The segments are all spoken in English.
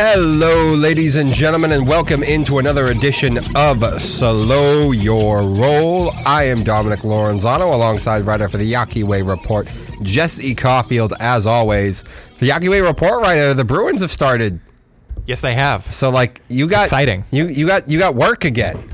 Hello, ladies and gentlemen, and welcome into another edition of Slow Your Roll. I am Dominic Lorenzano alongside writer for the Yawkey Way Report, Jesse Caulfield, as always. The Yawkey Way Report writer, uh, the Bruins have started. Yes, they have. So like you got exciting. You you got you got work again.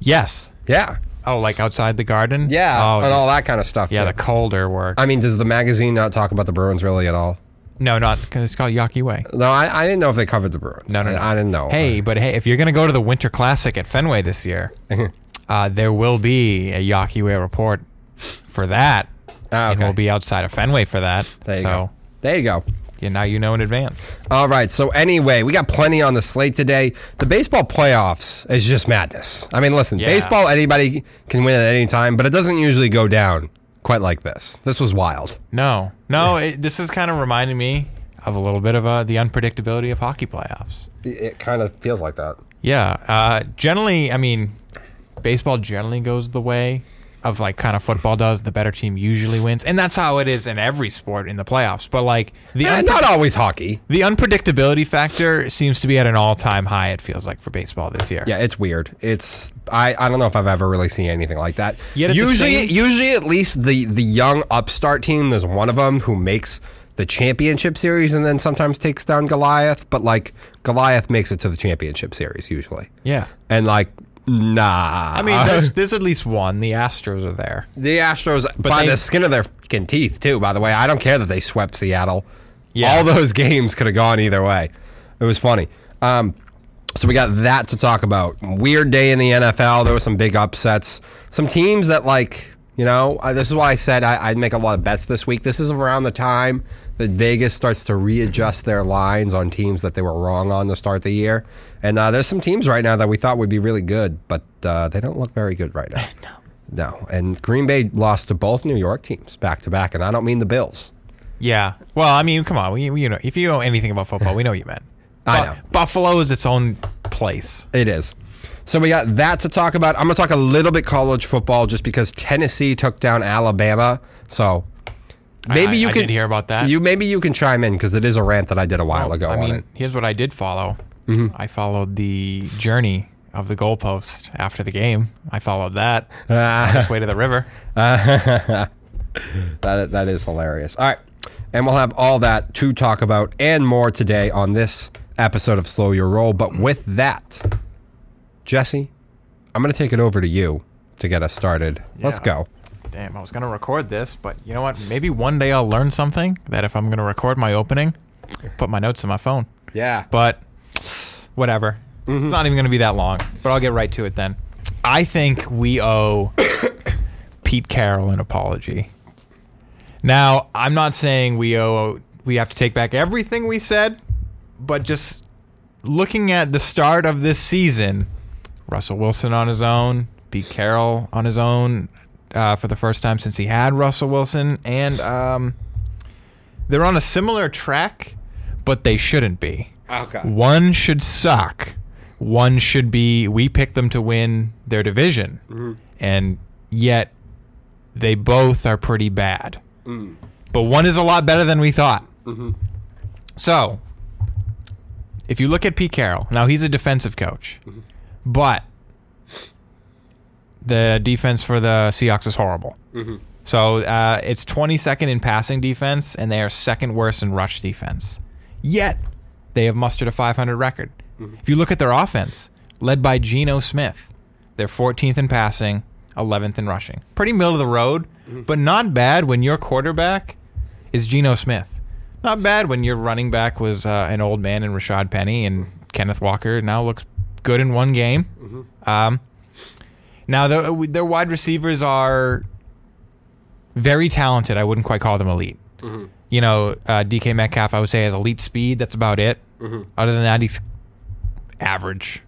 Yes. Yeah. Oh, like outside the garden? Yeah. Oh, and all that kind of stuff. yeah, too. the colder work. I mean, does the magazine not talk about the Bruins really at all? No, not because it's called Yawkey Way. No, I, I didn't know if they covered the Bruins. No, no, no. I, I didn't know. Hey, but hey, if you're gonna go to the Winter Classic at Fenway this year, uh, there will be a Yawkey Way report for that, Ah, and okay. we'll be outside of Fenway for that. There you so go. There you go. yeah, now you know in advance. All right. So anyway, we got plenty on the slate today. The baseball playoffs is just madness. I mean, listen, Yeah. baseball anybody can win at any time, but it doesn't usually go down quite like this. This was wild. No, no, it, this is kind of reminding me of a little bit of uh, the unpredictability of hockey playoffs. It, it kind of feels like that. Yeah. Uh, generally, I mean, baseball generally goes the way of like kind of football does. The better team usually wins, and that's how it is in every sport in the playoffs. But like the Eh, unpre- not always hockey. the unpredictability factor seems to be at an all time high. It feels like for baseball this year. Yeah, it's weird. It's I, I don't know if I've ever really seen anything like that. Yet usually, same- usually at least the the young upstart team, there's one of them who makes the championship series and then sometimes takes down Goliath. But like Goliath makes it to the championship series usually, Yeah. and like nah. I mean, there's, there's at least one. The Astros are there. the Astros by they- the skin of their fucking teeth too. By the way, I don't care that they swept Seattle. Yeah. All those games could have gone either way. It was funny. Um, so we got that to talk about. Weird day in the NFL. There were some big upsets. Some teams that like you know. Uh, this is why I said I, I'd make a lot of bets this week. This is around the time that Vegas starts to readjust their lines on teams that they were wrong on to start the year. And uh, there's some teams right now that we thought would be really good, but uh, they don't look very good right now. no. No. And Green Bay lost to both New York teams back to back, and I don't mean the Bills. Yeah. Well, I mean, come on. We, we, you know, if you know anything about football, we know what you meant. I Bu- know. Buffalo is its own place. It is. So we got that to talk about. I'm going to talk a little bit college football just because Tennessee took down Alabama. So maybe I- you I can hear about that. You maybe you can chime in because it is a rant that I did a while ago I on mean, it. Here's what I did follow. Mm-hmm. I followed the journey of the goalpost after the game. I followed that on its way to the river. That that is hilarious. All right, and we'll have all that to talk about and more today on this episode of Slow Your Roll. But with that, Jesse, I'm going to take it over to you to get us started. Let's go. Damn, I was gonna record this, but you know what? Maybe one day I'll learn something that if I'm gonna record my opening, put my notes in my phone. Yeah. But whatever. It's not even going to be that long, but I'll get right to it then. I think we owe Pete Carroll an apology. Now, I'm not saying we owe we have to take back everything we said, but just looking at the start of this season, Russell Wilson on his own, Pete Carroll on his own uh, for the first time since he had Russell Wilson, and um, they're on a similar track, but they shouldn't be. Okay. One should suck. One should be we pick them to win their division. Mm-hmm. And yet they both are pretty bad. Mm. But one is a lot better than we thought. Mm-hmm. So, if you look at Pete Carroll, now he's a defensive coach. Mm-hmm. But the defense for the Seahawks is horrible. So uh, it's 22nd in passing defense, and they are second worst in rush defense. Yet they have mustered a 500 record. If you look at their offense, led by Geno Smith, they're 14th in passing, 11th in rushing. Pretty middle of the road, but not bad when your quarterback is Geno Smith. Not bad when your running back was uh, an old man in Rashaad Penny and Kenneth Walker now looks good in one game. Um, now the, their wide receivers are very talented. I wouldn't quite call them elite. You know, uh, DK Metcalf, I would say has elite speed. That's about it. Other than that, he's average.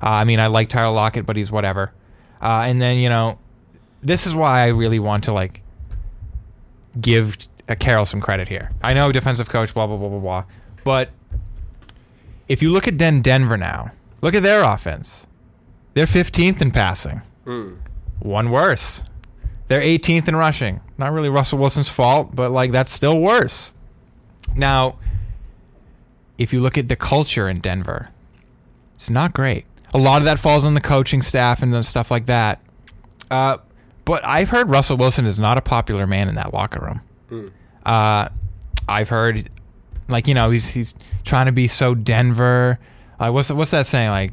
Uh, I mean, I like Tyler Lockett, but he's whatever. Uh, and then you know, this is why I really want to like give uh, Carroll some credit here. I know defensive coach, blah blah blah blah blah, but if you look at Den Denver now, look at their offense. They're 15th in passing. One worse. They're 18th in rushing. Not really Russell Wilson's fault, but like that's still worse. Now, if you look at the culture in Denver, it's not great. A lot of that falls on the coaching staff and stuff like that. Uh, but I've heard Russell Wilson is not a popular man in that locker room. Uh, I've heard, like you know, he's he's trying to be so Denver. Like what's what's that saying? Like,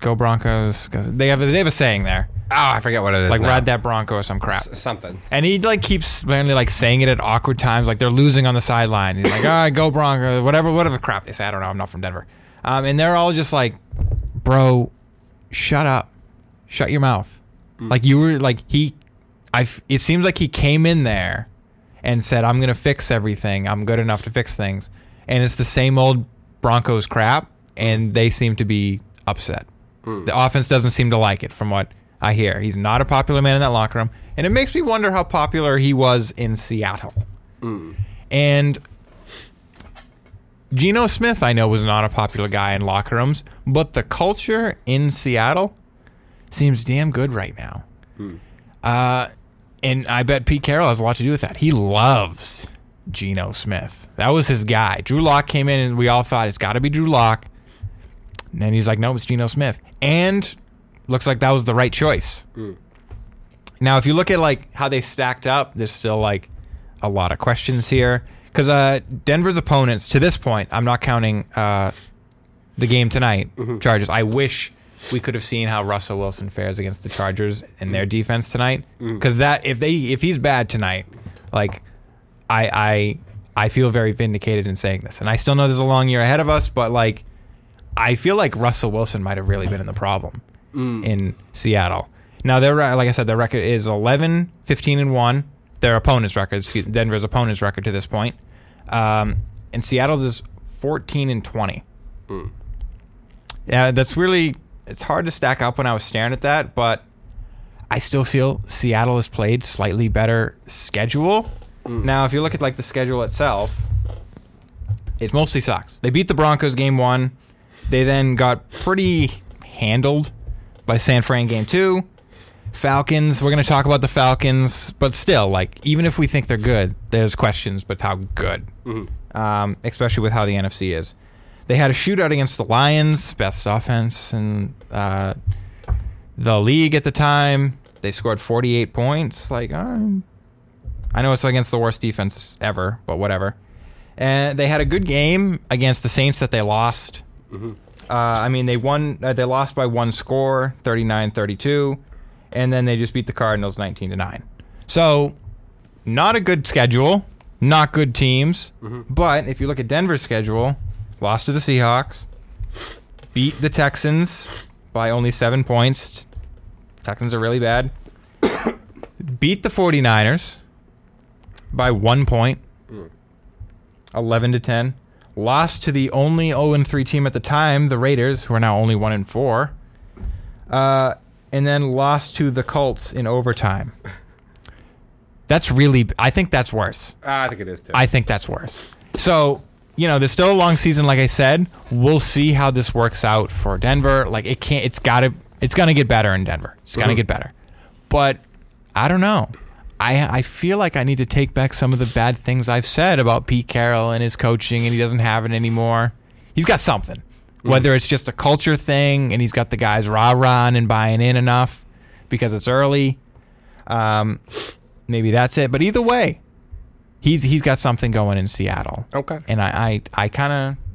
go Broncos. They have a, they have a saying there, I forget what it is. like now. ride that Bronco or some crap. S- something. And he like keeps apparently like saying it at awkward times, like they're losing on the sideline. He's like, "All right, go Bronco, whatever, whatever crap they say. I don't know. I'm not from Denver. Um, and they're all just like, "Bro, shut up, shut your mouth." Like you were like he, I. It seems like he came in there and said, "I'm gonna fix everything. I'm good enough to fix things," and it's the same old Broncos crap, and they seem to be upset. The offense doesn't seem to like it, from what I hear. He's not a popular man in that locker room, and it makes me wonder how popular he was in Seattle. And Geno Smith, I know, was not a popular guy in locker rooms, but the culture in Seattle seems damn good right now. Uh, and I bet Pete Carroll has a lot to do with that. He loves Geno Smith. That was his guy. Drew Lock came in, and we all thought it's got to be Drew Lock. And then he's like, no, it's Geno Smith. And looks like that was the right choice. Now, if you look at like how they stacked up, there's still like a lot of questions here. Because uh, Denver's opponents to this point, I'm not counting uh, the game tonight, Chargers. I wish we could have seen how Russell Wilson fares against the Chargers and their defense tonight. Because that if they if he's bad tonight, like I I I feel very vindicated in saying this, and I still know there's a long year ahead of us, but like I feel like Russell Wilson might have really been in the problem Mm. in Seattle. Now their like I said, their record is 11, 15 and one. Their opponent's record, excuse- Denver's opponent's record to this point, um, and Seattle's is 14 and 20. Mm. Yeah, that's really it's hard to stack up when I was staring at that, but I still feel Seattle has played slightly better schedule. Mm. Now, if you look at like the schedule itself, it mostly sucks. They beat the Broncos game one. They then got pretty handled by San Fran game two. Falcons, we're going to talk about the Falcons, but still, like, even if we think they're good, there's questions with how good, um, especially with how the NFC is. They had a shootout against the Lions, best offense in uh, the league at the time. They scored 48 points. Like, um, I know it's against the worst defense ever, but whatever. And they had a good game against the Saints that they lost. Uh, Uh, I mean, they won. Uh, they lost by one score, 39-32, and then they just beat the Cardinals 19 to nine. So, not a good schedule, not good teams. Mm-hmm. But if you look at Denver's schedule, lost to the Seahawks, beat the Texans by only seven points. Texans are really bad. beat the 49ers by one point, mm. 11 to 10. Lost to the only 0 and 3 team at the time, the Raiders, who are now only 1 and 4. Uh, and then lost to the Colts in overtime. That's really, I think that's worse. I think it is too. I think that's worse. So, you know, there's still a long season, like I said. We'll see how this works out for Denver. Like it can't it's gotta it's gonna get better in Denver. It's gonna Mhm. get better. But I don't know. I I feel like I need to take back some of the bad things I've said about Pete Carroll and his coaching and he doesn't have it anymore. He's got something. Whether it's just a culture thing and he's got the guys rah rahing and buying in enough because it's early. Um maybe that's it. But either way, he's he's got something going in Seattle. okay. And I I, I kind of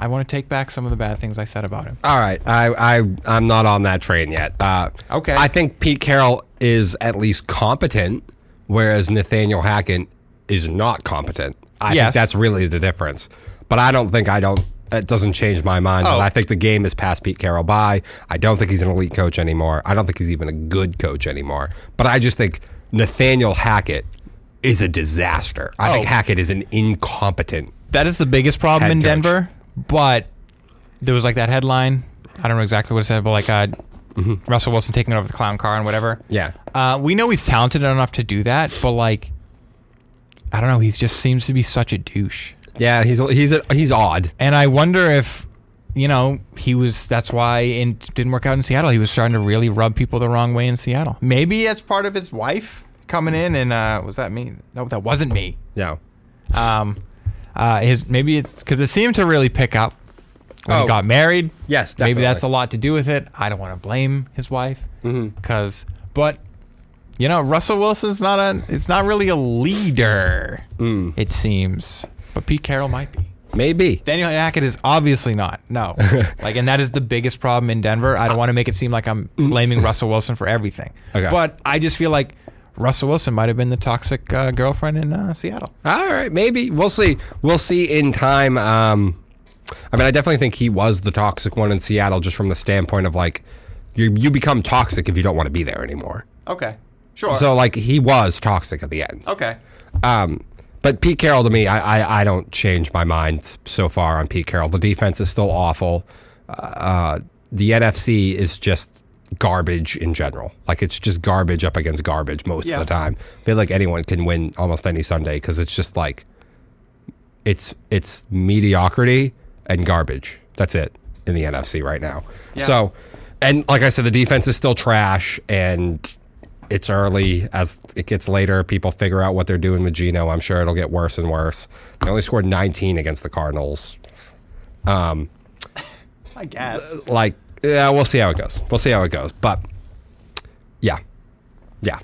I want to take back some of the bad things I said about him. All right, I, I I'm not on that train yet. Uh, Okay. I think Pete Carroll is at least competent, whereas Nathaniel Hackett is not competent. I Yes. think that's really the difference. But I don't think I don't. It doesn't change my mind. Oh. I think the game has passed Pete Carroll by. I don't think he's an elite coach anymore. I don't think he's even a good coach anymore. But I just think Nathaniel Hackett is a disaster. I think Oh. Hackett is an incompetent. That is the biggest problem in coach. Denver. But there was like that headline. I don't know exactly what it said, but like uh, Russell Wilson taking over the clown car and whatever. Yeah. Uh, we know he's talented enough to do that, but like, I don't know. He just seems to be such a douche. Yeah, he's he's a, he's odd. And I wonder if, you know, he was, that's why it didn't work out in Seattle. He was starting to really rub people the wrong way in Seattle. Maybe that's part of his wife coming in and, uh, was that me? No, that wasn't me. No. Um, Uh, his maybe it's because it seemed to really pick up when Oh. he got married. Yes, definitely. maybe that's a lot to do with it. I don't want to blame his wife Mm-hmm. because, but you know, Russell Wilson's not a. It's not really a leader. Mm. It seems, but Pete Carroll might be. Maybe. Daniel Hackett is obviously not. No. like, and that is the biggest problem in Denver. I don't want to make it seem like I'm blaming Russell Wilson for everything. Okay. But I just feel like Russell Wilson might have been the toxic uh, girlfriend in uh, Seattle. All right, maybe we'll see. We'll see in time. Um, I mean, I definitely think he was the toxic one in Seattle, just from the standpoint of like, you you become toxic if you don't want to be there anymore. Okay. Sure. So like, he was toxic at the end. okay. Um, but Pete Carroll to me, I, I I don't change my mind so far on Pete Carroll. The defense is still awful. Uh, the NFC is just garbage in general. Like it's just garbage up against garbage most Yeah. of the time. I feel like anyone can win almost any Sunday because it's just like it's it's mediocrity and garbage. That's it in the NFC right now. Yeah. So, and like I said, the defense is still trash and. It's early. As it gets later, people figure out what they're doing with Geno. I'm sure it'll get worse and worse. They only scored 19 against the Cardinals. Um, I guess. Like, yeah, we'll see how it goes. We'll see how it goes. But yeah, yeah,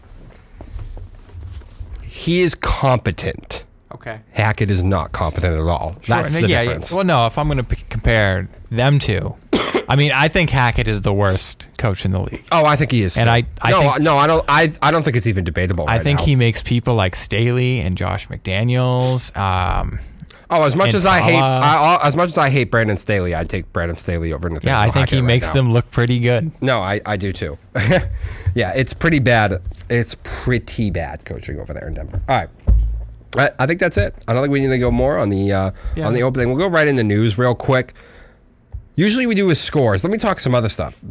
he is competent. Okay. Hackett is not competent at all. That's Sure, the yeah, yeah. difference. Well, no, if I'm going to p- compare them two, I mean, I think Hackett is the worst coach in the league. Oh, I think he is. And. I- I no, think- no, I don't. I, I don't think it's even debatable. I right think now. he makes people like Staley and Josh McDaniels. Um, Oh, as much and as I hate, I, I- as much as I hate Brandon Staley, I'd take Brandon Staley over Nathaniel yeah, I think he Hackett right makes now. them look pretty good. No, I, I do too. yeah, it's pretty bad. It's pretty bad coaching over there in Denver. All right. I, I think that's it. I don't think we need to go more on the uh, Yeah. on the opening. We'll go right into the news real quick. Usually we do with scores. Let me talk some other stuff.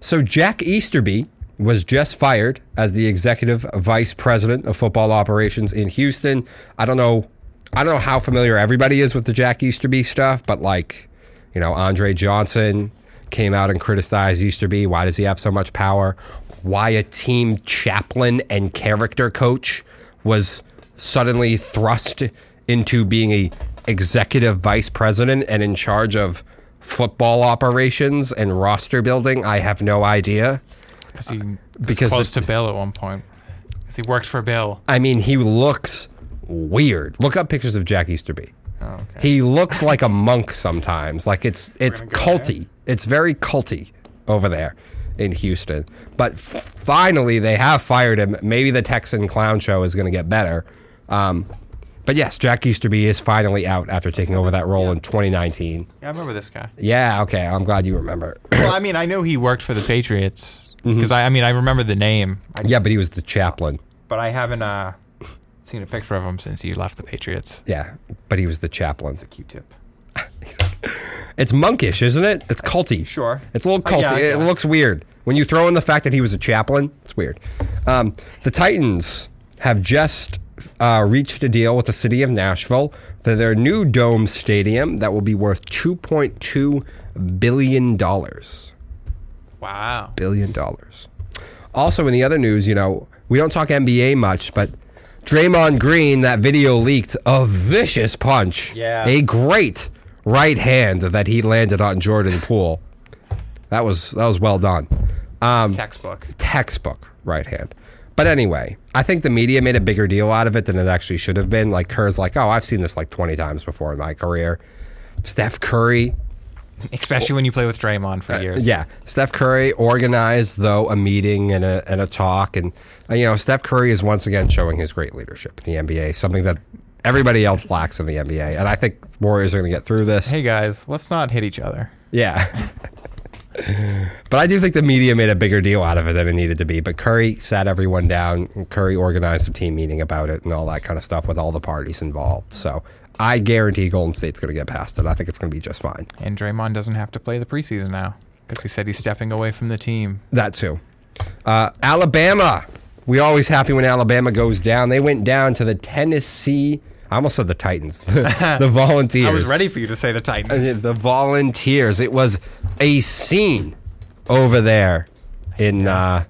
So Jack Easterby was just fired as the executive vice president of football operations in Houston. I don't know I don't know how familiar everybody is with the Jack Easterby stuff, but like, you know, Andre Johnson came out and criticized Easterby. Why does he have so much power? Why a team chaplain and character coach was suddenly thrust into being a executive vice president and in charge of football operations and roster building, I have no idea. Because he uh, was Because close the- to Bill at one point. Because he worked for Bill. I mean, he looks weird. Look up pictures of Jack Easterby. Oh, okay. He looks like a monk sometimes. Like it's it's culty. It's very culty over there in Houston. But finally, they have fired him. Maybe the Texan clown show is going to get better. Um, but yes, Jack Easterby is finally out after taking over that role in 2019. yeah, I remember this guy. Yeah, okay. I'm glad you remember. well, I mean, I know he worked for the Patriots. Because I, I mean, I remember the name. Just- yeah, but he was the chaplain. But I haven't uh, seen a picture of him since he left the Patriots. Yeah, but he was the chaplain. It's a Q-tip. It's monkish, isn't it? It's culty. Sure. It's a little Uh, culty. yeah, it guess. looks weird. When you throw in the fact that he was a chaplain, it's weird. Um, the Titans have just uh, reached a deal with the city of Nashville for their new dome stadium that will be worth $2.2 billion. Wow. Billion dollars. Also, in the other news, you know, we don't talk NBA much, but Draymond Green, that video leaked a vicious punch. Yeah. A great right hand that he landed on Jordan Poole. That was that was well done. Um, Textbook. textbook right hand. But anyway, I think the media made a bigger deal out of it than it actually should have been. Like Kerr's like, oh, I've seen this like 20 times before in my career. Steph Curry, Especially when you play with Draymond for years. Uh, yeah, Steph Curry organized though a meeting and a and a talk, and uh, you know Steph Curry is once again showing his great leadership in the NBA, something that everybody else lacks in the NBA. And I think Warriors are going to get through this. Hey guys, let's not hit each other. Yeah. but I do think the media made a bigger deal out of it than it needed to be. But Curry sat everyone down. and Curry organized a team meeting about it and all that kind of stuff with all the parties involved. So I guarantee Golden State's going to get past it. I think it's going to be just fine. And Draymond doesn't have to play the preseason now because he said he's stepping away from the team. That too. Uh, Alabama. We always happy when Alabama goes down. They went down to the Tennessee. I almost said the Titans. The, the Volunteers. I was ready for you to say the Titans. The Volunteers. It was a scene over there in. Uh,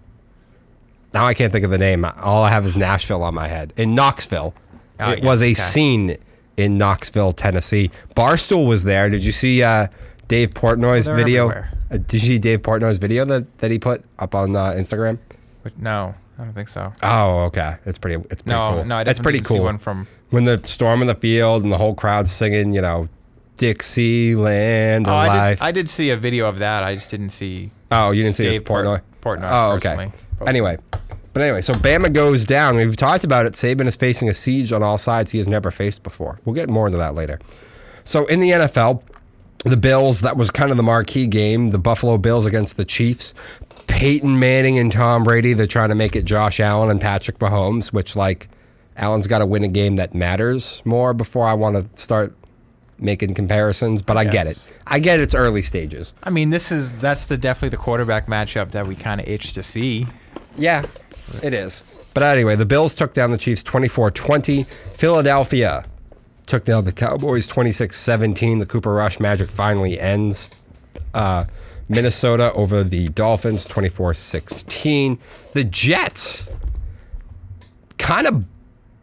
now I can't think of the name. All I have is Nashville on my head. In Knoxville, Oh, it yeah, was a okay. scene in Knoxville, Tennessee. Barstool was there. Did you see uh, Dave Portnoy's They're video? everywhere. Uh, did you see Dave Portnoy's video that, that he put up on uh, Instagram? But no, I don't think so. Oh, okay. It's pretty. It's pretty No, cool. no, I That's definitely pretty didn't see cool. one from. when the storm in the field and the whole crowd singing, you know, Dixieland Oh, I alive. did, I did see a video of that. I just didn't see. oh, you didn't see Dave Dave Portnoy? Port- Portnoy Oh, okay. personally. Anyway, but anyway, so Bama goes down. We've talked about it. Saban is facing a siege on all sides he has never faced before. We'll get more into that later. So in the NFL, the Bills, that was kind of the marquee game. The Buffalo Bills against the Chiefs. Peyton Manning and Tom Brady, they're trying to make it Josh Allen and Patrick Mahomes, which, like, Allen's got to win a game that matters more before I want to start making comparisons. But I get it. I get it's early stages. I mean, this is that's the definitely the quarterback matchup that we kind of itch to see. Yeah, it is. But anyway, the Bills took down the Chiefs 24 20. Philadelphia took down the Cowboys 26 17. The Cooper Rush magic finally ends. Uh, Minnesota over the Dolphins 24 16. The Jets kind of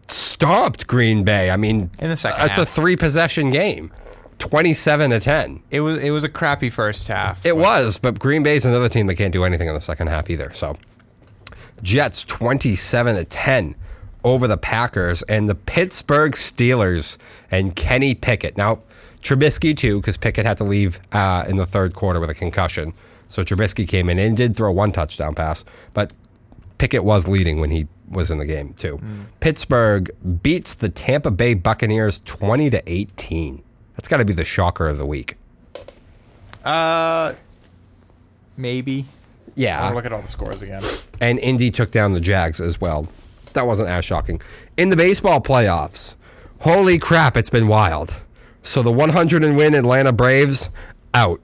stomped Green Bay. I mean, In the second that's a half. three possession game 27 to 10. It was it was a crappy first half. It was, but Green Bay's another team that can't do anything in the second half either. So, Jets 27 to 10 over the Packers and the Pittsburgh Steelers and Kenny Pickett. Now, Trubisky too, because Pickett had to leave uh, in the third quarter with a concussion. So Trubisky came in and did throw one touchdown pass, but Pickett was leading when he was in the game too. Pittsburgh beats the Tampa Bay Buccaneers 20 to 18. That's got to be the shocker of the week. Uh, maybe. Yeah. I'll look at all the scores again. and Indy took down the Jags as well. That wasn't as shocking. In the baseball playoffs, holy crap, it's been wild. So the 100 and win Atlanta Braves out.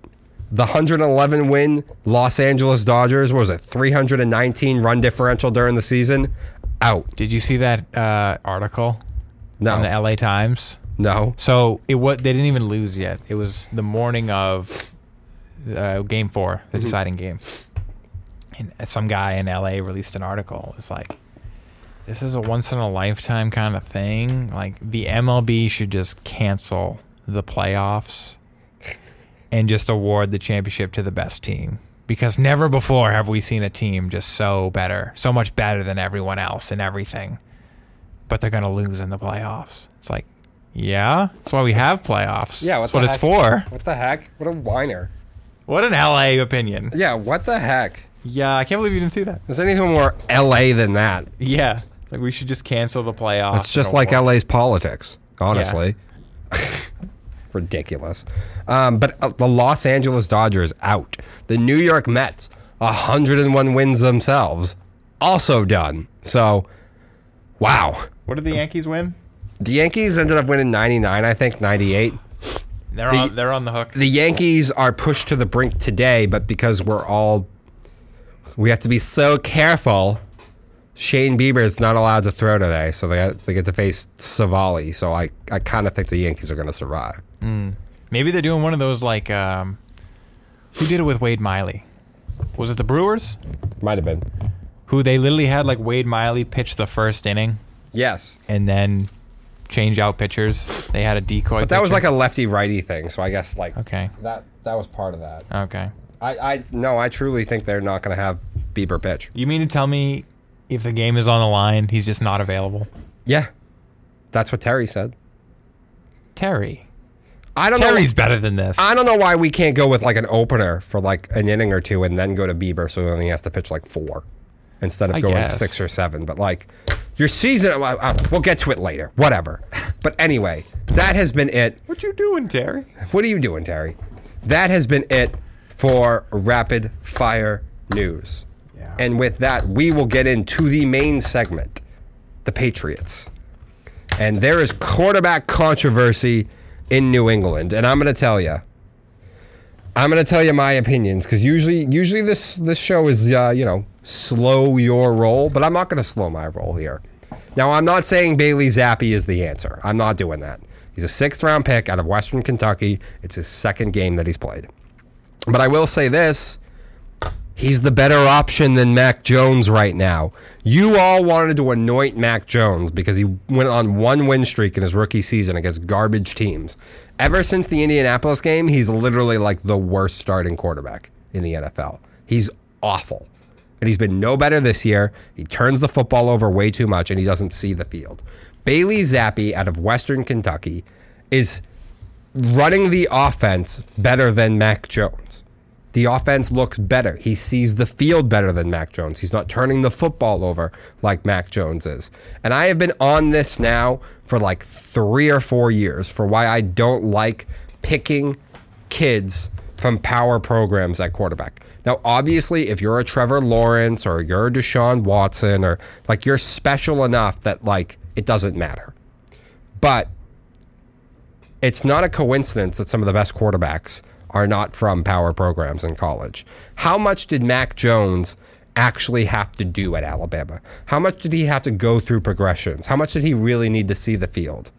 The 111 win Los Angeles Dodgers what was it 319 run differential during the season out. Did you see that uh, article No, on the LA Times? no. So it was they didn't even lose yet. It was the morning of uh, game four, the deciding game. And some guy in LA released an article. It's like this is a once in a lifetime kind of thing. Like the MLB should just cancel the playoffs and just award the championship to the best team. Because never before have we seen a team just so better, so much better than everyone else in everything. But they're gonna lose in the playoffs. It's like, yeah, that's why we have playoffs. Yeah, that's what what the it's for. What the heck? What a whiner. What an LA opinion. Yeah, what the heck? Yeah, I can't believe you didn't see that. Is there anything more LA than that? Yeah, it's like we should just cancel the playoffs. It's just like LA's politics, honestly. Ridiculous. Um, but uh, the Los Angeles Dodgers out. The New York Mets, 101 wins themselves, also done. So, wow. What did the Yankees win? The Yankees ended up winning 99, I think, 98. They're The- on. They're on the hook. The Yankees are pushed to the brink today, but because we're all, we have to be so careful. Shane Bieber is not allowed to throw today, so they they get to face Civale. So I, I kind of think the Yankees are going to survive. Maybe they're doing one of those like um, who did it with Wade Miley? Was it the Brewers? Might have been. Who they literally had like Wade Miley pitch the first inning Yes, and then change out pitchers. They had a decoy. but that was like a lefty righty thing. So I guess like okay. that that was part of that. Okay. I I no, I truly think they're not going to have Bieber pitch. You mean to tell me if the game is on the line, he's just not available? Yeah, that's what Terry said. Terry. I don't know. Terry's know. better than this. I don't know why we can't go with like an opener for like an inning or two and then go to Bieber so he only has to pitch like four instead of I going guess. six or seven. But like your season, uh, uh, we'll get to it later. Whatever. But anyway, that has been it. what you doing, Terry? What are you doing, Terry? That has been it for rapid fire news. Yeah. And with that, we will get into the main segment the Patriots. And there is quarterback controversy in New England. And I'm going to tell you. I'm going to tell you my opinions because usually, usually this this show is, uh, you know, slow your roll, but I'm not going to slow my roll here. Now, I'm not saying Bailey Zappe is the answer. I'm not doing that. He's a sixth round pick out of Western Kentucky. It's his second game that he's played. But I will say this He's the better option than Mac Jones right now. You all wanted to anoint Mac Jones because he went on one win streak in his rookie season against garbage teams. Ever since the Indianapolis game, he's literally like the worst starting quarterback in the NFL. He's awful. And he's been no better this year. He turns the football over way too much and he doesn't see the field. Bailey Zappe out of Western Kentucky is running the offense better than Mac Jones. The offense looks better. He sees the field better than Mac Jones. He's not turning the football over like Mac Jones is. And I have been on this now for like three or four years for why I don't like picking kids from power programs at quarterback. Now, obviously, if you're a Trevor Lawrence or you're a Deshaun Watson or like you're special enough that like it doesn't matter. But it's not a coincidence that some of the best quarterbacks are not from power programs in college. How much did Mac Jones actually have to do at Alabama? How much did he have to go through progressions? How much did he really need to see the field?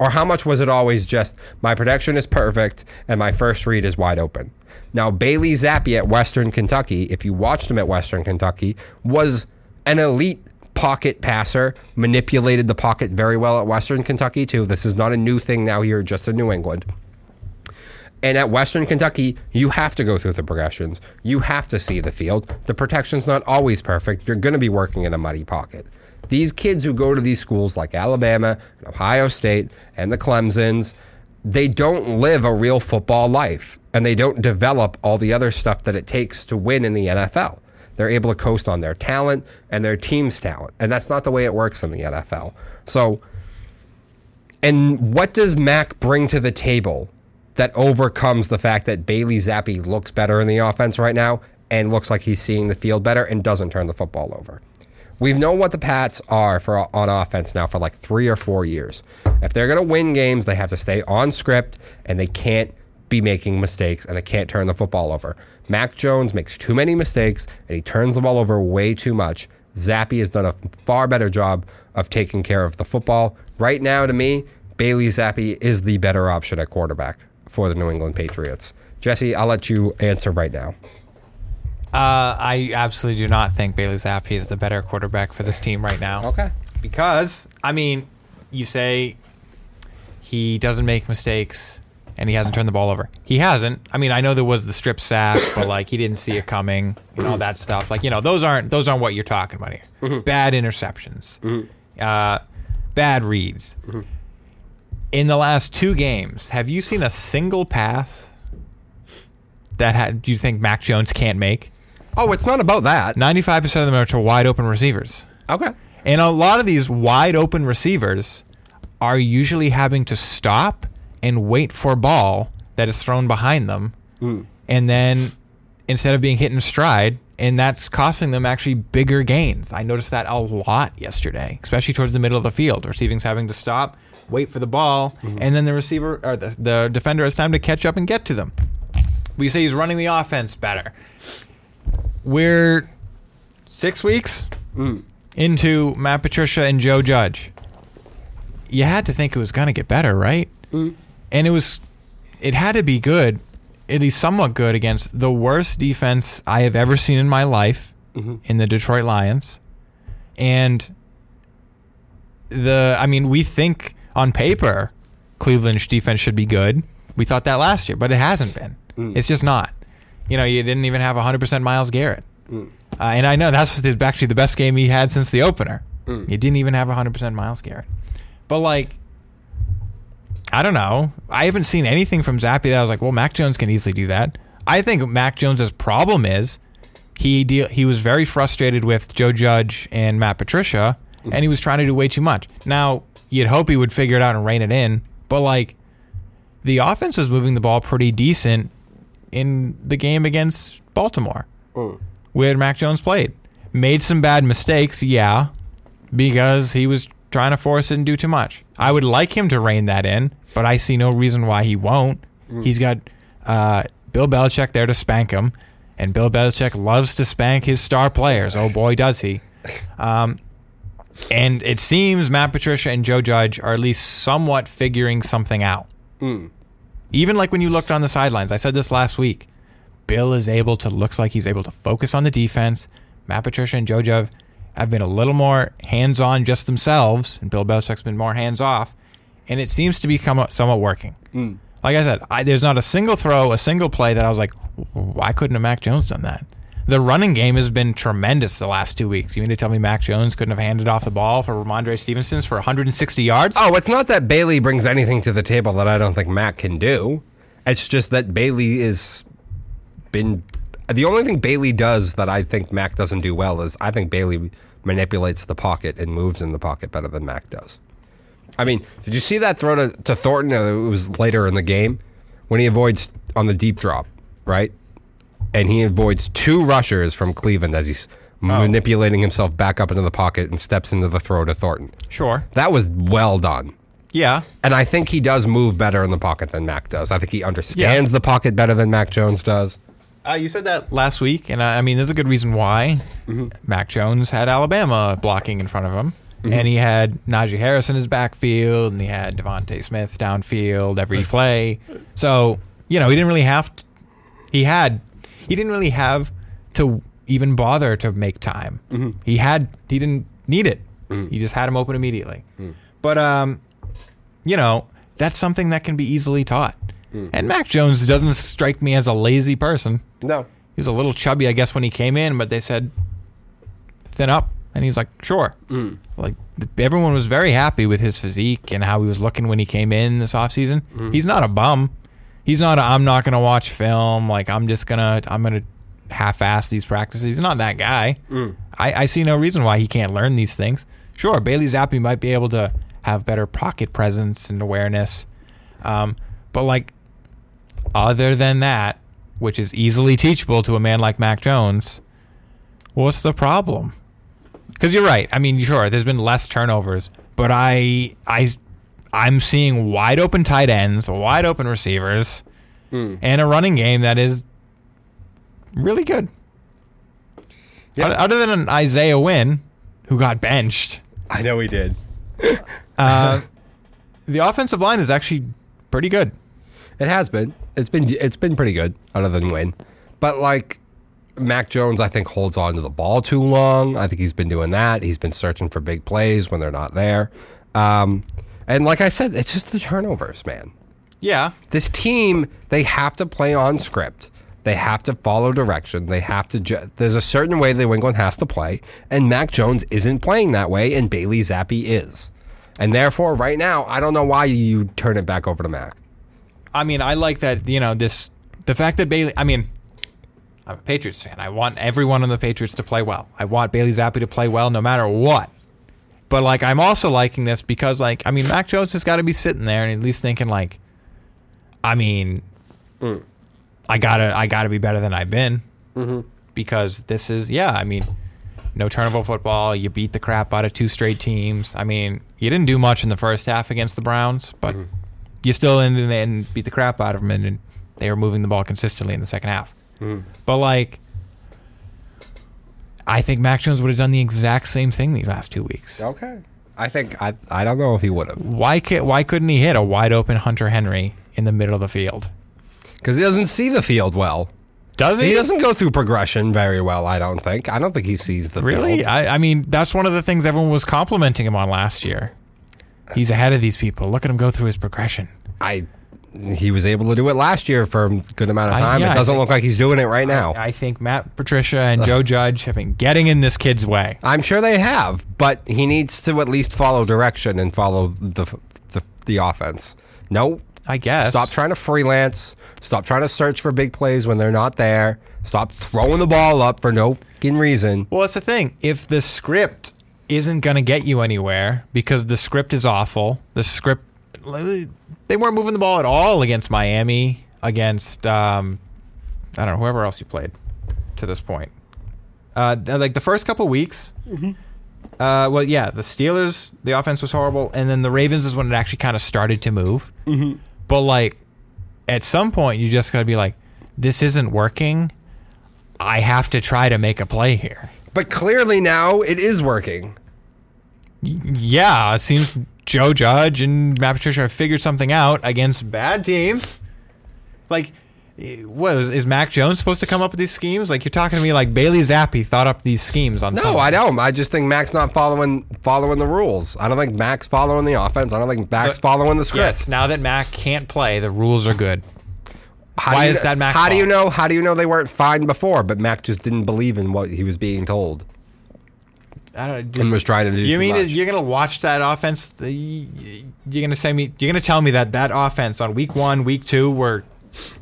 Or how much was it always just my protection is perfect and my first read is wide open? Now, Bailey Zappe at Western Kentucky, if you watched him at Western Kentucky, was an elite pocket passer, manipulated the pocket very well at Western Kentucky, too. This is not a new thing now here, just in New England. And at Western Kentucky, you have to go through the progressions. You have to see the field. The protection's not always perfect. You're going to be working in a muddy pocket. These kids who go to these schools like Alabama, Ohio State, and the Clemsons, they don't live a real football life and they don't develop all the other stuff that it takes to win in the NFL. They're able to coast on their talent and their team's talent. And that's not the way it works in the NFL. So, and what does Mac bring to the table that overcomes the fact that Bailey Zappe looks better in the offense right now and looks like he's seeing the field better and doesn't turn the football over? We've known what the Pats are for on offense now for like three or four years. If they're going to win games, they have to stay on script and they can't be making mistakes and they can't turn the football over. Mac Jones makes too many mistakes and he turns the ball over way too much. Zappe has done a far better job of taking care of the football. Right now, to me, Bailey Zappe is the better option at quarterback for the New England Patriots. Jesse, I'll let you answer right now. Uh, I absolutely do not think Bailey Zappe is the better quarterback for this team right now. Okay. Because, I mean, you say he doesn't make mistakes and he hasn't turned the ball over. He hasn't. I mean, I know there was the strip sack, but like he didn't see it coming and all that stuff. Like, you know, those aren't those aren't what you're talking about here. Mm-hmm. Bad interceptions. Mm-hmm. Uh, bad reads. Mm-hmm. In the last two games, have you seen a single pass that had, do you think Mac Jones can't make? Oh, it's not about that. 95% of them are to wide open receivers. Okay. And a lot of these wide open receivers are usually having to stop and wait for a ball that is thrown behind them. Mm. And then instead of being hit in stride, and that's costing them actually bigger gains. I noticed that a lot yesterday, especially towards the middle of the field. Receiving's having to stop, wait for the ball, mm-hmm. and then the receiver or the, the defender has time to catch up and get to them. We say he's running the offense better. We're six weeks mm. into Matt Patricia and Joe Judge. You had to think it was going to get better, right? Mm. And it was, it had to be good, at least somewhat good against the worst defense I have ever seen in my life mm-hmm. in the Detroit Lions. And the, I mean, we think on paper Cleveland's defense should be good. We thought that last year, but it hasn't been. Mm. It's just not. You know, you didn't even have 100% Myles Garrett. Mm. Uh, and I know that's actually the best game he had since the opener. Mm. You didn't even have 100% Myles Garrett. But, like, I don't know. I haven't seen anything from Zappe that I was like, well, Mac Jones can easily do that. I think Mac Jones's problem is he deal, he was very frustrated with Joe Judge and Matt Patricia, and he was trying to do way too much. Now, you'd hope he would figure it out and rein it in, but like the offense was moving the ball pretty decent in the game against Baltimore, mm. where Mac Jones played. Made some bad mistakes, yeah, because he was trying to force it and do too much. I would like him to rein that in, but I see no reason why he won't. He's got uh, Bill Belichick there to spank him, and Bill Belichick loves to spank his star players. Oh boy, does he! Um, and it seems Matt Patricia and Joe Judge are at least somewhat figuring something out. Even like when you looked on the sidelines, I said this last week. Bill is able to looks like he's able to focus on the defense. Matt Patricia and Joe Judge have been a little more hands on just themselves, and Bill Belichick's been more hands off, and it seems to be come- somewhat working. Mm. Like I said, I, there's not a single throw, a single play that I was like, why couldn't have Mac Jones done that? The running game has been tremendous the last two weeks. You mean to tell me Mac Jones couldn't have handed off the ball for Rhamondre Stevenson's for 160 yards? Oh, it's not that Bailey brings anything to the table that I don't think Mac can do. It's just that Bailey is been the only thing Bailey does that I think Mac doesn't do well is I think Bailey manipulates the pocket and moves in the pocket better than Mac does. I mean, did you see that throw to, to Thornton? Uh, It was later in the game when he avoids on the deep drop, right? And he avoids two rushers from Cleveland as he's manipulating himself back up into the pocket and steps into the throw to Thornton. Sure. That was well done. Yeah. And I think he does move better in the pocket than Mac does. I think he understands the pocket better than Mac Jones does. Uh, you said that last week, and I, I mean, there's a good reason why. Mm-hmm. Mac Jones had Alabama blocking in front of him, mm-hmm. and he had Najee Harris in his backfield, and he had DeVonta Smith downfield every play. So you know, he didn't really have. To, he had. He didn't really have to even bother to make time. Mm-hmm. He had. He didn't need it. He just had him open immediately. Mm. But um, you know, that's something that can be easily taught. Hmm. And Mac Jones doesn't strike me as a lazy person. No. He was a little chubby, I guess, when he came in, but they said thin up, and he's like, sure. Hmm. Like everyone was very happy with his physique and how he was looking when he came in this offseason. Hmm. He's not a bum. He's not. A, I'm not gonna watch film. Like I'm just gonna. I'm gonna half-ass these practices. He's not that guy. I, I see no reason why he can't learn these things. Sure, Bailey Zappe might be able to have better pocket presence and awareness, um, but like other than that, which is easily teachable to a man like Mac Jones, what's the problem? Because you're right. I mean, sure, there's been less turnovers, but I, I, I'm seeing wide open tight ends, wide open receivers, and a running game that is really good. Yeah. Other- Other than an Isaiah Wynn, who got benched, I know he did. uh, the offensive line is actually pretty good. It has been. It's been it's been pretty good, other than Wynn. But like Mac Jones, I think holds on to the ball too long. I think he's been doing that. He's been searching for big plays when they're not there. Um, and like I said, it's just the turnovers, man. Yeah, This team, they have to play on script. They have to follow direction. They have to. Ju- There's a certain way that England has to play, and Mac Jones isn't playing that way, and Bailey Zappe is. And therefore, right now, I don't know why you turn it back over to Mac. I mean, I like that. You know, this the fact that Bailey. I mean, I'm a Patriots fan. I want everyone on the Patriots to play well. I want Bailey Zappe to play well, no matter what. But like, I'm also liking this because, like, I mean, Mac Jones has got to be sitting there and at least thinking, like, I mean, mm. I gotta, I gotta be better than I've been mm-hmm. because this is, yeah. I mean, no turnover football. You beat the crap out of two straight teams. I mean, you didn't do much in the first half against the Browns, but mm-hmm. You still ended and beat the crap out of them, and, and they were moving the ball consistently in the second half. Hmm. But like, I think Mac Jones would have done the exact same thing these last two weeks. Okay. I think I. I don't know if he would have Why ca Why couldn't he hit a wide open Hunter Henry in the middle of the field? because he doesn't see the field well. Does he? He doesn't go through progression very well. I don't think. I don't think he sees the Really? field. I, I mean, that's one of the things everyone was complimenting him on last year. He's ahead of these people. Look at him go through his progression. I. He was able to do it last year for a good amount of I- time. yeah, it doesn't think- look like he's doing it right now. I think Matt Patricia and Joe Judge have been getting in this kid's way. I'm sure they have, but he needs to at least follow direction and follow the the, the offense. No, I guess. stop trying to freelance. Stop trying to search for big plays when they're not there. Stop throwing the ball up for no fucking reason. Well, that's the thing. If the script isn't going to get you anywhere because the script is awful, the script they weren't moving the ball at all against Miami, against um, I don't know whoever else you played to this point. Uh, like the first couple weeks. Uh, well, yeah, the Steelers, the offense was horrible, and then the Ravens is when it actually kind of started to move. But like, at some point, you just got to be like, this isn't working. I have to try to make a play here. But clearly now it is working. Yeah, it seems Joe Judge and Matt Patricia have figured something out against bad teams. Like what is, is Mac Jones supposed to come up with these schemes? Like you're talking to me like Bailey Zappe thought up these schemes on No, Sunday. I don't. I just think Mac's not following following the rules. I don't think Mac's following the offense. I don't think Mac's But- following the script. Yes, now that Mac can't play, the rules are good. How Why is that Mac's How do you know? How do you know they weren't fine before? But Mac just didn't believe in what he was being told I don't. and was trying to do. You mean much. you're gonna watch that offense? You're gonna say me? You're gonna tell me that that offense on week one, week two were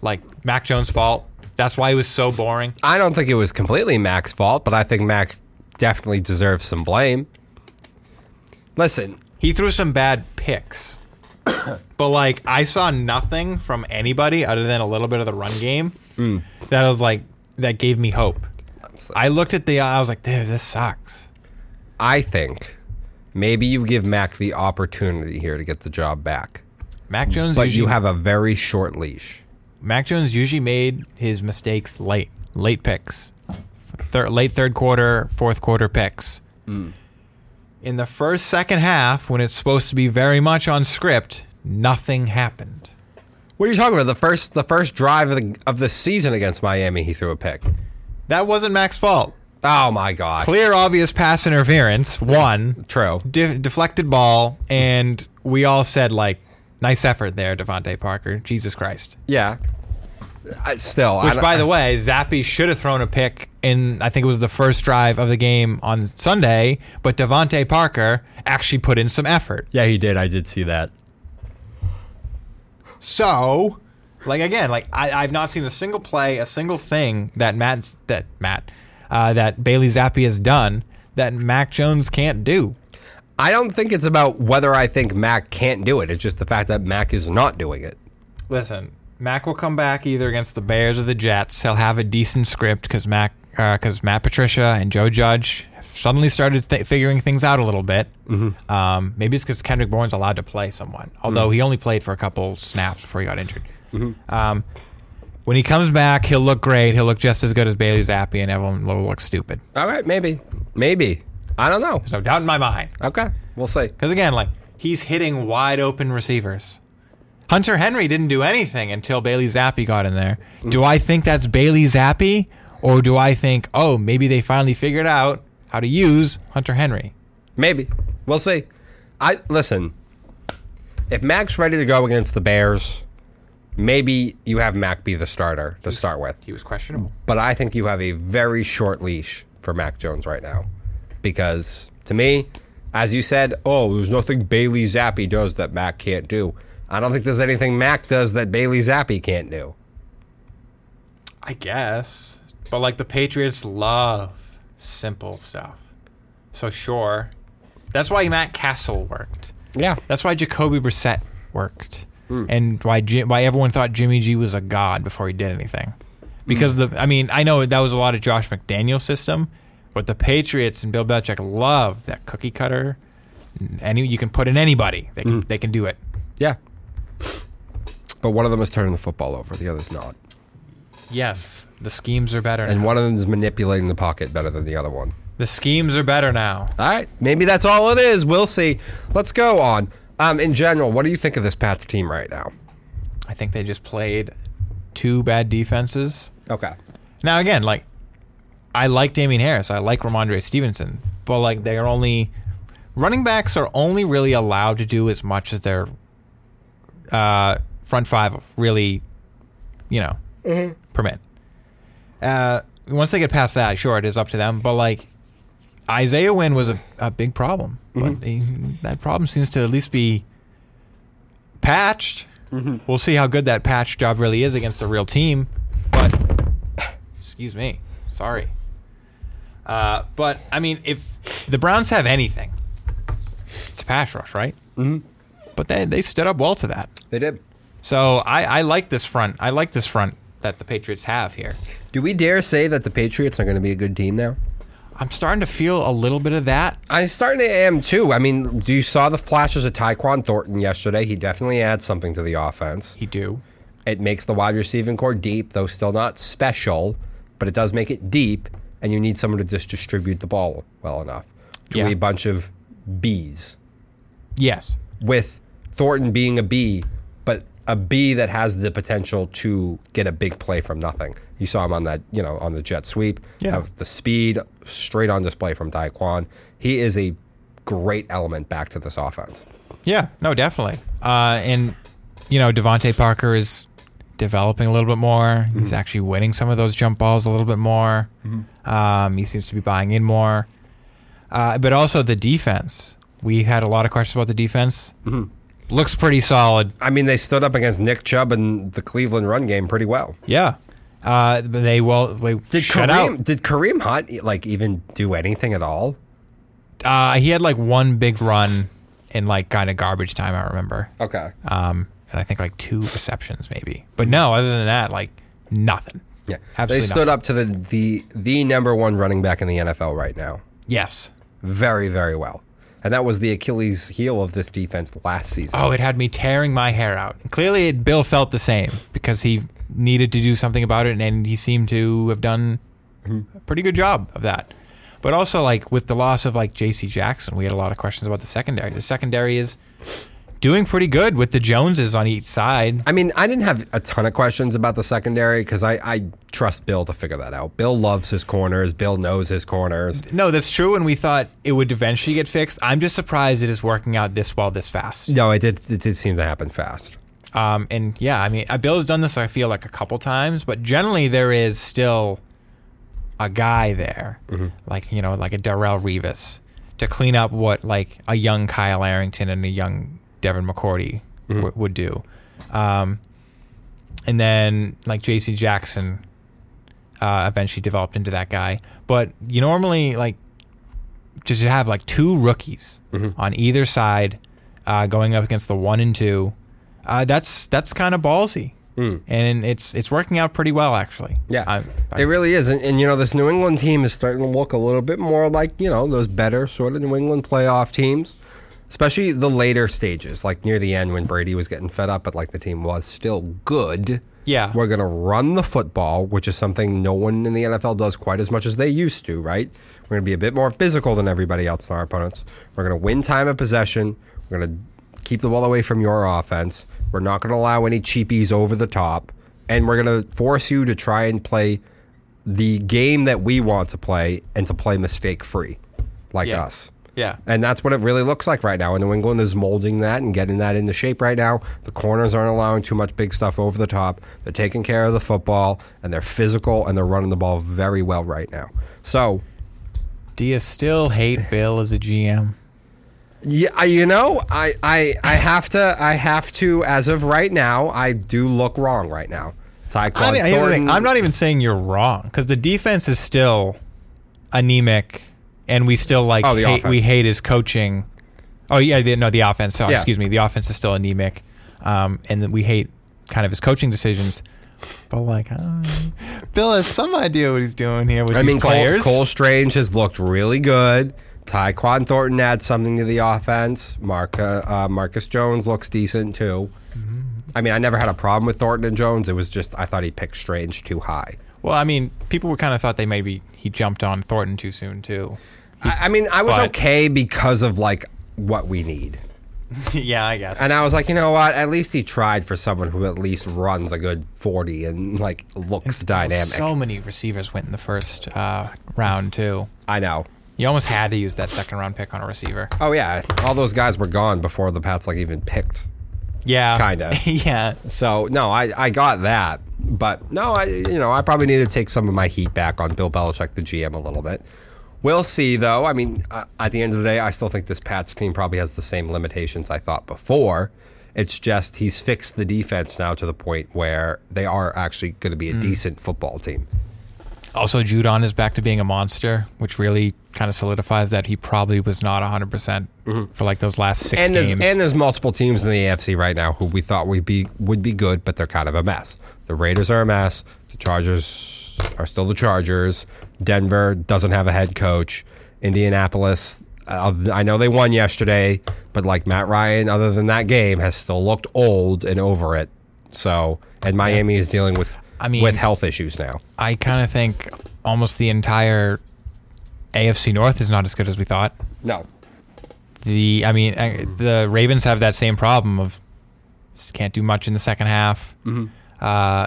like Mac Jones' fault? That's why it was so boring. I don't think it was completely Mac's fault, but I think Mac definitely deserves some blame. Listen, He threw some bad picks, but like I saw nothing from anybody other than a little bit of the run game Mm. that was like that gave me hope. I looked at the. I was like, dude, this sucks. I think maybe you give Mac the opportunity here to get the job back, Mac Jones, but usually, you have a very short leash. Mac Jones usually made his mistakes late, late picks, thir- late third quarter, fourth quarter picks. Hmm. In the first second half, when it's supposed to be very much on script, nothing happened. What are you talking about? The first the first drive of the of the season against Miami, he threw a pick. That wasn't Mac's fault. Oh my god! Clear, obvious pass interference. One True. de- deflected ball, and we all said like, "Nice effort there, DeVante Parker." Jesus Christ. Yeah. I, still, Which, by the way, Zappe should have thrown a pick in. I think it was the first drive of the game on Sunday, but DeVante Parker actually put in some effort. yeah, he did. I did see that. So, like again, like I, I've not seen a single play, a single thing that Matt that Matt uh, that Bailey Zappe has done that Mac Jones can't do. I don't think it's about whether I think Mac can't do it. It's just the fact that Mac is not doing it. Listen, Mac will come back either against the Bears or the Jets. He'll have a decent script because Mac, because Matt Patricia and Joe Judge suddenly started th- figuring things out a little bit. Um, maybe it's because Kendrick Bourne's allowed to play someone, although he only played for a couple snaps before he got injured. Um, when he comes back, he'll look great. He'll look just as good as Bailey Zappe, and everyone will look stupid. All right, maybe, maybe. I don't know. There's no doubt in my mind. Okay, we'll see. Because again, like he's hitting wide open receivers. Hunter Henry didn't do anything until Bailey Zappe got in there. Do I think that's Bailey Zappe, or do I think, oh, maybe they finally figured out how to use Hunter Henry? Maybe we'll see. I listen. If Mac's ready to go against the Bears, maybe you have Mac be the starter to start with. He was questionable. But I think you have a very short leash for Mac Jones right now, because to me, as you said, oh, there's nothing Bailey Zappe does that Mac can't do. I don't think there's anything Mac does that Bailey Zappe can't do. I guess, but like the Patriots love simple stuff. So sure, that's why Matt Cassel worked. Yeah, That's why Jacoby Brissett worked, Hmm. and why Jim, why everyone thought Jimmy G was a god before he did anything. Because hmm. the, I mean, I know that was a lot of Josh McDaniel's system, but the Patriots and Bill Belichick love that cookie cutter. Any you can put in anybody, they can hmm. they can do it. yeah. But one of them is turning the football over, the other's not. Yes, the schemes are better. And now. one of them is manipulating the pocket better than the other one. the schemes are better now. All right, maybe that's all it is. We'll see. Let's go on. Um, in general, what do you think of this Pats team right now? I think they just played two bad defenses. Okay. Now again, like I like Damien Harris, I like Rhamondre Stevenson, but like they are only running backs are only really allowed to do as much as their uh, front five really, you know, permit. Uh, once they get past that, sure, it is up to them. But like Isaiah Wynn was a, a big problem, but he, that problem seems to at least be patched. We'll see how good that patch job really is against a real team. But excuse me, sorry. Uh, but I mean, if the Browns have anything, it's a pass rush, right? Mm-hmm. But they they stood up well to that. They did. So I, I like this front. I like this front that the Patriots have here. Do we dare say that the Patriots are going to be a good team now? I'm starting to feel a little bit of that. I'm starting to am too. I mean, do you saw the flashes of Tyquan Thornton yesterday? He definitely adds something to the offense. He do. It makes the wide receiving core deep, though still not special, but it does make it deep, and you need someone to just distribute the ball well enough to Yeah. a bunch of Bs. Yes. With Thornton being a B, but a B that has the potential to get a big play from nothing. You saw him on that, you know, on the jet sweep. Yeah. Have the speed straight on display from Tyquan. He is a great element back to this offense. Yeah, no, definitely. Uh, and you know, DeVante Parker is developing a little bit more. He's actually winning some of those jump balls a little bit more. Um, he seems to be buying in more. Uh, but also the defense. We had a lot of questions about the defense. Looks pretty solid. I mean, they stood up against Nick Chubb and the Cleveland run game pretty well. Yeah. Uh, they well they Did shut Kareem out. did Kareem Hunt like even do anything at all? Uh, he had like one big run in like kind of garbage time. I remember. Okay. Um, and I think like two receptions maybe. But no, other than that, like nothing. Yeah. Absolutely they stood up to the, the the number one running back in the NFL right now. Yes. Very, very well. And that was the Achilles heel of this defense last season. Oh, it had me tearing my hair out. Clearly, Bill felt the same because he needed to do something about it, and he seemed to have done mm-hmm. a pretty good job of that. But also, like with the loss of like J.C. Jackson, we had a lot of questions about the secondary. The secondary is doing pretty good with the Joneses on each side. I mean, I didn't have a ton of questions about the secondary because I, I trust Bill to figure that out. Bill loves his corners. Bill knows his corners. No, that's true, and we thought it would eventually get fixed. I'm just surprised it is working out this well, this fast. No, it did. It did seem to happen fast. Um, and yeah, I mean, uh, Bill has done this. I feel like a couple times, but generally there is still a guy there, like you know, like a Darrelle Revis, to clean up what like a young Kyle Arrington and a young Devin McCourty w- would do. Um, and then like J.C. Jackson uh, eventually developed into that guy. But you normally like just have like two rookies on either side uh, going up against the one and two. Uh, that's that's kind of ballsy, and it's it's working out pretty well actually. Yeah, I, I, it really is. And, and, you know, this New England team is starting to look a little bit more like, you know, those better sort of New England playoff teams, especially the later stages, like near the end when Brady was getting fed up, but like the team was still good. Yeah. We're going to run the football, which is something no one in the NFL does quite as much as they used to, right? We're going to be a bit more physical than everybody else in our opponents. We're going to win time of possession. We're going to keep the ball away from your offense. We're not going to allow any cheapies over the top. And we're going to force you to try and play the game that we want to play and to play mistake free, like Yeah. us. yeah. And that's what it really looks like right now. And New England is molding that and getting that into shape right now. The corners aren't allowing too much big stuff over the top. They're taking care of the football and they're physical and they're running the ball very well right now. So, Do you still hate Bill as a GM? Yeah, you know, I, I I have to I have to as of right now, I do look wrong right now. Tyquan I, here's the Thornton, I'm not even saying you're wrong because the defense is still anemic, and we still like Oh, hate, we hate his coaching. Oh yeah, the, no, the offense. Sorry, Yeah. excuse me. The offense is still anemic, um, and we hate kind of his coaching decisions. But like, uh, Bill has some idea what he's doing here with I these mean, Cole. Cole Strange has looked really good. Tyquan Thornton adds something to the offense. Marca, uh, Marcus Jones looks decent too. Mm-hmm. I mean, I never had a problem with Thornton and Jones. It was just I thought he picked Strange too high. well, I mean, people were kind of thought they maybe he jumped on Thornton too soon too. I, I mean, I was But- okay because of like what we need, yeah, I guess. and I was like, you know what? At least he tried for someone who at least runs a good forty and like looks dynamic. So many receivers went in the first uh, round too. I know. You almost had to use that second round pick on a receiver. Oh yeah, all those guys were gone before the Pats like even picked. Yeah, Kinda. yeah, So no, I, I got that, but no, I you know I probably need to take some of my heat back on Bill Belichick, the GM, a little bit. We'll see though. I mean, uh, at the end of the day, I still think this Pats team probably has the same limitations I thought before. It's just he's fixed the defense now to the point where they are actually going to be a decent football team. Also, Judon is back to being a monster, which really kind of solidifies that he probably was not 100% for like those last six And there's, games. and there's multiple teams in the AFC right now who we thought would be would be good, but they're kind of a mess. The Raiders are a mess. The Chargers are still the Chargers. Denver doesn't have a head coach. Indianapolis, uh, I know they won yesterday, but like Matt Ryan, other than that game, has still looked old and over it. So, and Miami is dealing with I mean- with health issues now. I kind of think almost the entire AFC North is not as good as we thought. No, The I mean, uh, the Ravens have that same problem of Just can't do much in the second half. Uh,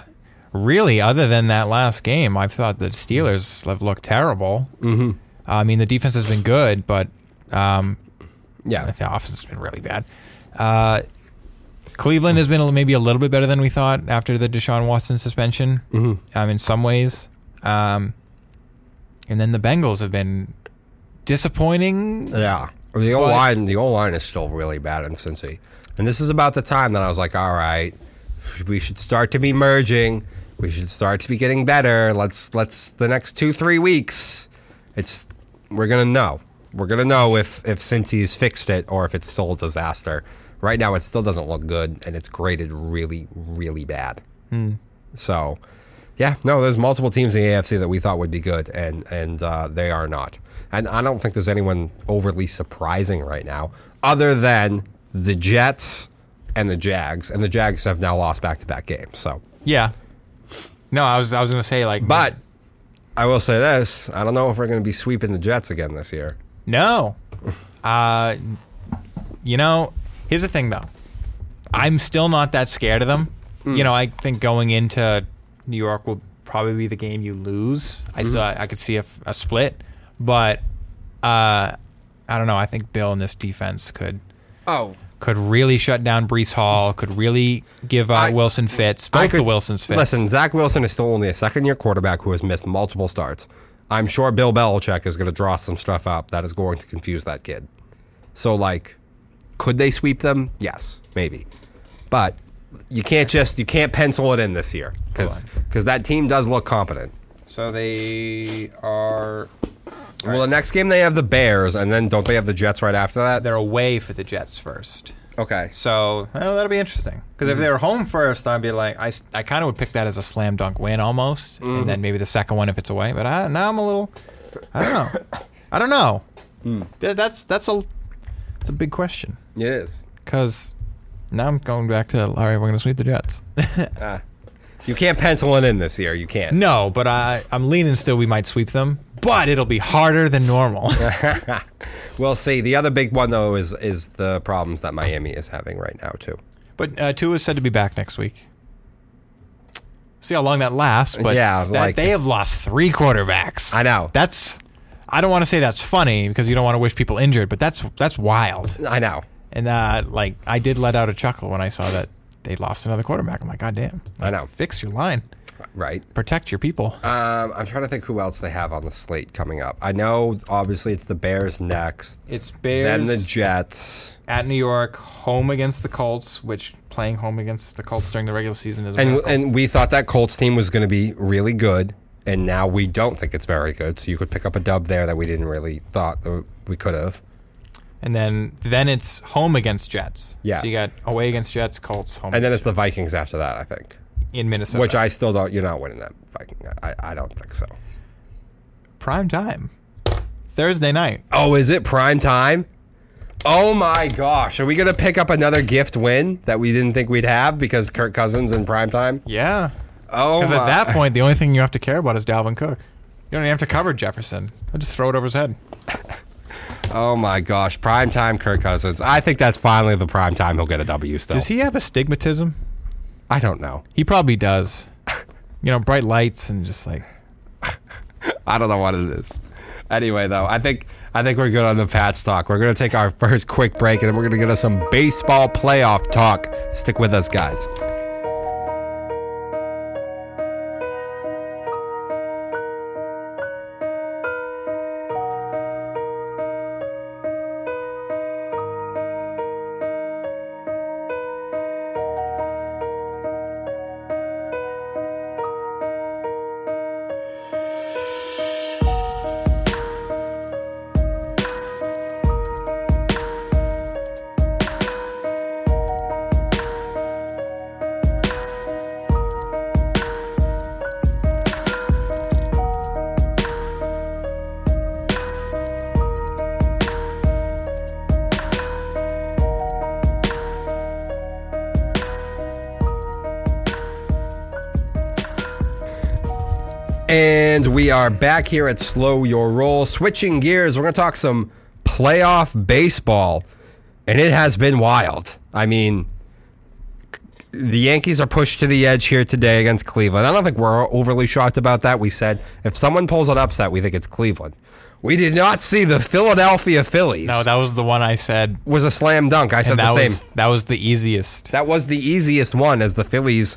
really, other than that last game, I've thought the Steelers have looked terrible. Mm-hmm. I mean, the defense has been good, but um, Yeah. the offense has been really bad. Uh, Cleveland has been maybe a little bit better than we thought after the Deshaun Watson suspension. Mm-hmm. Um, in some ways, um, and then the Bengals have been disappointing. Yeah. The O line, the O line is still really bad in Cincy, and this is about the time that I was like, all right, we should start to be merging. We should start to be getting better. Let's let's the next two three weeks. It's we're gonna know. We're gonna know if if Cincy's fixed it or if it's still a disaster. Right now, it still doesn't look good, and it's graded really really bad. So, yeah, no, there's multiple teams in the AFC that we thought would be good, and and uh, they are not. And I don't think there's anyone overly surprising right now, other than the Jets and the Jags. And the Jags have now lost back-to-back games. So, Yeah. No, I was I was gonna say like, but I will say this: I don't know if we're going to be sweeping the Jets again this year. no. Uh, you know, here's the thing though. I'm still not that scared of them. You know, I think going into New York will probably be the game you lose. I saw I could see a split, but uh, I don't know. I think Bill and this defense could Oh, could really shut down Breece Hall. Could really give uh, I- Wilson fits. Both the Wilsons fits. Listen, Zach Wilson is still only a second-year quarterback who has missed multiple starts. I'm sure Bill Belichick is going to draw some stuff up that is going to confuse that kid. So, like, could they sweep them? Yes, maybe, but you can't just you can't pencil it in this year because because that team does look competent. So they are Well, the next game they have the Bears, and then don't they have the Jets right after that? they're away for the Jets first. Okay. So well, that'll be interesting. Because if mm-hmm. they were home first, I'd be like, I, I kind of would pick that as a slam dunk win almost, and mm-hmm. then maybe the second one if it's away. But I, now I'm a little, I don't know, I don't know. Hmm. Th- That's that's a, it's a big question It is. because now I'm going back to all right, we're gonna sweep the Jets. You can't pencil it in this year. You can't. no, but I I'm leaning still. We might sweep them, but it'll be harder than normal. We'll see. The other big one though is is the problems that Miami is having right now too. But uh, Tua is said to be back next week. See how long that lasts. But Yeah, that- like- they have lost three quarterbacks. I know. That's. I don't want to say that's funny because you don't want to wish people injured, but that's that's wild. I know. And uh, like I did let out a chuckle when I saw that they lost another quarterback. I'm like, God damn! I know. Fix your line, Right. protect your people. Um, I'm trying to think who else they have on the slate coming up. I know, obviously, it's the Bears next, It's Bears then the Jets, at New York, home against the Colts, which playing home against the Colts during the regular season is a and and we thought that Colts team was going to be really good, and now we don't think it's very good. So you could pick up a dub there that we didn't really thought that we could have. And then then it's home against Jets. Yeah. So you got away against Jets, Colts, home And then it's the Vikings after that, I think. in Minnesota. Which I still don't. You're not winning that Viking. I, I don't think so. prime time. Thursday night. Oh, is it prime time? Oh my gosh. Are we going to pick up another gift win that we didn't think we'd have because Kirk Cousins in prime time? Yeah. Oh, Because at that point, the only thing you have to care about is Dalvin Cook. You don't even have to cover Jefferson. I'll just throw it over his head. Oh my gosh. Prime time Kirk Cousins. I think that's finally the prime time he'll get a W still. Does he have astigmatism? I don't know. He probably does. You know, bright lights and just like I don't know what it is. Anyway, though, I think I think we're good on the Pats talk. We're going to take our first quick break and then we're going to get us some baseball playoff talk. Stick with us, guys. We are back here at Slow Your Roll. Switching gears, we're going to talk some playoff baseball. And it has been wild. I mean, the Yankees are pushed to the edge here today against Cleveland. I don't think we're overly shocked about that. We said if someone pulls an upset, we think it's Cleveland. We did not see the Philadelphia Phillies. No, that was the one I said. was a slam dunk. I said the same. was that was the easiest. That was the easiest one as the Phillies.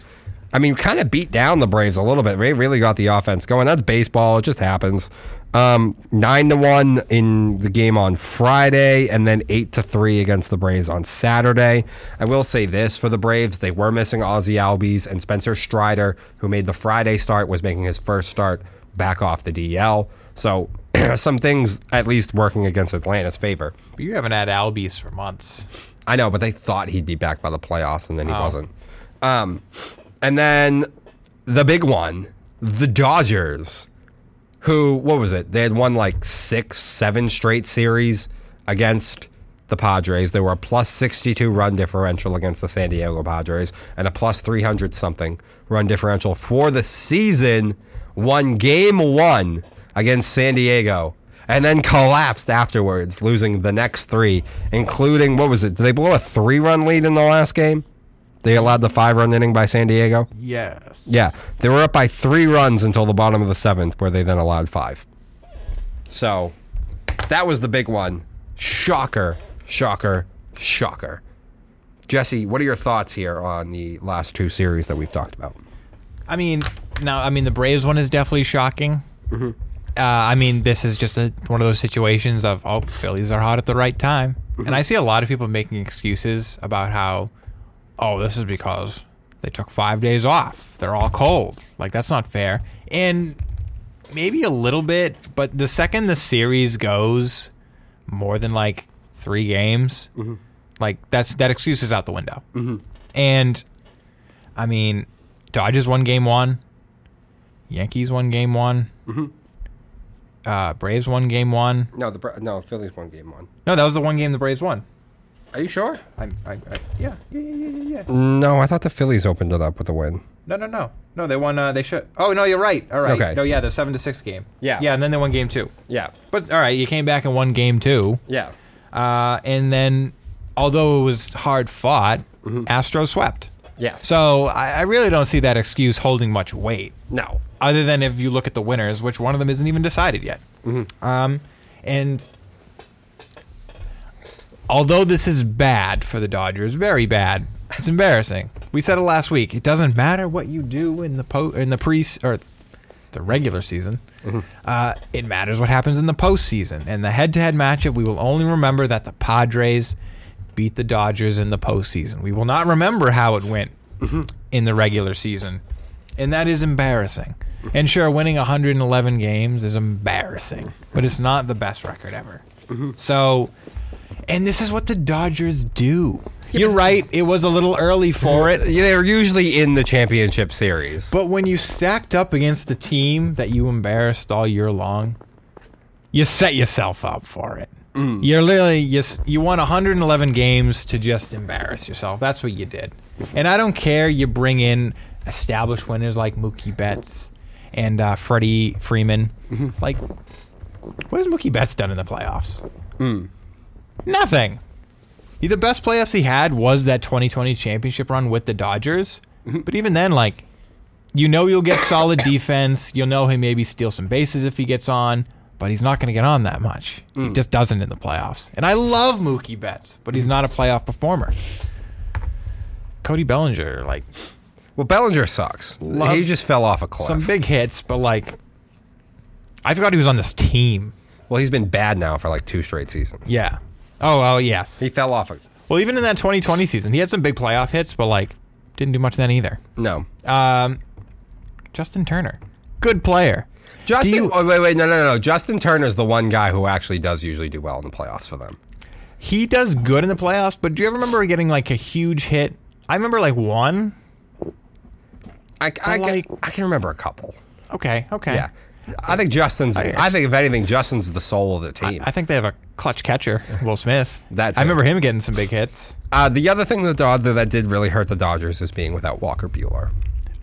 I mean, kind of beat down the Braves a little bit. They really got the offense going. That's baseball. It just happens. Um, nine to one in the game on Friday, and then eight to three against the Braves on Saturday. I will say this for the Braves: they were missing Ozzie Albies and Spencer Strider, who made the Friday start, was making his first start back off the DL. So some things at least working against Atlanta's favor. But you haven't had Albies for months. I know, but they thought he'd be back by the playoffs, and then he Oh. wasn't. Um, and then the big one, the Dodgers, who what was it? They had won like six, seven straight series against the Padres. They were a plus sixty-two run differential against the San Diego Padres, and a plus three hundred something run differential for the season. Won game one against San Diego. And then collapsed afterwards, losing the next three, including what was it? Did they blow a three-run lead in the last game? They allowed the five-run inning by San Diego. Yes. Yeah, they were up by three runs until the bottom of the seventh, where they then allowed five. So that was the big one. Shocker, shocker, shocker. Jesse, what are your thoughts here on the last two series that we've talked about? I mean, now I mean the Braves one is definitely shocking. Mm-hmm. Uh, I mean, this is just a, one of those situations of oh, Phillies are hot at the right time, Mm-hmm. and I see a lot of people making excuses about how, oh, this is because they took five days off. They're all cold. Like that's not fair. And maybe a little bit, but the second the series goes more than like three games, Mm-hmm. like that's that excuse is out the window. And I mean, Dodgers won game one, Yankees won game one, Mm-hmm. uh, Braves won game one. No, the no Phillies won game one. No, that was the one game the Braves won. Are you sure? I, I, I yeah, yeah, yeah, yeah, yeah, yeah. No, I thought the Phillies opened it up with a win. No, no, no, no. They won. Uh, they should. Oh no, you're right. All right. Okay. No, yeah, the seven to six game. Yeah. Yeah, and then they won game two. Yeah, But all right, you came back and won game two. yeah. Uh, and then, although it was hard fought, Astros swept. Yeah. So I, I really don't see that excuse holding much weight, No. other than if you look at the winners, which one of them isn't even decided yet. Um, and although this is bad for the Dodgers, very bad, it's embarrassing. We said it last week. It doesn't matter what you do in the po- in the pre or the regular season. Mm-hmm. Uh, it matters what happens in the postseason. And the head-to-head matchup, we will only remember that the Padres beat the Dodgers in the postseason. We will not remember how it went mm-hmm. in the regular season, and that is embarrassing. Mm-hmm. And sure, winning 111 games is embarrassing, but it's not the best record ever. So, and this is what the Dodgers do. You're right. It was a little early for it. They're usually in the championship series. But when you stacked up against the team that you embarrassed all year long, you set yourself up for it. Mm. You're literally you, you won 111 games to just embarrass yourself. That's what you did. And I don't care you bring in established winners like Mookie Betts and uh, Freddie Freeman. Mm-hmm. Like, what has Mookie Betts done in the playoffs? Mm. Nothing. The best playoffs he had was that 2020 championship run with the Dodgers. Mm-hmm. But even then, like, you know you'll get solid defense. You'll know he maybe steal some bases if he gets on, but he's not going to get on that much. He mm. just doesn't in the playoffs. And I love Mookie Betts, but he's mm. not a playoff performer. Cody Bellinger, like Well, Bellinger sucks. he just fell off a cliff. some big hits, but like I forgot he was on this team. well, he's been bad now for like two straight seasons. Yeah. Oh, oh yes. He fell off a Well, even in that 2020 season, he had some big playoff hits, but like didn't do much then either. no. Um, Justin Turner, good player. Justin, you- oh, wait, wait, no, no, no. Justin is the one guy who actually does usually do well in the playoffs for them. He does good in the playoffs, but do you ever remember getting like a huge hit? I remember like one. I, I, like- can, I can remember a couple. Okay, okay. Yeah. I think Justin's. I, think if anything, Justin's the soul of the team. I think they have a clutch catcher, Will Smith. That's I it. remember him getting some big hits. Uh, the other thing that that that did really hurt the Dodgers is being without Walker Buehler.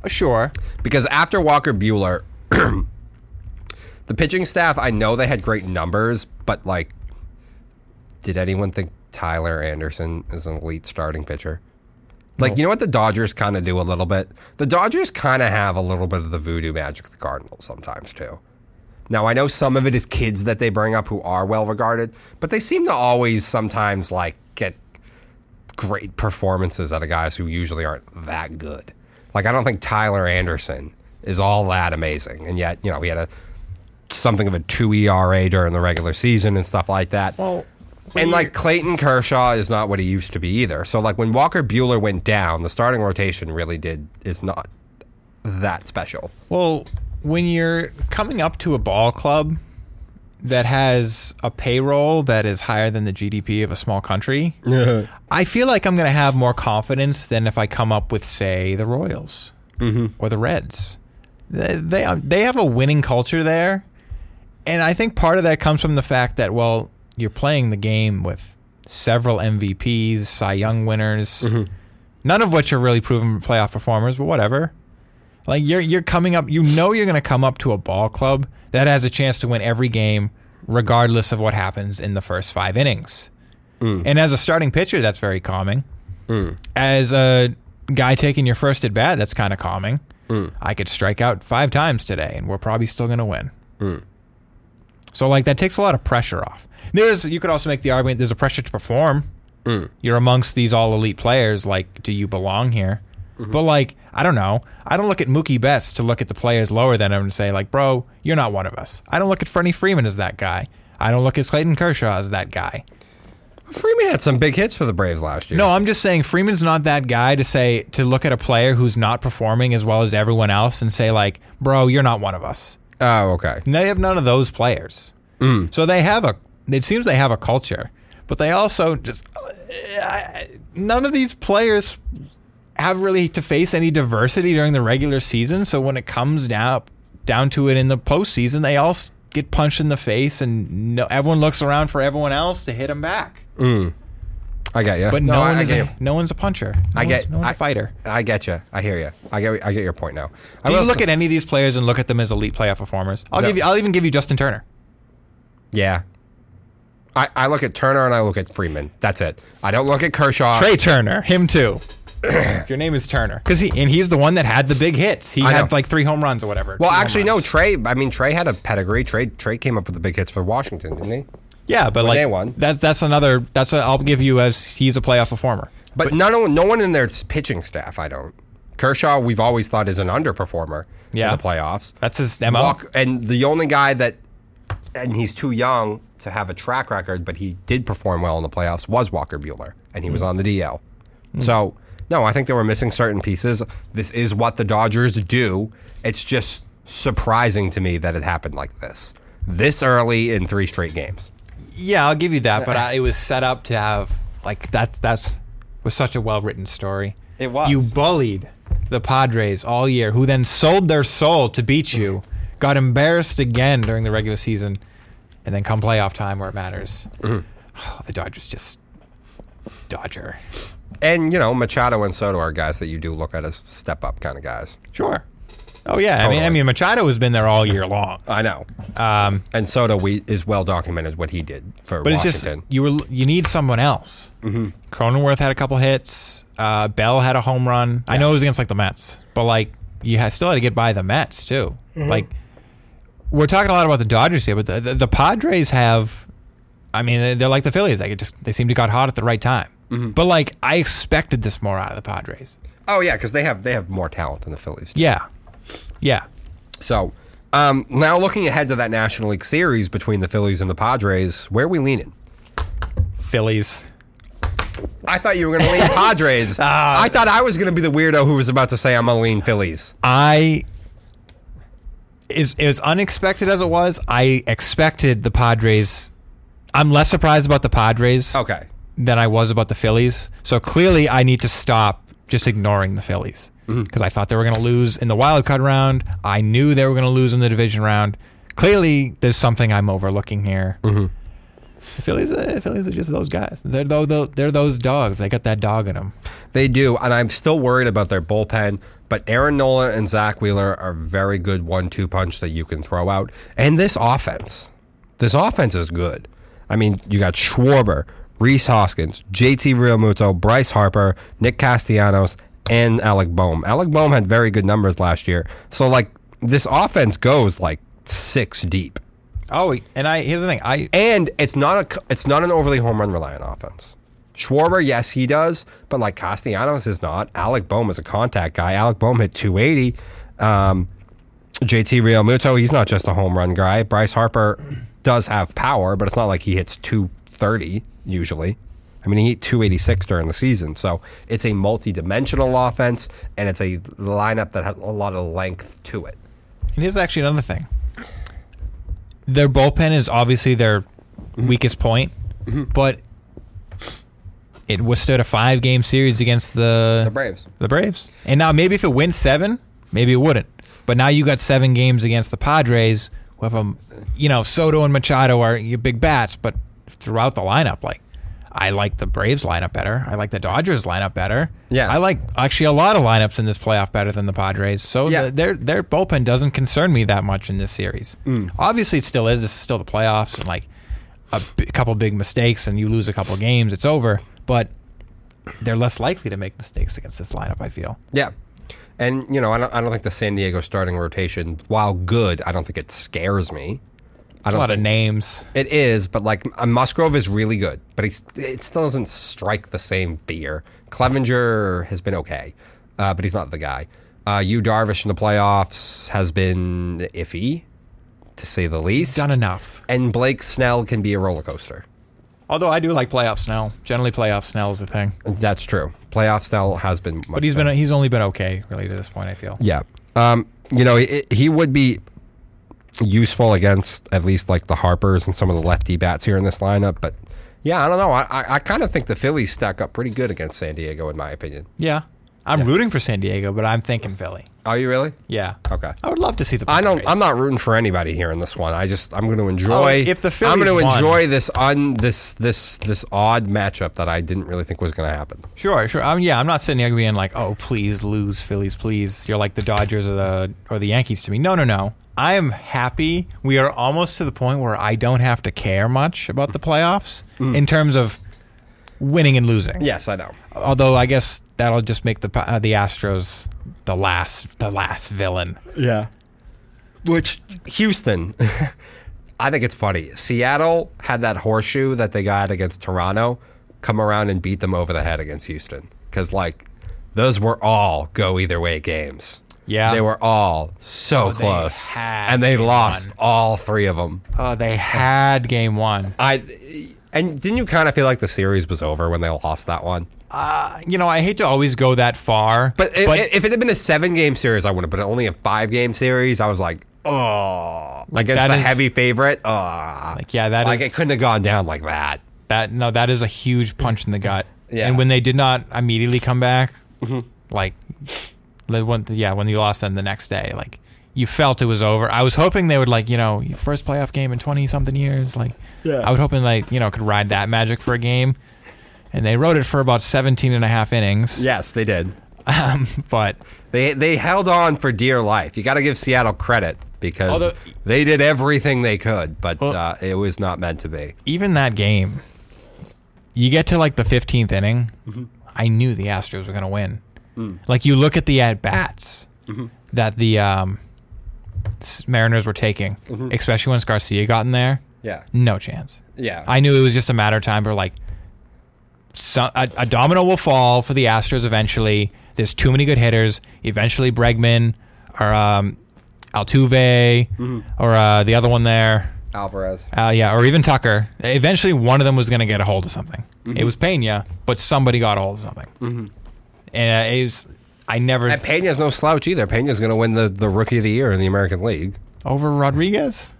Uh, Sure. Because after Walker Buehler, the pitching staff, I know they had great numbers, but like, did anyone think Tyler Anderson is an elite starting pitcher? Like, you know what the Dodgers kind of do a little bit? The Dodgers kind of have a little bit of the voodoo magic of the Cardinals sometimes, too. Now, I know some of it is kids that they bring up who are well regarded, but they seem to always sometimes, like, get great performances out of guys who usually aren't that good. Like, I don't think Tyler Anderson is all that amazing. And yet, you know, he had a something of a 2 ERA during the regular season and stuff like that. Well, And like Clayton Kershaw is not what he used to be either. So like when Walker Buehler went down, the starting rotation really did is not that special. Well, when you're coming up to a ball club that has a payroll that is higher than the GDP of a small country, I feel like I'm going to have more confidence than if I come up with, say, the Royals or the Reds. They they, um, they have a winning culture there, and I think part of that comes from the fact that well, you're playing the game with several MVPs, Cy Young winners, mm-hmm. none of which are really proven playoff performers, but whatever. Like you're you're coming up, you know you're going to come up to a ball club that has a chance to win every game, regardless of what happens in the first five innings. Mm. And as a starting pitcher, that's very calming. Mm. As a guy taking your first at bat, that's kind of calming. Mm. I could strike out five times today, and we're probably still going to win. So like that takes a lot of pressure off. There's you could also make the argument there's a pressure to perform. Mm. You're amongst these all elite players. Like, do you belong here? Mm-hmm. But like, I don't know. I don't look at Mookie Betts to look at the players lower than him and say like, bro, you're not one of us. I don't look at Freddie Freeman as that guy. I don't look at Clayton Kershaw as that guy. Freeman had some big hits for the Braves last year. No, I'm just saying Freeman's not that guy to say to look at a player who's not performing as well as everyone else and say like, bro, you're not one of us. Oh, okay. They have none of those players. Mm. So they have a. It seems they have a culture, but they also just none of these players have really to face any diversity during the regular season. So when it comes down down to it in the postseason, they all get punched in the face, and no, everyone looks around for everyone else to hit them back. Mm. I get you. But no, I, one I is get a, you. no one's a puncher. No I get. no one's I, a fighter. I get you. I hear you. I get. I get your point now. I Do you look s- at any of these players and look at them as elite playoff performers? I'll No. give you. I'll even give you Justin Turner. Yeah. I, I look at Turner and I look at Freeman. That's it. I don't look at Kershaw. Trey Turner, him too. if your name is Turner, because he and he's the one that had the big hits. He I had know. like three home runs or whatever. Well, actually, no. Trey. I mean, Trey had a pedigree. Trey. Trey came up with the big hits for Washington, didn't he? Yeah, but they like won. that's that's another. That's a, I'll give you as he's a playoff performer. But, no, no one in their pitching staff. I don't. Kershaw, we've always thought is an underperformer Yeah. in the playoffs. That's his mo. Walk, and the only guy that, and he's too young to have a track record, but he did perform well in the playoffs was Walker Buehler, and he was Hmm. on the DL. So no, I think they were missing certain pieces. This is what the Dodgers do. It's just surprising to me that it happened like this, this early in three straight games. Yeah, I'll give you that. But I, it was set up to have like that's that's was such a well written story. It was. You bullied the Padres all year, who then sold their soul to beat you, got embarrassed again during the regular season, and then come playoff time where it matters. Mm-hmm. the Dodgers just Dodger. And you know, Machado and Soto are guys that you do look at as step up kind of guys. Sure. Oh yeah, I mean, I mean, Machado has been there all year long. I know. Um, And Soto we, is well documented what he did for but Washington. it's just you were you need someone else. Mm-hmm. Cronenworth had a couple hits. Uh, Bell had a home run. I know it was against like the Mets, but like you ha- still had to get by the Mets too. Like we're talking a lot about the Dodgers here, but the, the, the Padres have. I mean, they- they're like the Phillies. They just they seem to got hot at the right time. But like I expected this more out of the Padres. oh yeah, because they have they have more talent than the Phillies. do. Yeah, yeah. So um, now looking ahead to that National League series between the Phillies and the Padres, where are we leaning? Phillies. I thought you were going to lean Padres. Ah. I thought I was going to be the weirdo who was about to say I'm going to lean Phillies. I is as unexpected as it was. I expected the Padres. I'm less surprised about the Padres Okay. than I was about the Phillies. So clearly, I need to stop just ignoring the Phillies mm-hmm. because I thought they were going to lose in the wild card round. I knew they were going to lose in the division round. Clearly, there's something I'm overlooking here. The Phillies, uh, Phillies are just those guys. They're those, they're those dogs. They got that dog in them. They do, and I'm still worried about their bullpen. But Aaron Nola and Zack Wheeler are very good one-two punch that you can throw out. And this offense, this offense is good. I mean, you got Schwarber, Rhys Hoskins, JT Realmuto, Bryce Harper, Nick Castellanos, and Alec Bohm. Alec Bohm had very good numbers last year. So like this offense goes like six deep. Oh, and I here's the thing. I And it's not a it's not an overly home run reliant offense. Schwarber, yes, he does, but like Castellanos is not. Alec Bohm is a contact guy. Alec Bohm hit 280. Um, JT Realmuto, he's not just a home run guy. Bryce Harper does have power, but it's not like he hits 230 usually. I mean, he hit 286 during the season. So it's a multi dimensional offense, and it's a lineup that has a lot of length to it. And here's actually another thing. Their bullpen is obviously their mm-hmm. weakest point, mm-hmm. but it withstood a five game series against the, The Braves. The Braves. And now maybe if it wins seven, maybe it wouldn't. But now you got seven games against the Padres with a, you know, Soto and Machado are your big bats, but throughout the lineup, like I like the Braves lineup better. I like the Dodgers lineup better. Yeah. I like actually a lot of lineups in this playoff better than the Padres. So Yeah. the, their their bullpen doesn't concern me that much in this series. Mm. Obviously, it still is. This is still the playoffs, and like a b- couple big mistakes, and you lose a couple games, it's over. But they're less likely to make mistakes against this lineup. I feel. Yeah. And, you know, I don't, I don't think the San Diego starting rotation, while good, I don't think it scares me. I A don't a lot of names. it is, but like uh, Musgrove is really good, but he's, it still doesn't strike the same fear. Clevinger has been okay, uh, but he's not the guy. Uh, you Darvish in the playoffs has been iffy, to say the least. Done enough. And Blake Snell can be a roller coaster. Although I do like playoff Snell. Generally, playoff Snell is a thing. That's true. Playoff Snell has been, much But he's better. been he's only been okay really to this point. I feel. Yeah. Um, you know, he, he would be useful against at least like the Harpers and some of the lefty bats here in this lineup. But yeah, I don't know. I, I, I kind of think the Phillies stack up pretty good against San Diego, in my opinion. Yeah. I'm rooting for San Diego, but I'm thinking Philly. Are you really? Yeah. Okay. I would love to see the. I don't. I'm not rooting for anybody here in this one. I just I'm going to enjoy. Oh, if the Phillies I'm going to enjoy this un this this this odd matchup that I didn't really think was going to happen. Sure, sure. Um, yeah, I'm not sitting here being like, "Oh, please lose, Phillies, please." You're like the Dodgers or the or the Yankees to me. No, no, no. I am happy. We are almost to the point where I don't have to care much about the playoffs in terms of winning and losing. Yes, I know. Although I guess that'll just make the uh, the Astros the last the last villain. Yeah. Which Houston, I think it's funny. Seattle had that horseshoe that they got against Toronto come around and beat them over the head against Houston because like those were all go either way games. Yeah. they were all so Oh, they close, had and they game lost one. all three of them. Oh, they had game one. I and didn't you kind of feel like the series was over when they lost that one? Uh, you know, I hate to always go that far, But, i if it had been a seven game series, I would have. But only a five game series, I was like, oh, against the is- heavy favorite. Oh, Like, yeah, that like is- it couldn't have gone down like that. That no, that is a huge punch in the gut. Yeah. And when they did not immediately come back, mm-hmm. like, the one, yeah, when you lost them the next day, like you felt it was over. I was hoping they would like, you know, first playoff game in twenty something years. Like, Yeah. I was hoping like, you know, could ride that magic for a game. And they rode it for about 17 and a half innings. Yes, they did. Um, but They they held on for dear life. You got to give Seattle credit because Although- they did everything they could, but Well- uh, it was not meant to be. even that game, you get to like the 15th inning, Mm-hmm. I knew the Astros were going to win. Mm. Like you look at the at bats Mm-hmm. that the um, s- Mariners were taking, Mm-hmm. especially once Garcia got in there, Yeah, no chance. yeah. I knew it was just a matter of time. for like, so, a, a domino will fall for the Astros eventually. There's too many good hitters. Eventually, Bregman or um, Altuve Mm-hmm. or uh, the other one there. Alvarez. Uh, yeah, or even Tucker. Eventually, one of them was going to get a hold of something. Mm-hmm. It was Pena, but somebody got a hold of something. Mm-hmm. And uh, it was, I never And Pena's no slouch either. Pena's going to win the, the Rookie of the Year in the American League. over Rodriguez.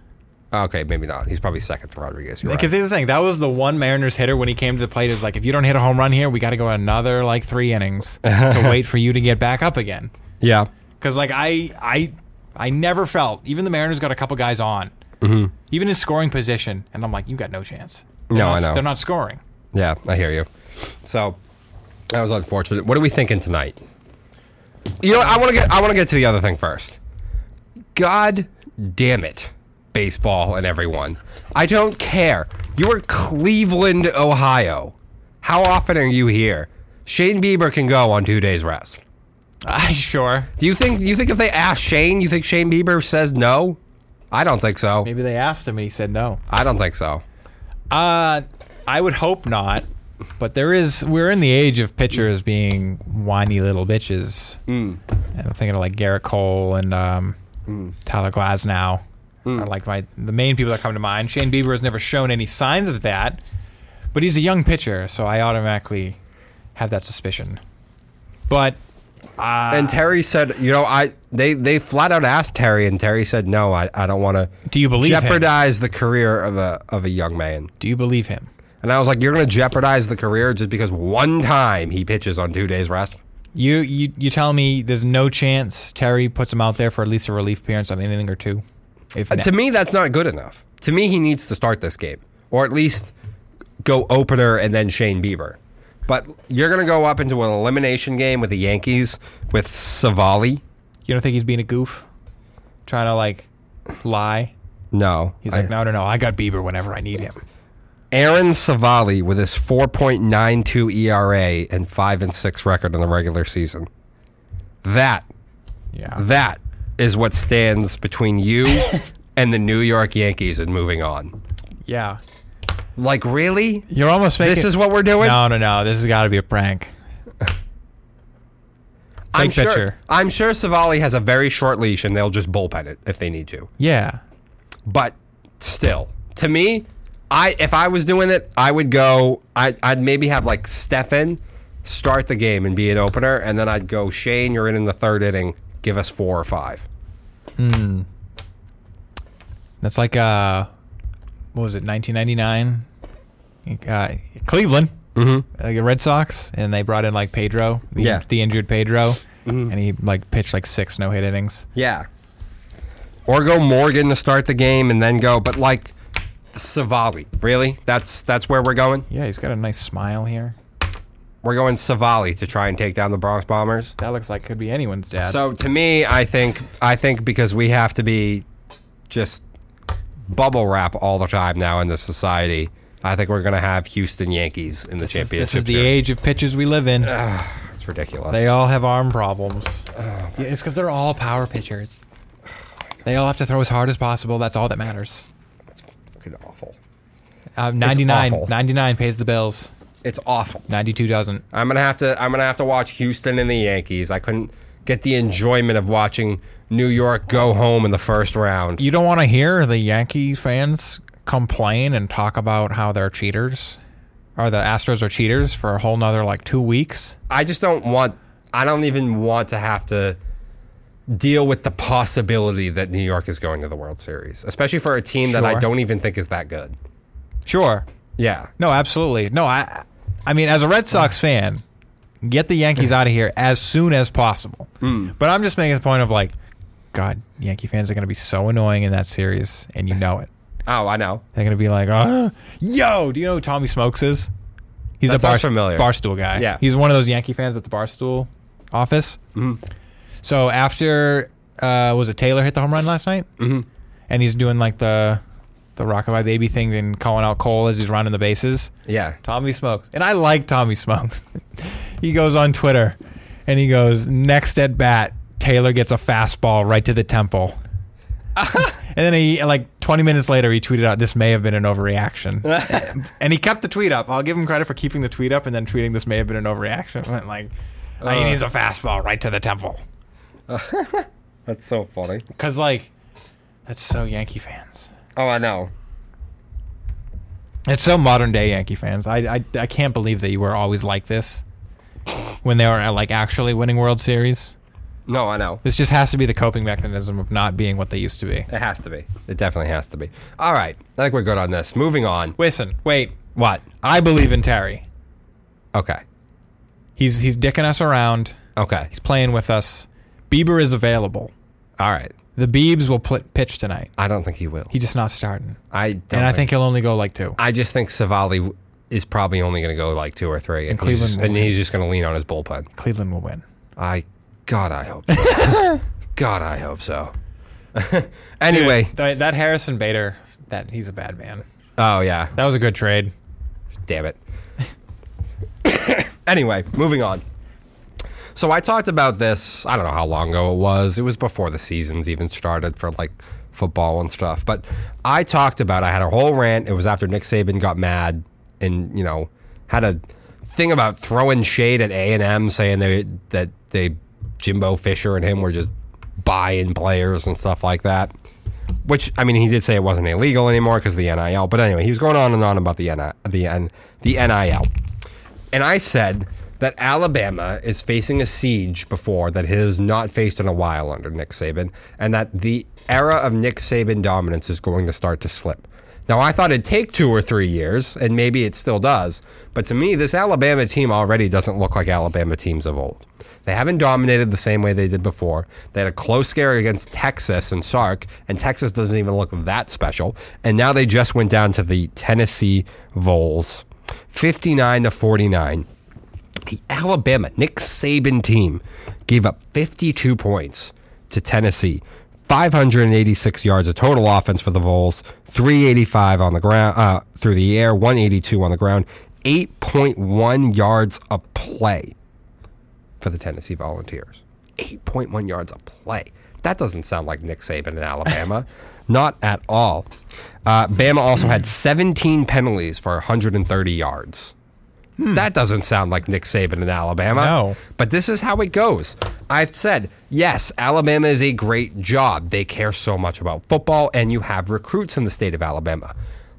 Okay, maybe not. He's probably second to Rodriguez. Because right. here's the thing, that was the one Mariners hitter when he came to the plate. Is like, if you don't hit a home run here, we got to go another like three innings to wait for you to get back up again. Yeah. Because like I, I, I never felt even the Mariners got a couple guys on, mm-hmm. even in scoring position, and I'm like, you got no chance. They're No, not, I know. they're not scoring. Yeah, I hear you. So that was unfortunate. What are we thinking tonight? You know, what? I want to get I want to get to the other thing first. God damn it, baseball and everyone. I don't care. You are Cleveland, Ohio. How often are you here? Shane Bieber can go on two days rest. I sure. Do you think? You think if they ask Shane, you think Shane Bieber says no? I don't think so. Maybe they asked him and he said no. I don't think so. Uh, I would hope not. But there is, we're in the age of pitchers being whiny little bitches. Mm. And I'm thinking of like Gerrit Cole and um, Tyler Glasnow are like my the main people that come to mind. Shane Bieber has never shown any signs of that, but he's a young pitcher, so I automatically have that suspicion. But uh, And Terry said, you know, I they they flat out asked Terry, and Terry said, no, I, I don't want to do you believe him? jeopardize the career of a of a young man. Do you believe him? And I was like, you're going to jeopardize the career just because one time he pitches on two days rest? You you you tell me there's no chance Terry puts him out there for at least a relief appearance on an inning or two. If Uh, to me, that's not good enough. To me, he needs to start this game, or at least go opener and then Shane Bieber. But you're going to go up into an elimination game with the Yankees with Civale? you don't think he's being a goof, trying to like lie? No. He's I- like, no, no, no. I got Bieber whenever I need him. Aaron Civale with his 4.92 ERA and 5 and 6 record in the regular season. That Yeah. that is what stands between you and the New York Yankees and moving on. Yeah. Like really? You're almost making. This is what we're doing? No, no, no. This has got to be a prank. I'm sure pitcher. I'm sure Civale has a very short leash and they'll just bullpen it if they need to. Yeah. But still, to me, I if I was doing it, I would go I I'd maybe have like Stephan start the game and be an opener and then I'd go Shane, you're in in the third inning, give us 4 or 5. Hmm. That's like uh, what was it? 1999. Uh, Cleveland. Mm-hmm. Like the Red Sox, and they brought in like Pedro, the, Yeah. the injured Pedro, and he like pitched like six no hit innings. Yeah. Or go Morgan to start the game and then go, but like Civale, really? That's that's where we're going. Yeah, he's got a nice smile here. We're going Civale to try and take down the Bronx Bombers. That looks like could be anyone's dad. So to me, I think I think because we have to be just bubble wrap all the time now in this society. I think we're gonna have Houston Yankees in the this is, championship. this is the series. age of pitchers we live in. It's ridiculous. They all have arm problems. yeah, it's because they're all power pitchers. They all have to throw as hard as possible. That's all that matters. Fucking awful. Uh, 99, awful. 99 pays the bills. It's awful. 92 doesn't. I'm gonna have to. I'm gonna have to watch Houston and the Yankees. I couldn't get the enjoyment of watching New York go home in the first round. You don't want to hear the Yankee fans complain and talk about how they're cheaters, or the Astros are cheaters for a whole nother like two weeks. I just don't want. I don't even want to have to deal with the possibility that New York is going to the World Series, especially for a team that I don't even think is that good. Sure. Yeah. No, absolutely. No, I I mean as a Red Sox fan, get the Yankees out of here as soon as possible. Hmm. But I'm just making the point of like God, Yankee fans are going to be so annoying in that series and you know it. Oh, I know. They're going to be like, "Oh, yo, do you know who Tommy Smokes is?" He's That a bar, familiar. barstool guy. Yeah. He's one of those Yankee fans at the barstool office. Mm-hmm. So after uh, was it Taylor hit the home run last night? Mm-hmm. And he's doing like the the rockabye baby thing and calling out Cole as he's running the bases. Yeah. Tommy Smokes. And I like Tommy Smokes. he goes on Twitter and he goes, next at bat, Taylor gets a fastball right to the temple. and then he, like 20 minutes later, he tweeted out, this may have been an overreaction. and he kept the tweet up. I'll give him credit for keeping the tweet up and then tweeting, this may have been an overreaction. Went like, he needs a fastball right to the temple. That's so funny. Because, like, that's so Yankee fans. Oh, I know. It's so modern day Yankee fans. I, I I can't believe that you were always like this when they were like actually winning World Series. No, I know. This just has to be the coping mechanism of not being what they used to be. It has to be. It definitely has to be. All right. I think we're good on this. Moving on. Listen, wait. What? I believe in Terry. Okay. He's he's dicking us around. Okay. He's playing with us. Bieber is available. All right. The Biebs will pl- pitch tonight. I don't think he will. He's just not starting, I don't and I think he'll only go like two. I just think Civale is probably only going to go like two or three, and, And he's Cleveland just, will and win. he's just going to lean on his bullpen. Cleveland will win. I, God, I hope. so. God, I hope so. anyway, That, that Harrison Bader that he's a bad man. Oh yeah, That was a good trade. damn it. anyway, moving on. So I talked about this. I don't know how long ago it was. It was before the seasons even started for like football and stuff. But I talked about. I had a whole rant. It was after Nick Saban got mad and you know had a thing about throwing shade at A and M, saying they that they Jimbo Fisher and him were just buying players and stuff like that. Which I mean, he did say it wasn't illegal anymore because the NIL. But anyway, he was going on and on about the NIL, the N, the NIL, and I said that Alabama is facing a siege before that it has not faced in a while under Nick Saban, and that the era of Nick Saban dominance is going to start to slip. Now, I thought it'd take two or three years, and maybe it still does. But to me, this Alabama team already doesn't look like Alabama teams of old. They haven't dominated the same way they did before. They had a close scare against Texas and Sark, and Texas doesn't even look that special. And now they just went down to the Tennessee Vols, 59 to 49. The Alabama Nick Saban team gave up 52 points to Tennessee. 586 yards of total offense for the Vols, 385 on the ground uh, through the air, 182 on the ground, 8.1 yards a play for the Tennessee Volunteers. 8.1 yards a play. That doesn't sound like Nick Saban in Alabama. Not at all. Uh, Bama also had 17 penalties for 130 yards. That doesn't sound like Nick Saban in Alabama. No. But this is how it goes. I've said, yes, Alabama is a great job. They care so much about football, and you have recruits in the state of Alabama.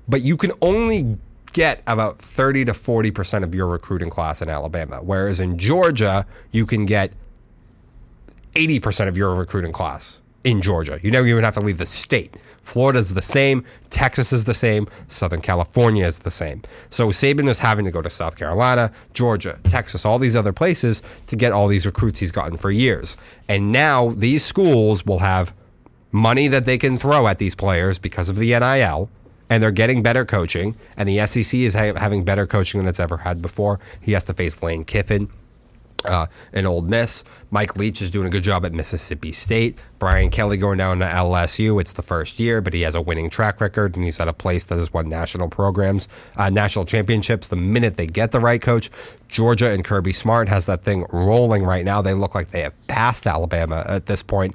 But you can only get about 30 to 40% of your recruiting class in Alabama. Whereas in Georgia, you can get 80% of your recruiting class in Georgia. You never even have to leave the state. Florida's the same, Texas is the same, Southern California is the same. So Saban is having to go to South Carolina, Georgia, Texas, all these other places to get all these recruits he's gotten for years. And now these schools will have money that they can throw at these players because of the NIL. And they're getting better coaching, and the SEC is ha- having better coaching than it's ever had before. He has to face Lane Kiffin, uh, in Ole Miss. Mike Leach is doing a good job at Mississippi State. Brian Kelly going down to LSU. It's the first year, but he has a winning track record, and he's at a place that has won national programs, uh, national championships. The minute they get the right coach, Georgia and Kirby Smart has that thing rolling right now. They look like they have passed Alabama at this point.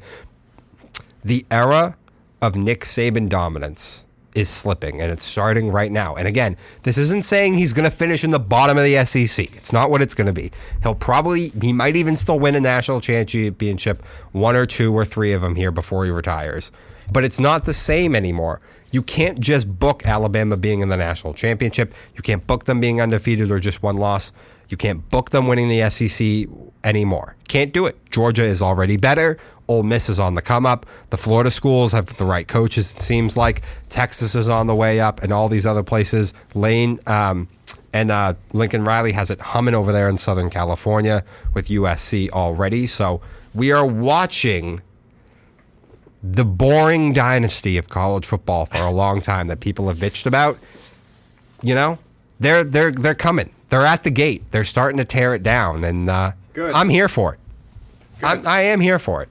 The era of Nick Saban dominance is slipping and it's starting right now. And again, this isn't saying he's going to finish in the bottom of the SEC. It's not what it's going to be. He'll probably, he might even still win a national championship, one or two or three of them here before he retires. But it's not the same anymore. You can't just book Alabama being in the national championship. You can't book them being undefeated or just one loss. You can't book them winning the SEC anymore. Can't do it. Georgia is already better. Ole Miss is on the come up. The Florida schools have the right coaches, it seems like. Texas is on the way up, and all these other places. Lane um, and uh, Lincoln Riley has it humming over there in Southern California with USC already. So we are watching the boring dynasty of college football for a long time that people have bitched about. You know, they're they're they're coming. They're at the gate. They're starting to tear it down, and uh, Good. I'm here for it. I'm, I am here for it.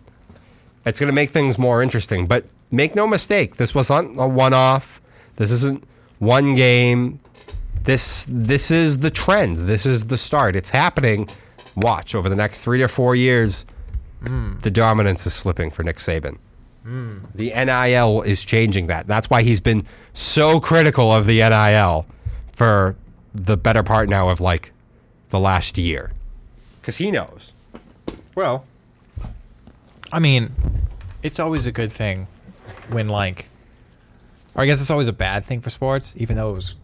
It's going to make things more interesting. But make no mistake, this wasn't a one-off. This isn't one game. This this is the trend. This is the start. It's happening. Watch over the next three or four years. The dominance is slipping for Nick Saban. The NIL is changing that. That's why he's been so critical of the NIL for the better part now of like the last year. Because he knows. Well, I mean, it's always a good thing when like, or I guess it's always a bad thing for sports, even though it was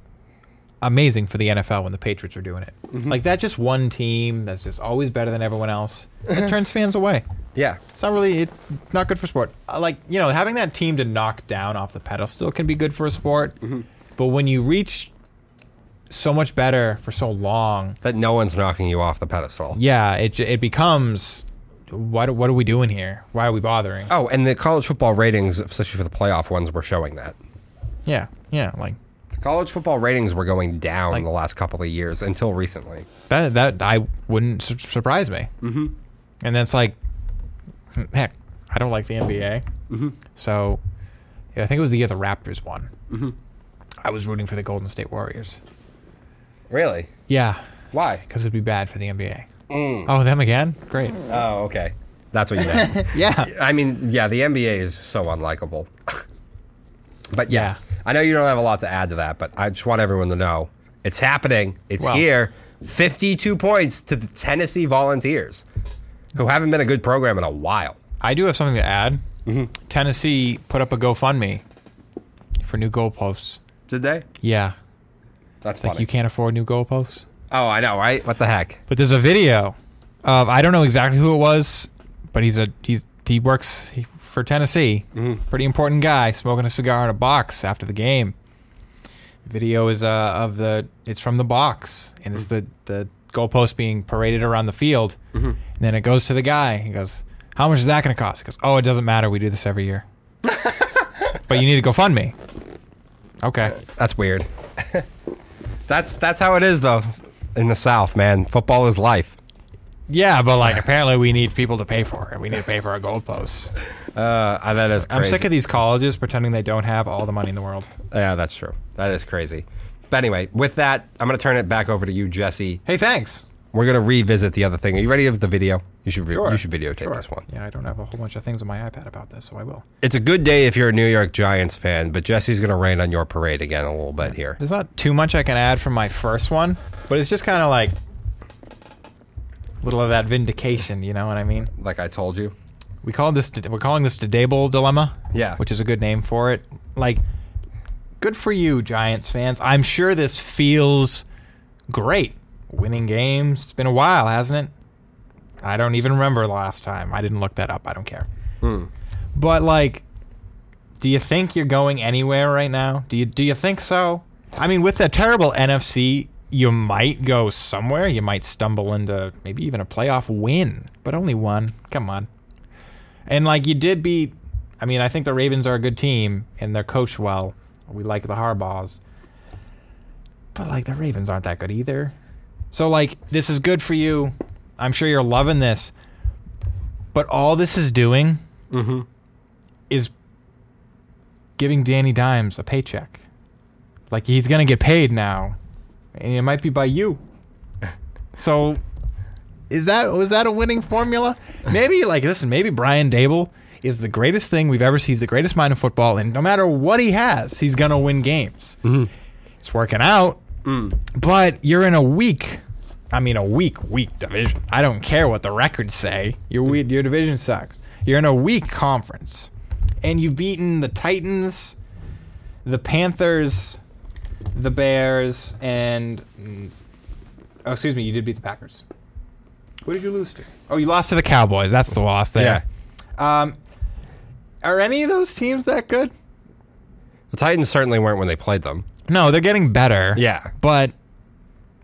amazing for the NFL when the Patriots were doing it. Like that, just one team that's just always better than everyone else. It turns fans away. Yeah. It's not really it, not good for sport. Uh, Like you know, having that team to knock down off the pedestal can be good for a sport, but when you reach so much better for so long, That no one's knocking you off the pedestal. yeah, it it becomes what what are we doing here? Why are we bothering? Oh, and the college football ratings, especially for the playoff ones, were showing that. Yeah, yeah, like The college football ratings were going down Like- the last couple of years until recently. that that I wouldn't su- surprise me. Mm-hmm. And that's like, heck, I don't like the NBA, mm-hmm. so Yeah, I think it was the year the Raptors won. Mm-hmm. I was rooting for the Golden State Warriors. Really? Yeah, Why? because it would be bad for the NBA. Mm. Oh, them again? Great. Oh, okay. That's what you meant. Yeah. I mean, yeah, the NBA is so unlikable. but yeah, Yeah. I know you don't have a lot to add to that, but I just want everyone to know it's happening. It's Well- here. 52 points to the Tennessee Volunteers, who haven't been a good program in a while. I do have something to add. Mm-hmm. Tennessee put up a GoFundMe for new goalposts. Did they? Yeah, That's like funny. you can't afford new goalposts. oh, I know, right? What the heck? But there's a video of I don't know exactly who it was, but he's a he's he works for Tennessee. Mm-hmm. Pretty important guy, smoking a cigar in a box after the game. Video is uh, of the it's from the box, and it's mm. the the goalpost being paraded around the field. Mm-hmm. And then it goes to the guy. He goes, "How much is that going to cost?" He goes, "Oh, it doesn't matter. We do this every year." but you need to go fund me. Okay. That's weird. that's that's how it is though in the South, man. Football is life. Yeah, but like apparently we need people to pay for it. We need to pay for our goalposts. Uh, that is crazy. I'm sick of these colleges pretending they don't have all the money in the world. Yeah, that's true. That is crazy. But anyway, with that, I'm going to turn it back over to you, Jesse. Hey, thanks. We're going to revisit the other thing. Are you ready with the video? You should re- Sure. you should videotape Sure. this one. Yeah, I don't have a whole bunch of things on my iPad about this, so I will. It's a good day if you're a New York Giants fan, but Jesse's going to rain on your parade again a little bit here. There's not too much I can add from my first one, but it's just kind of like a little of that vindication. You know what I mean? Like I told you. We call this we're calling this the Daboll dilemma. Yeah. which is a good name for it. Like, good for you, Giants fans. I'm sure this feels great. Winning games. It's been a while, hasn't it? I don't even remember the last time. I didn't look that up. I don't care. Hmm. But like, do you think you're going anywhere right now? Do you do you think so? I mean, with that terrible NFC, you might go somewhere. You might stumble into maybe even a playoff win, but only one. Come on. And like you did beat I mean, I think the Ravens are a good team and they're coached well. We like the Harbaughs. But like the Ravens aren't that good either. So like this is good for you. I'm sure you're loving this. But all this is doing mm-hmm. is giving Danny Dimes a paycheck. Like he's gonna get paid now. And it might be by you. So is that was that a winning formula? Maybe like listen, maybe Brian Daboll is the greatest thing we've ever seen. He's the greatest mind in football, and no matter what he has, he's gonna win games. Mm-hmm. It's working out, but you're in a weak. I mean, a weak, weak division. I don't care what the records say. Your we- your division sucks. You're in a weak conference, and you've beaten the Titans, the Panthers, the Bears, and mm, oh, excuse me, you did beat the Packers. What did you lose to? Oh, you lost to the Cowboys. That's the loss there. Um, are any of those teams that good? The Titans certainly weren't when they played them. No, they're getting better. Yeah. but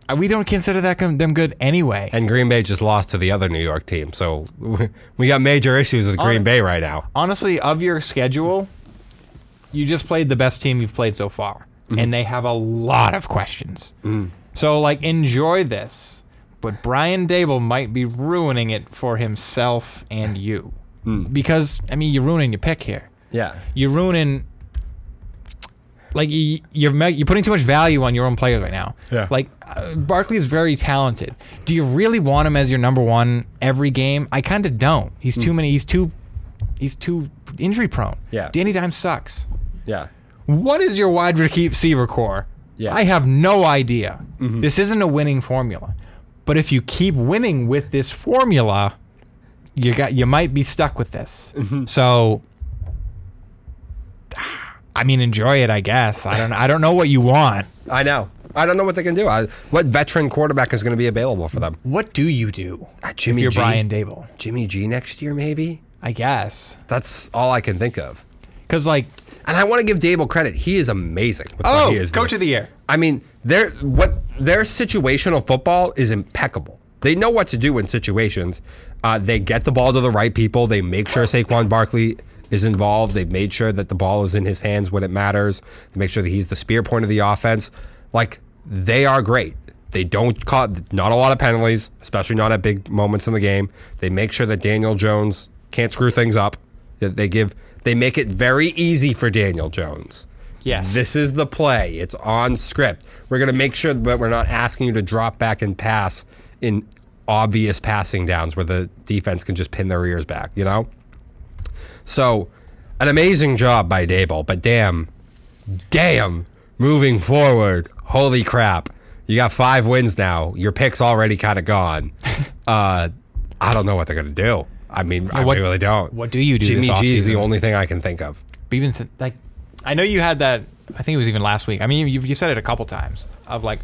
uh, we don't consider that com- them good anyway. And Green Bay just lost to the other New York team. So we got major issues with Green Hon- Bay right now. Honestly, of your schedule, you just played the best team you've played so far, mm-hmm. and they have a lot of questions. Mm. So, like, enjoy this. But Brian Daboll might be ruining it for himself and you, mm. because I mean, you're ruining your pick here. Yeah. you're ruining like you, you're you're putting too much value on your own players right now. Yeah. Like uh, Barkley is very talented. Do you really want him as your number one every game? I kind of don't. He's too hmm. many. He's too. He's too injury prone. Yeah. Danny Dimes sucks. Yeah. What is your wide receiver core? Yeah. I have no idea. Mm-hmm. This isn't a winning formula. But if you keep winning with this formula, you got you might be stuck with this. Mm-hmm. So I mean enjoy it, I guess. I don't I don't know what you want. I know. I don't know what they can do. I, what veteran quarterback is going to be available for them? What do you do Uh, if Jimmy you're G. Brian Daboll? Jimmy G next year, maybe? I guess. That's all I can think of. Cuz like And I want to give Daboll credit. He is amazing. With what he is doing. of the year. I mean, their what their situational football is impeccable. They know what to do in situations. Uh, they get the ball to the right people. They make sure Saquon Barkley is involved. They've made sure that the ball is in his hands when it matters. They make sure that he's the spear point of the offense. Like they are great. They don't call not a lot of penalties, especially not at big moments in the game. They make sure that Daniel Jones can't screw things up. That They give They make it very easy for Daniel Jones. Yes. This is the play. It's on script. We're going to make sure that we're not asking you to drop back and pass in obvious passing downs where the defense can just pin their ears back, you know? So, an amazing job by Daboll, but damn, damn, moving forward, holy crap. You got five wins now. Your pick's already kind of gone. Uh, I don't know what they're going to do. I mean, I what- really don't. what do you do Jimmy G is the only thing I can think of. But even th- like, I know you had that. I think it was even last week. I mean, you you said it a couple times of like,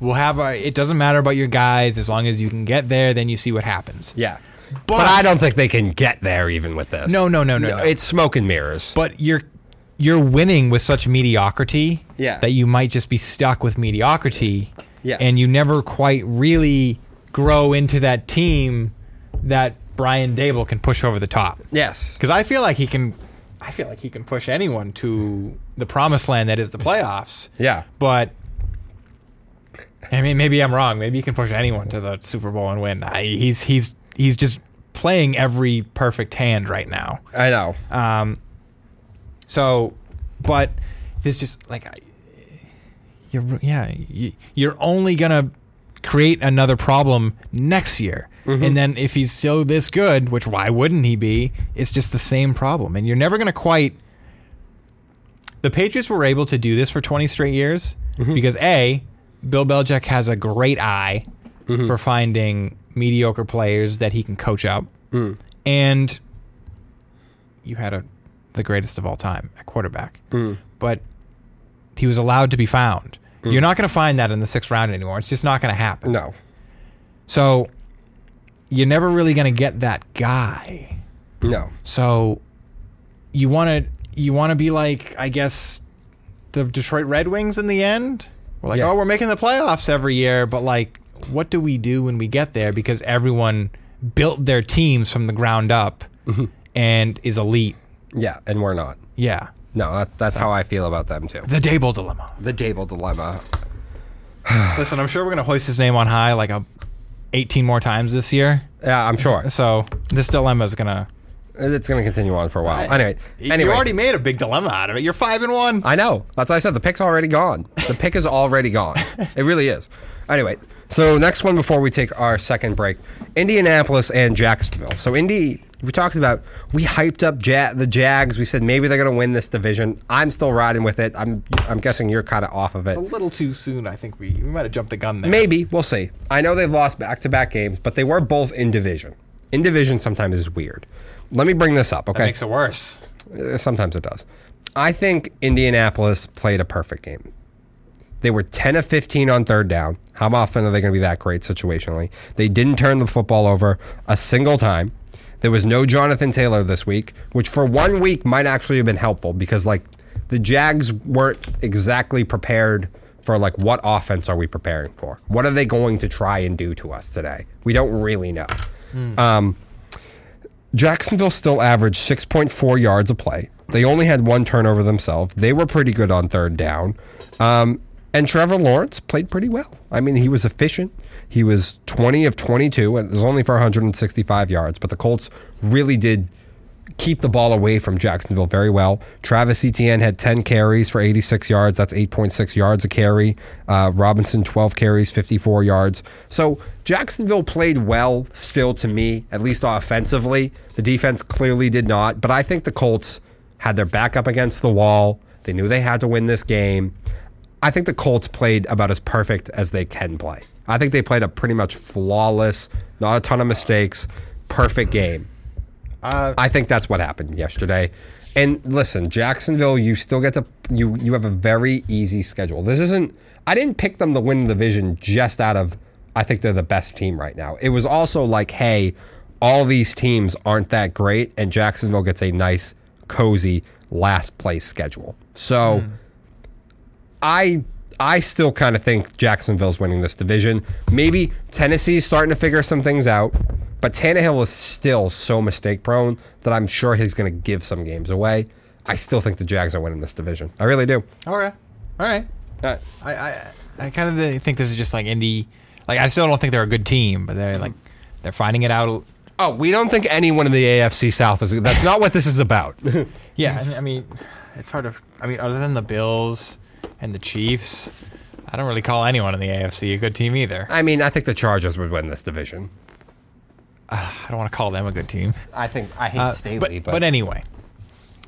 we'll have a. It doesn't matter about your guys as long as you can get there. Then you see what happens. Yeah. But, But- I don't think they can get there even with this. No, no, no, no, no. It's smoke and mirrors. But you're you're winning with such mediocrity Yeah. that you might just be stuck with mediocrity. Yes. And you never quite really grow into that team that Brian Daboll can push over the top. yes. Because I feel like he can, I feel like he can push anyone to the promised land that is the playoffs. Yeah. But I mean, maybe I'm wrong. Maybe he can push anyone to the Super Bowl and win. I, he's he's he's just playing every perfect hand right now. I know. Um, so, but this just like, you're yeah, you, you're only gonna create another problem next year, mm-hmm. and then if he's still this good, which why wouldn't he be? It's just the same problem, and you're never gonna quite. The Patriots were able to do this for 20 straight years mm-hmm. because a, Bill Belichick has a great eye mm-hmm. for finding mediocre players that he can coach up, hmm. and you had a the greatest of all time at quarterback, hmm. but he was allowed to be found. Hmm. You're not going to find that in the sixth round anymore. It's just not going to happen. no. So you're never really going to get that guy. No. So you want to you want to be like I guess the Detroit Red Wings in the end. We're like, Yeah. oh, we're making the playoffs every year, but like, what do we do when we get there? Because everyone built their teams from the ground up mm-hmm. and is elite. Yeah, and we're not. Yeah, No, that, that's how I feel about them too. the Daboll dilemma. The Daboll dilemma. Listen, I'm sure we're gonna hoist his name on high like a 18 more times this year. Yeah, I'm sure. So this dilemma is gonna. It's going to continue on for a while. Anyway, anyway. You already made a big dilemma out of it. You're five and one. I know. That's why I said the pick's already gone. The pick is already gone. It really is. Anyway, so next one before we take our second break Indianapolis and Jacksonville. So, Indy, we talked about, we hyped up ja- the Jags. We said maybe they're going to win this division. I'm still riding with it. I'm, I'm guessing you're kind of off of it. a little too soon. I think we, we might have jumped the gun there. Maybe. We'll see. I know they've lost back to back games, but they were both in division. In division sometimes is weird. Let me bring this up, okay? That makes it worse. Uh, Sometimes it does. I think Indianapolis played a perfect game. They were 10 of 15 on third down. How often are they going to be that great situationally? They didn't turn the football over a single time. There was no Jonathan Taylor this week, which for one week might actually have been helpful because like the Jags weren't exactly prepared for like what offense are we preparing for? What are they going to try and do to us today? We don't really know. Um, Jacksonville still averaged 6.4 yards a play. They only had one turnover themselves. They were pretty good on third down. Um, and Trevor Lawrence played pretty well. I mean, he was efficient. He was 20 of 22, and it was only for 165 yards. But the Colts really did keep the ball away from Jacksonville very well. Travis Etienne had 10 carries for 86 yards. That's 8.6 yards a carry. Uh, Robinson, 12 carries, 54 yards. So Jacksonville played well still to me, at least offensively. The defense clearly did not. But I think the Colts had their back up against the wall. They knew they had to win this game. I think the Colts played about as perfect as they can play. I think they played a pretty much flawless, not a ton of mistakes, perfect game. Uh, I think that's what happened yesterday. And listen, Jacksonville, you still get to you you have a very easy schedule. This isn't I didn't pick them to win the division just out of I think they're the best team right now. It was also like, hey, all these teams aren't that great and Jacksonville gets a nice cozy last place schedule. So hmm. I I still kind of think Jacksonville's winning this division. Maybe Tennessee's starting to figure some things out, but Tannehill is still so mistake prone that I'm sure he's going to give some games away. I still think the Jags are winning this division. I really do. Okay. All right. Uh, I, I, I kind of think this is just like Indy. Like I still don't think they're a good team, but they're like they're finding it out Oh, we don't think anyone in the AFC South is. That's not what this is about. Yeah, I mean, it's hard to. I mean, other than the Bills and the Chiefs, I don't really call anyone in the AFC a good team either. I mean, I think the Chargers would win this division. Ah, I don't want to call them a good team. I think I hate Uh, Staley, but, but anyway,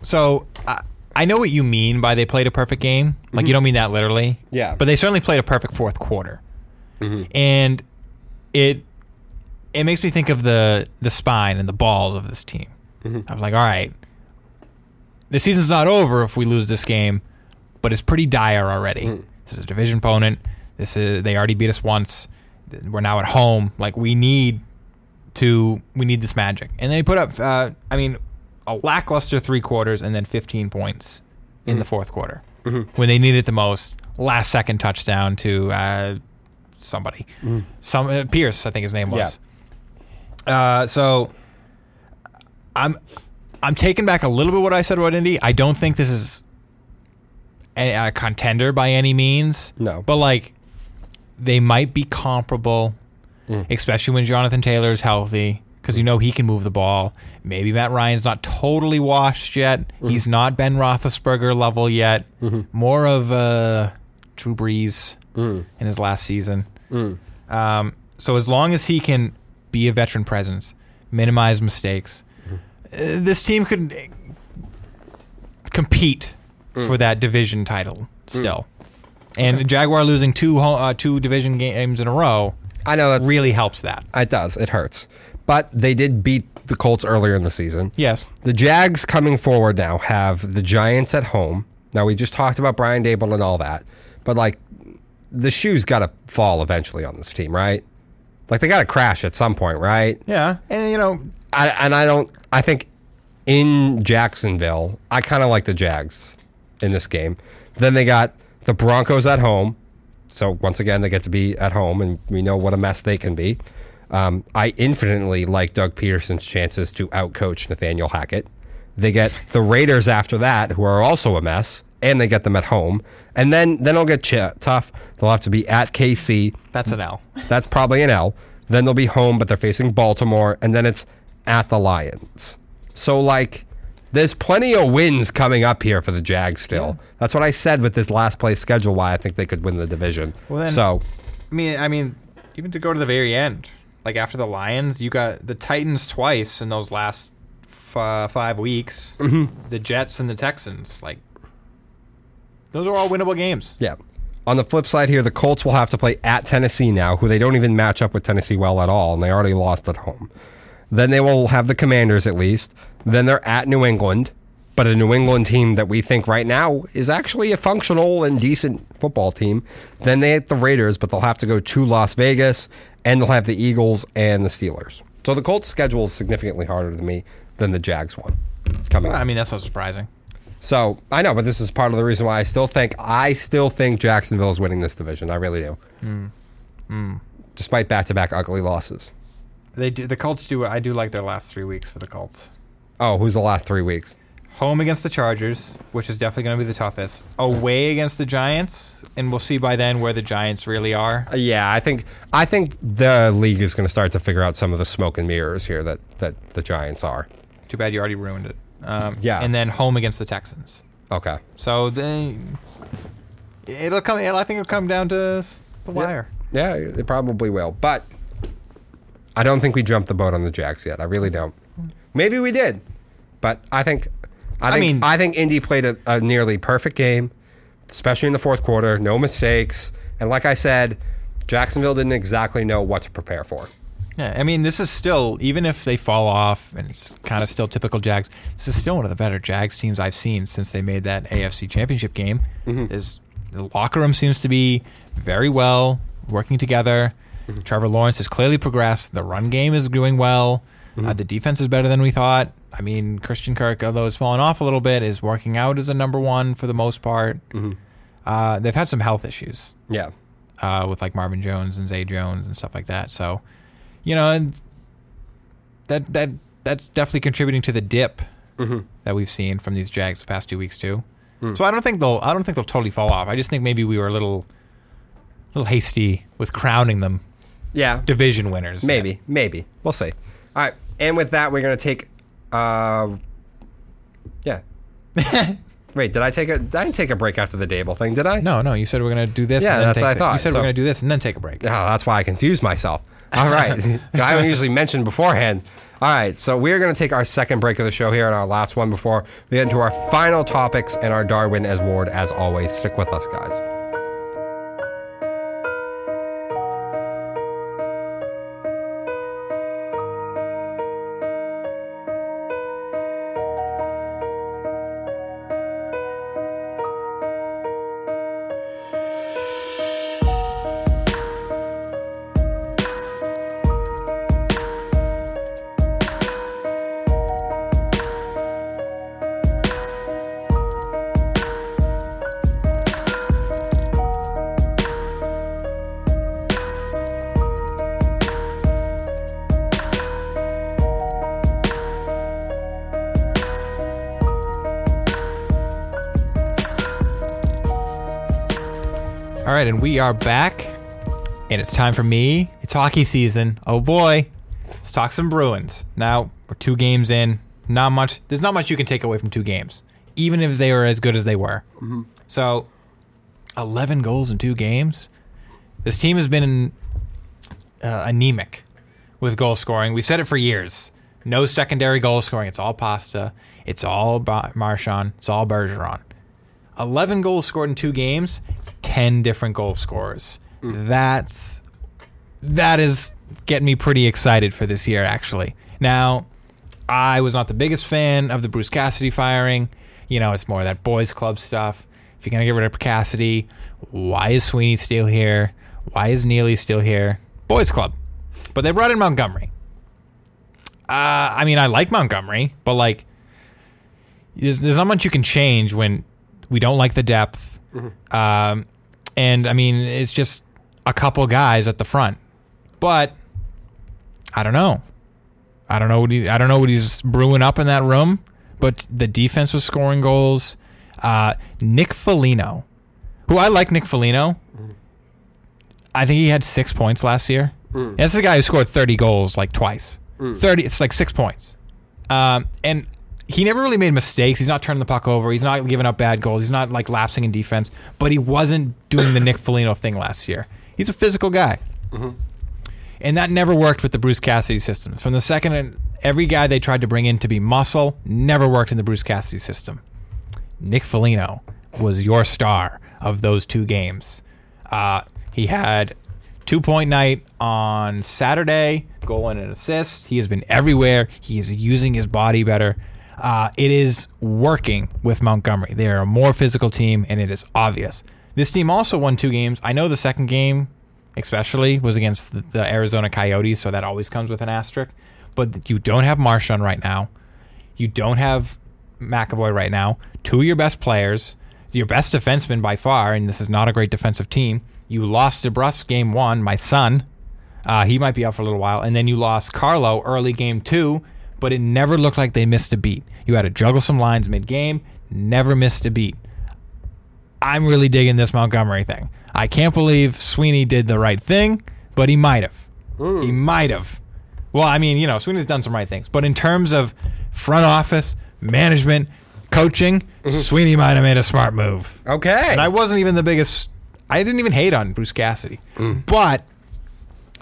so I I know what you mean by they played a perfect game. Like mm-hmm. you don't mean that literally. Yeah. But they certainly played a perfect fourth quarter, mm-hmm. and it it makes me think of the the spine and the balls of this team. Mm-hmm. I'm like, all right, the season's not over if we lose this game, but it's pretty dire already. This is a division opponent. This is they already beat us once. We're now at home. Like we need to we need this magic. And they put up uh, I mean a lackluster three quarters and then 15 points in the fourth quarter when they needed it the most. Last second touchdown to uh, somebody, some uh, Pierce I think his name was. Uh, so I'm I'm taking back a little bit what I said about Indy. I don't think this is a, a contender by any means. No. but like they might be comparable, especially when Jonathan Taylor is healthy, because you know he can move the ball. Maybe Matt Ryan's not totally washed yet. He's not Ben Roethlisberger level yet. More of uh, Drew Brees in his last season. Um, so as long as he can be a veteran presence, minimize mistakes, uh, this team could uh, compete for that division title still. And Jaguar losing two uh, two division games in a row I know that really helps that. it does. It hurts, but they did beat the Colts earlier in the season. Yes. The Jags coming forward now have the Giants at home. Now we just talked about Brian Daboll and all that, but like the shoes got to fall eventually on this team, right? Like they got to crash at some point, right? Yeah. And you know, I, and I don't. I think in Jacksonville, I kind of like the Jags in this game. Then they got the Broncos at home, so once again they get to be at home, and we know what a mess they can be. Um, I infinitely like Doug Pederson's chances to outcoach Nathaniel Hackett. They get the Raiders after that, who are also a mess, and they get them at home. And then then it'll get ch- tough. They'll have to be at KC. that's an L. That's probably an L. Then they'll be home, but they're facing Baltimore, and then it's at the Lions. So like, there's plenty of wins coming up here for the Jags. Still, that's what I said with this last place schedule. Why I think they could win the division. Well, then- so I mean, I mean, even to go to the very end, like after the Lions, you got the Titans twice in those last f- uh, five weeks. Mm-hmm. The Jets and the Texans, like those are all winnable games. yeah. On the flip side here, the Colts will have to play at Tennessee now, who they don't even match up with Tennessee well at all, and they already lost at home. Then they will have the Commanders at least. Then they're at New England, but a New England team that we think right now is actually a functional and decent football team. Then they hit the Raiders, but they'll have to go to Las Vegas, and they'll have the Eagles and the Steelers. So the Colts schedule is significantly harder to me than the Jags one coming. I mean, that's not surprising. So I know, but this is part of the reason why I still think I still think Jacksonville is winning this division. I really do. Hmm. Hmm. Despite back-to-back ugly losses. They do. The Colts do. I do like their last three weeks for the Colts. Oh, who's the last three weeks? Home against the Chargers, which is definitely going to be the toughest. Away against the Giants, and we'll see by then where the Giants really are. Uh, yeah, I think I think the league is going to start to figure out some of the smoke and mirrors here that that the Giants are. Too bad you already ruined it. Um, Yeah. And then home against the Texans. Okay. So they, it'll come. I think it'll come down to s- the wire. Yeah, it probably will. But I don't think we jumped the boat on the Jacks yet. I really don't. Maybe we did. But I think I I think mean- I think Indy played a, a nearly perfect game, especially in the fourth quarter, no mistakes. And like I said, Jacksonville didn't exactly know what to prepare for. Yeah, I mean, this is still even if they fall off, and it's kind of still typical Jags. This is still one of the better Jags teams I've seen since they made that AFC Championship game. Mm-hmm. Is the locker room seems to be very well working together. Mm-hmm. Trevor Lawrence has clearly progressed. The run game is doing well. Uh, the defense is better than we thought. I mean, Christian Kirk, although he's fallen off a little bit, is working out as a number one for the most part. Uh, they've had some health issues Yeah. uh, with like Marvin Jones and Zay Jones and stuff like that. So, you know, and that that that's definitely contributing to the dip that we've seen from these Jags the past two weeks too. So I don't think they'll I don't think they'll totally fall off. I just think maybe we were a little little hasty with crowning them Yeah. division winners. Maybe, maybe. We'll see. All right. and with that, we're gonna take. Uh, yeah. Wait, did I take a? Did I take a break after the Daboll thing? Did I? No, no. You said we're gonna do this. Yeah, and then that's take what I thought, You said so- we're gonna do this and then take a break. Oh, that's why I confused myself. All right. I don't usually mention beforehand. All right. So we're going to take our second break of the show here and our last one before we get into our final topics and our Darwin Awards. As always, stick with us, guys. We are back, and it's time for me. It's hockey season. Oh boy, let's talk some Bruins. Now we're two games in. Not much. There's not much you can take away from two games, even if they were as good as they were. So, 11 goals in two games. This team has been uh, anemic with goal scoring. We said it for years. No secondary goal scoring. It's all Pasta. It's all Marchand. It's all Bergeron. 11 goals scored in two games, 10 different goal scorers. That's that is getting me pretty excited for this year actually. Now, I was not the biggest fan of the Bruce Cassidy firing. You know, it's more that boys club stuff. If you're going to get rid of Cassidy, why is Sweeney still here? Why is Neely still here? Boys club. But they brought in Montgomery. Uh, I mean, I like Montgomery, but like there's, there's not much you can change when we don't like the depth. Um, and I mean, it's just a couple guys at the front. But I don't know. I don't know what he, I don't know what he's brewing up in that room. But the defense was scoring goals. Uh, Nick Foligno, who I like Nick Foligno. I think he had six points last year. That's the guy who scored 30 goals like twice. 30, it's like six points. Um, and he never really made mistakes. He's not turning the puck over. He's not giving up bad goals. He's not like lapsing in defense. But he wasn't doing the Nick Foligno thing last year. He's a physical guy. And that never worked with the Bruce Cassidy system. From the second, every guy they tried to bring in to be muscle never worked in the Bruce Cassidy system. Nick Foligno was your star of those two games. Uh, he had two point night on Saturday, goal and an assist. He has been everywhere. He is using his body better. Uh, it is working with Montgomery. They are a more physical team, and it is obvious. This team also won two games. I know the second game, especially, was against the, the Arizona Coyotes, so that always comes with an asterisk. But you don't have Marchand right now. You don't have McAvoy right now. Two of your best players, your best defenseman by far, and this is not a great defensive team. You lost DeBrus game one, my son. Uh, he might be out for a little while. And then you lost Carlo early game two, but it never looked like they missed a beat. You had to juggle some lines mid game, never missed a beat. I'm really digging this Montgomery thing. I can't believe Sweeney did the right thing, but he might have. He hmm. might have. Well, I mean, you know, Sweeney's done some right things, but in terms of front office, management, coaching, mm-hmm. Sweeney might have made a smart move. Okay. And I wasn't even the biggest. I didn't even hate on Bruce Cassidy, mm. but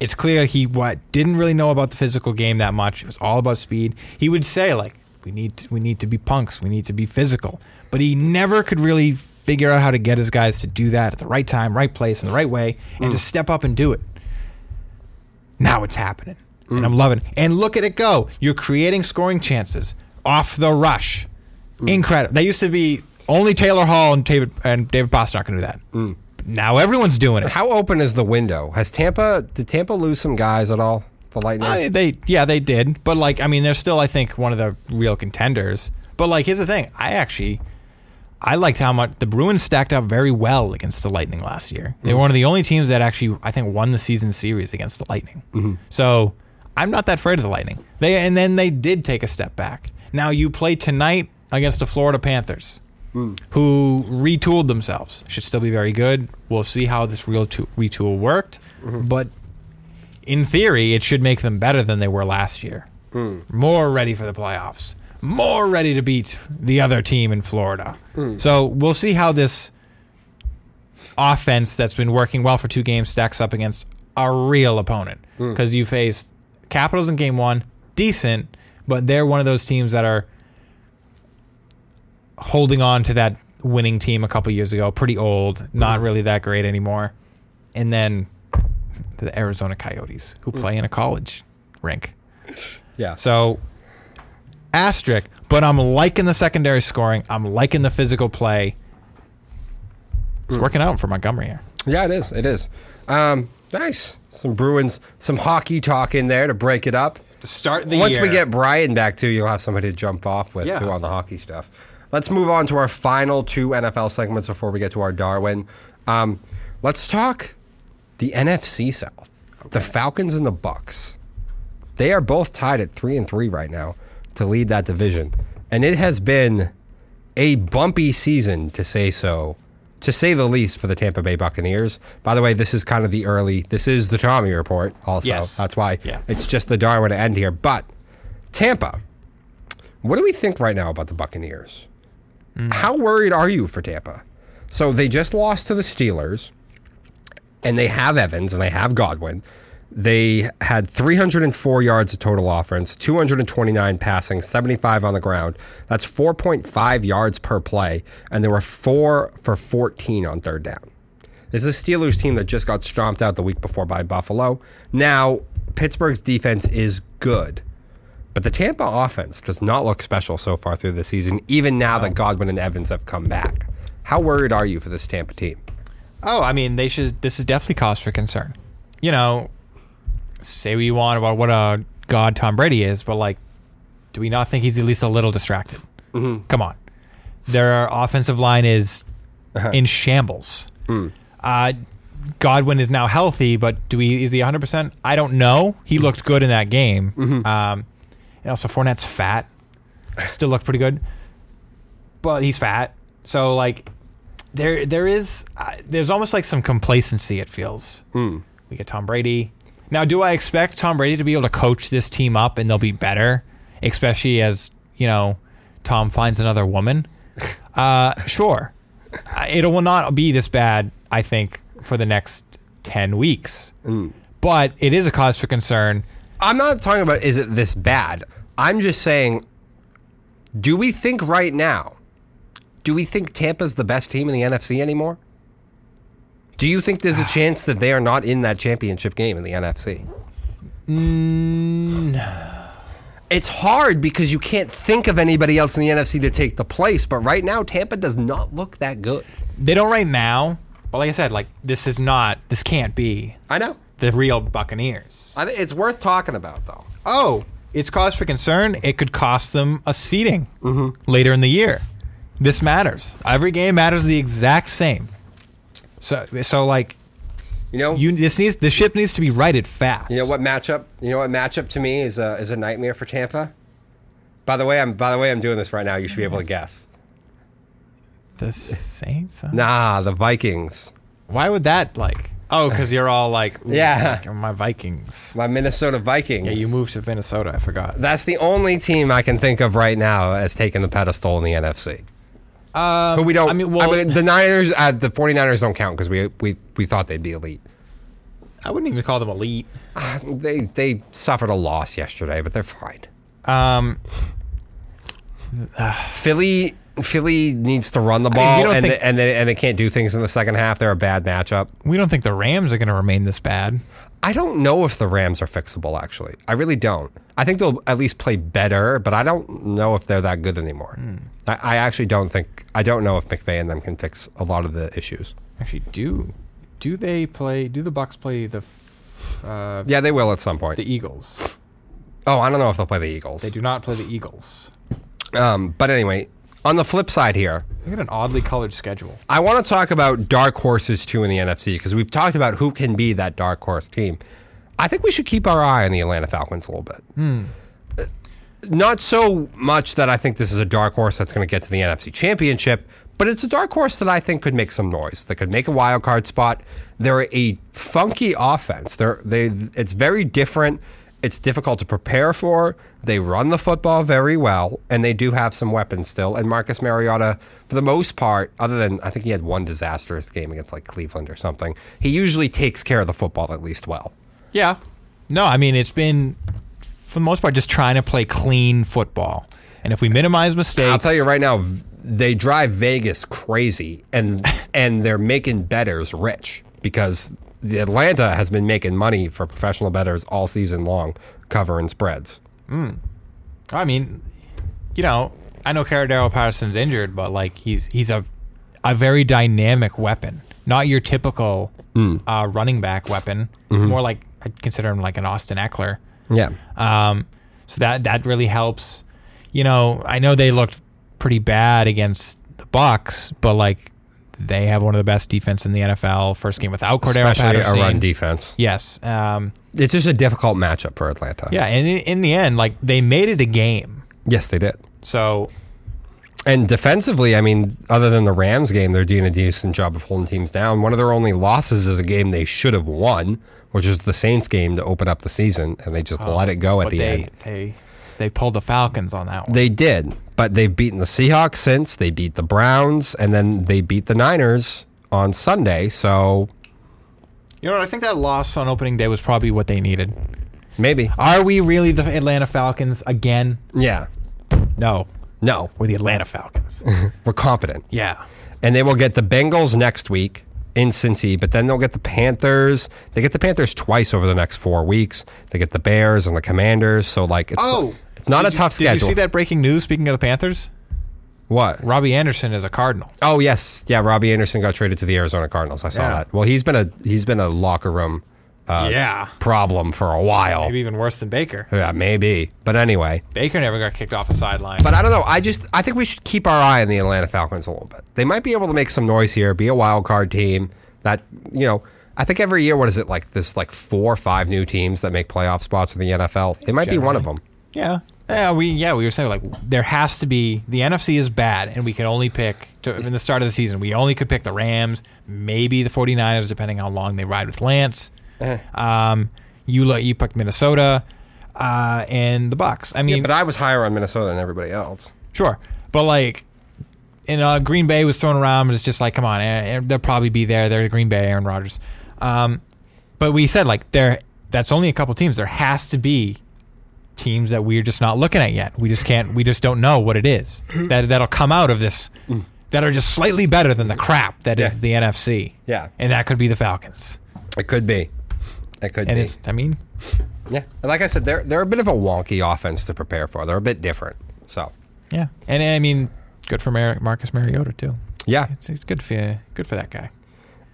it's clear he what didn't really know about the physical game that much. It was all about speed. He would say like, "We need to, we need to be punks. We need to be physical," but he never could really figure out how to get his guys to do that at the right time, right place, in the right way, and hmm. to step up and do it. Now it's happening, and hmm. I'm loving. it. And look at it go! You're creating scoring chances off the rush. Hmm. Incredible. That used to be only Taylor Hall and David and David Pastrnak can do that. Now everyone's doing it. How open is the window? Has Tampa did Tampa lose some guys at all? The Lightning. I- they yeah they did, but like I mean they're still I think one of the real contenders. But like here's the thing, I actually I liked how much the Bruins stacked up very well against the Lightning last year. They were mm-hmm. one of the only teams that actually I think won the season series against the Lightning. Mm-hmm. So I'm not that afraid of the Lightning. They and then they did take a step back. Now you play tonight against the Florida Panthers. Who retooled themselves? Should still be very good. We'll see how this real to- retool worked, mm-hmm. but in theory, it should make them better than they were last year. Mm. more ready for the playoffs, more ready to beat the other team in Florida. Mm. So we'll see how this offense that's been working well for two games stacks up against a real opponent mm. because you faced Capitals in game one, decent, but they're one of those teams that are holding on to that winning team a couple years ago, pretty old, not really that great anymore. And then the Arizona Coyotes, who play in a college rink. Yeah. So asterisk, but I'm liking the secondary scoring. I'm liking the physical play. It's working out for Montgomery here. Yeah, it is. It is. Um, nice. Some Bruins, some hockey talk in there to break it up. To start the Once year, we get Brian back too, you'll have somebody to jump off with Yeah. too on the hockey stuff. Let's move on to our final two NFL segments before we get to our Darwin. Um, let's talk the NFC South. The Falcons and the Bucks. They are both tied at three and three right now to lead that division, and it has been a bumpy season to say so, to say the least, for the Tampa Bay Buccaneers. By the way, this is kind of the early. This is the Tommy report. Also, Yes. that's why Yeah. it's just the Darwin to end here. But Tampa, what do we think right now about the Buccaneers? Mm. How worried are you for Tampa? So they just lost to the Steelers, and they have Evans and they have Godwin. They had 304 yards of total offense, 229 passing, 75 on the ground. That's 4.5 yards per play, and they were four for 14 on third down. This is a Steelers team that just got stomped out the week before by Buffalo. Now, Pittsburgh's defense is good, but the Tampa offense does not look special so far through the season, even now that Godwin and Evans have come back. How worried are you for this Tampa team? Oh, I mean, they should. This is definitely cause for concern. You know, say what you want about what a god Tom Brady is, but like, do we not think he's at least a little distracted? Mm-hmm. Come on, their offensive line is uh-huh. in shambles. Hmm. Uh, Godwin is now healthy, but do we? Is he 100? percent I don't know. He hmm. looked good in that game. Mm-hmm. Um, and also Fournette's fat. Still looked pretty good, but he's fat. So like, there there is uh, there's almost like some complacency. It feels. We get Tom Brady. Now, do I expect Tom Brady to be able to coach this team up and they'll be better, especially as you know Tom finds another woman? Uh, sure, Uh, it will not be this bad. I think for the next ten weeks, but it is a cause for concern. I'm not talking about is it this bad. I'm just saying, do we think right now, do we think Tampa's the best team in the NFC anymore? Do you think there's a chance that they are not in that championship game in the NFC? Mm, it's hard because you can't think of anybody else in the NFC to take the place, but right now Tampa does not look that good. They don't right now, but like I said, like this is not. This can't be I know. the real Buccaneers. I think it's worth talking about though. Oh, it's cause for concern. It could cost them a seating mm-hmm. later in the year. This matters. Every game matters the exact same. So, so like You know, you, this needs the ship needs to be righted fast. You know what matchup? You know what matchup to me is a is a nightmare for Tampa. By the way, I'm by the way I'm doing this right now. You should be able to guess. The Saints. Nah, the Vikings. Why would that like? Oh, because you're all like, Yeah. like, my Vikings. My Minnesota Vikings. Yeah, you moved to Minnesota. I forgot. That's the only team I can think of right now as taking the pedestal in the NFC. Um, Who we don't. I mean, well, the Niners, uh, the 49ers don't count because we, we we thought they'd be elite. I wouldn't even call them elite. They they suffered a loss yesterday, but they're fine. Um, Philly Philly needs to run the ball, you don't and think- they, and they, and they can't do things in the second half. They're a bad matchup. we don't think the Rams are going to remain this bad. I don't know if the Rams are fixable. Actually, I really don't. I think they'll at least play better, but I don't know if they're that good anymore. Hmm. I, I actually don't think. I don't know if McVay and them can fix a lot of the issues. Actually, do do they play? Do the Bucks play the uh, Yeah, they will at some point. the Eagles? oh, I don't know if they'll play the Eagles. They do not play the Eagles. Um, but anyway, on the flip side here, They got an oddly colored schedule. I want to talk about dark horses too in the NFC because we've talked about who can be that dark horse team. I think we should keep our eye on the Atlanta Falcons a little bit. Uh, Not so much that I think this is a dark horse that's going to get to the NFC Championship, but it's a dark horse that I think could make some noise. That could make a wild card spot. They're a funky offense. They're they. It's very different. It's difficult to prepare for. They run the football very well, and they do have some weapons still. And Marcus Mariota, for the most part, other than I think he had one disastrous game against like Cleveland or something, he usually takes care of the football at least well. Yeah. No, I mean it's been for the most part just trying to play clean football. And if we minimize mistakes, I'll tell you right now, they drive Vegas crazy, and and they're making betters rich because the Atlanta has been making money for professional betters all season long, covering spreads. I mean, you know, I know Cordarrelle Patterson's injured, but like he's he's a a very dynamic weapon, not your typical uh, running back weapon. More like I'd consider him like an Austin Ekeler. Yeah, Um, so that that really helps. You know, I know they looked pretty bad against the Bucks, but like they have one of the best defense in the NFL. First game without Cordarrelle especially a run defense. Yes. Um, It's just a difficult matchup for Atlanta. yeah, and in, in the end, like they made it a game. Yes, they did. So And defensively, I mean, other than the Rams game, they're doing a decent job of holding teams down. One of their only losses is a game they should have won, which is the Saints game to open up the season, and they just let it go at the they, end. They they pulled the Falcons on that one. They did, but they've beaten the Seahawks since. They beat the Browns, and then they beat the Niners on Sunday. So you know what? I think that loss on opening day was probably what they needed. maybe, Are we really the Atlanta Falcons again? yeah, No, no, we're the Atlanta Falcons. we're competent. yeah. and they will get the Bengals next week in Cincy, but then they'll get the Panthers. They get the Panthers twice over the next four weeks. They get the Bears and the Commanders. So like, it's, it's not Did a you- tough Did schedule. you see that breaking news? Speaking of the Panthers, What? Robbie Anderson is a Cardinal. Oh yes, yeah. Robbie Anderson got traded to the Arizona Cardinals. I saw Yeah. that. Well, he's been a he's been a locker room uh, yeah, problem for a while. maybe even worse than Baker. Yeah, maybe. But anyway, Baker never got kicked off a sideline. But I don't know. I just I think we should keep our eye on the Atlanta Falcons a little bit. They might be able to make some noise here, be a wild card team. That you know, I think every year, what is it like? This like four or five new teams that make playoff spots in the NFL. They might be one of them. yeah, yeah, we yeah we were saying like there has to be the NFC is bad, and we can only pick to, in the start of the season. We only could pick the Rams, maybe the 49ers, depending how long they ride with Lance. Eh. Um, you let you picked Minnesota, uh, and the Bucks. I mean, But I was higher on Minnesota than everybody else. Sure, but like, and uh, Green Bay was thrown around, but it's just like, come on, eh, eh, they'll probably be there. They're the Green Bay, Aaron Rodgers. Um, but we said like there, that's only a couple teams. There has to be teams that we're just not looking at yet. We just can't. We just don't know what it is that that'll come out of this. That are just slightly better than the crap that is Yeah. the NFC. Yeah. and that could be the Falcons. It could be. It could And be. it's, I mean, Yeah. And like I said, they're they're a bit of a wonky offense to prepare for. They're a bit different. So yeah, and I mean, good for Mar- Marcus Mariota too. yeah. It's, it's good for good for that guy.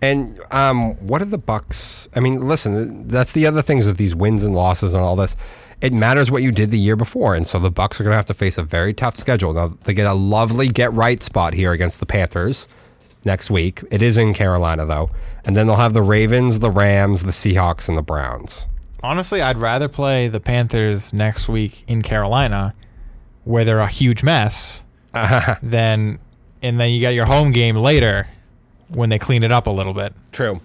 And um, what are the Bucks? I mean, listen, that's the other things with these wins and losses and all this. It matters what you did the year before, and so the Bucks are going to have to face a very tough schedule. Now they get a lovely get right spot here against the Panthers next week. It is in Carolina though, and then they'll have the Ravens, the Rams, the Seahawks, and the Browns. Honestly, I'd rather play the Panthers next week in Carolina, where they're a huge mess, than and then you got your home game later when they clean it up a little bit. True.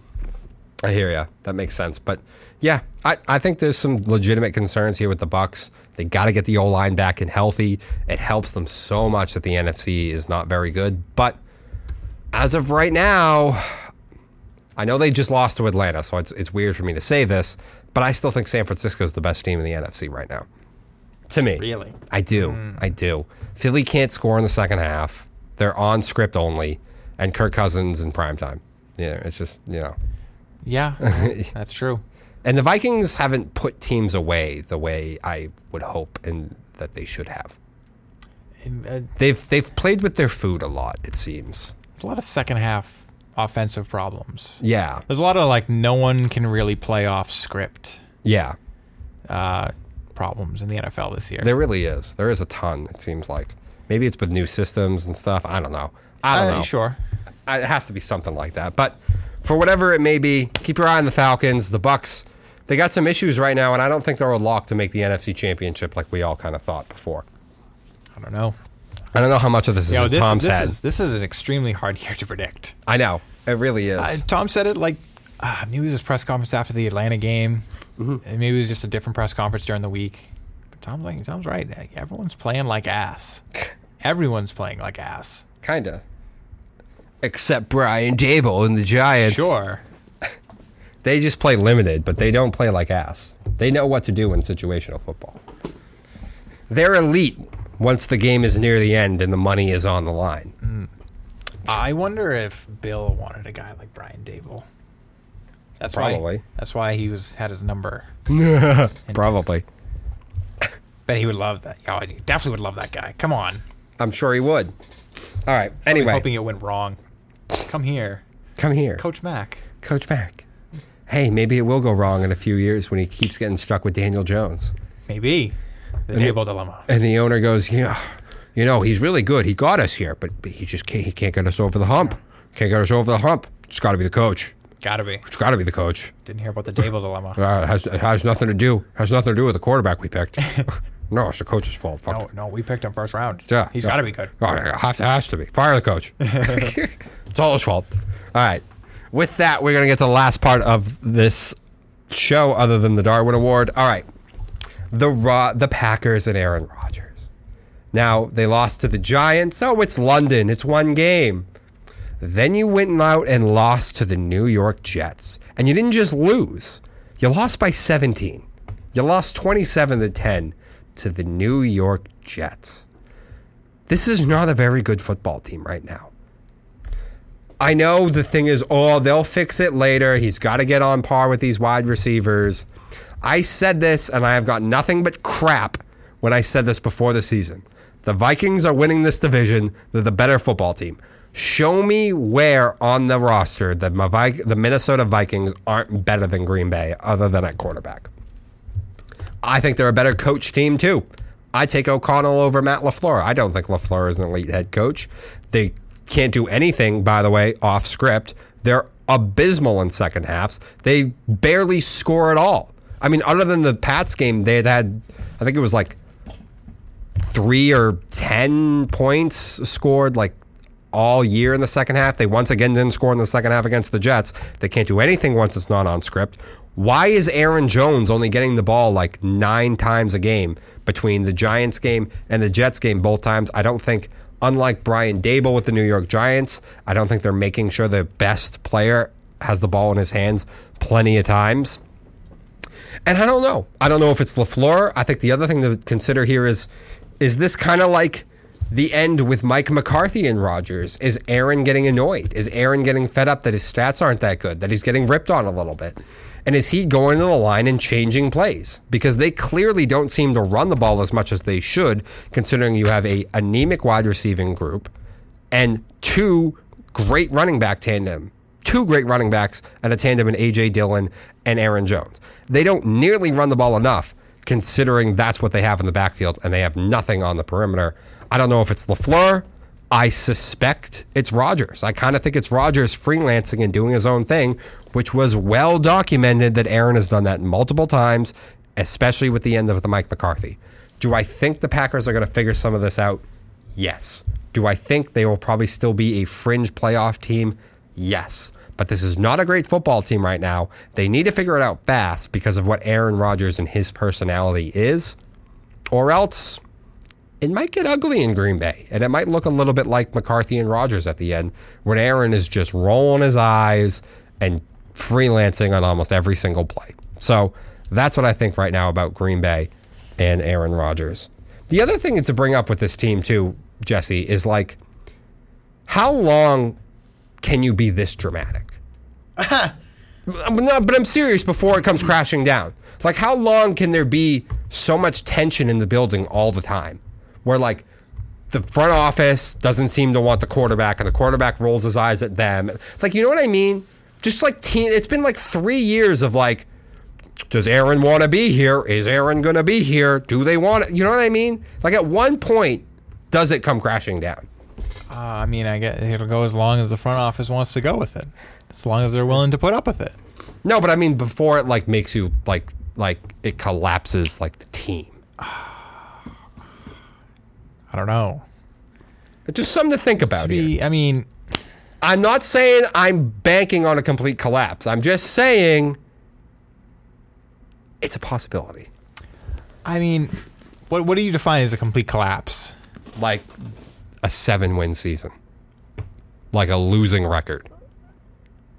I hear you. That makes sense. But yeah, I, I think there's some legitimate concerns here with the Bucks. They got to get the O line back and healthy. It helps them so much that the NFC is not very good. But as of right now, I know they just lost to Atlanta, so it's it's weird for me to say this, but I still think San Francisco is the best team in the NFC right now. To me, Really? I do. Mm. I do. Philly can't score in the second half. They're on script only, and Kirk Cousins in prime time. Yeah, it's just you know. Yeah, that's true. And the Vikings haven't put teams away the way I would hope and that they should have. And, uh, They've they've played with their food a lot, it seems. there's a lot of second half offensive problems. Yeah. There's a lot of like no one can really play off script Yeah. uh, problems in the NFL this year. There really is. There is a ton, it seems like. Maybe it's with new systems and stuff. I don't know. I don't Uh, know. Sure. It has to be something like that. But for whatever it may be, keep your eye on the Falcons, the Bucks. They got some issues right now, and I don't think they're a lock to make the NFC Championship like we all kind of thought before. I don't know. I don't know how much of this is know, this, Tom's this head. is this is an extremely hard year to predict. I know. It really is. Uh, Tom said it like uh, maybe it was his press conference after the Atlanta game. And maybe it was just a different press conference during the week. But Tom's like, Tom's right. Everyone's playing like ass. Everyone's playing like ass. Kinda. Except Brian Daboll and the Giants. Sure. They just play limited, but they don't play like ass. They know what to do in situational football. They're elite once the game is near the end and the money is on the line. Mm. I wonder if Bill wanted a guy like Brian Daboll. That's Probably. why. That's why he was had his number. Probably. Bet he would love that. Oh, he definitely would love that guy. Come on. I'm sure he would. All right. Anyway, I'm hoping it went wrong. Come here, come here. Coach Mack. Coach Mack. Hey, maybe it will go wrong in a few years when he keeps getting stuck with Daniel Jones. Maybe the And Daboll dilemma. And the owner goes, yeah, you know, he's really good. He got us here, but, he just can't, he can't get us over the hump. Can't get us over the hump. It's got to be the coach. Gotta be. It's got to be the coach. Didn't hear about the Daboll dilemma. Uh, it has, it has nothing to do has nothing to do with the quarterback we picked. no, it's the coach's fault. Fuck. No, no, we picked him first round. Yeah, he's yeah. got to be good. Oh, has has to be. Fire the coach. it's all his fault. All right. With that, we're going to get to the last part of this show, other than the Darwin Award. All right. The Ro- the Packers and Aaron Rodgers. Now, they lost to the Giants. Oh, it's London. It's one game. Then you went out and lost to the New York Jets. And you didn't just lose, you lost by 17. You lost 27 to 10 to the New York Jets. This is not a very good football team right now. I know the thing is, oh, they'll fix it later. He's got to get on par with these wide receivers. I said this, and I have got nothing but crap when I said this before the season. The Vikings are winning this division. They're the better football team. Show me where on the roster the, the Minnesota Vikings aren't better than Green Bay, other than at quarterback. I think they're a better coach team too. I take O'Connell over Matt LaFleur. I don't think LaFleur is an elite head coach. They can't do anything, by the way, off script. They're abysmal in second halves. They barely score at all. I mean, other than the Pats game, they had had, I think it was like three or 10 points scored like all year in the second half. They once again didn't score in the second half against the Jets. They can't do anything once it's not on script. Why is Aaron Jones only getting the ball like nine times a game between the Giants game and the Jets game both times? I don't think, unlike Brian Daboll with the New York Giants, I don't think they're making sure the best player has the ball in his hands plenty of times. And I don't know. I don't know if it's LaFleur. I think the other thing to consider here is is this kind of like the end with Mike McCarthy and Rodgers? Is Aaron getting annoyed? Is Aaron getting fed up that his stats aren't that good, that he's getting ripped on a little bit? And is he going to the line and changing plays? Because they clearly don't seem to run the ball as much as they should, considering you have a anemic wide receiving group and two great running back tandem, two great running backs and a tandem in AJ Dillon and Aaron Jones. They don't nearly run the ball enough considering that's what they have in the backfield and they have nothing on the perimeter. I don't know if it's LaFleur. I suspect it's Rodgers. I kind of think it's Rodgers freelancing and doing his own thing, which was well documented that Aaron has done that multiple times, especially with the end of the Mike McCarthy. Do I think the Packers are going to figure some of this out? Yes. Do I think they will probably still be a fringe playoff team? Yes. But this is not a great football team right now. They need to figure it out fast because of what Aaron Rodgers and his personality is, or else it might get ugly in Green Bay. And it might look a little bit like McCarthy and Rodgers at the end, when Aaron is just rolling his eyes and freelancing on almost every single play. So that's what I think right now about Green Bay and Aaron Rodgers. The other thing to bring up with this team, too, Jesse, is like, how long can you be this dramatic? no, but I'm serious before it comes crashing down. Like, how long can there be so much tension in the building all the time? Where, like, the front office doesn't seem to want the quarterback, and the quarterback rolls his eyes at them. Like, you know what I mean? Just like, teen, it's been like three years of like, does Aaron want to be here? Is Aaron going to be here? Do they want it? You know what I mean? Like, at one point, does it come crashing down? Uh, I mean, I get it'll go as long as the front office wants to go with it, as long as they're willing to put up with it. No, but I mean, before it like makes you like like it collapses like the team. I don't know. Just something to think about To here. I mean, I'm not saying I'm banking on a complete collapse. I'm just saying it's a possibility. I mean, what what do you define as a complete collapse? Like a seven win season, like a losing record.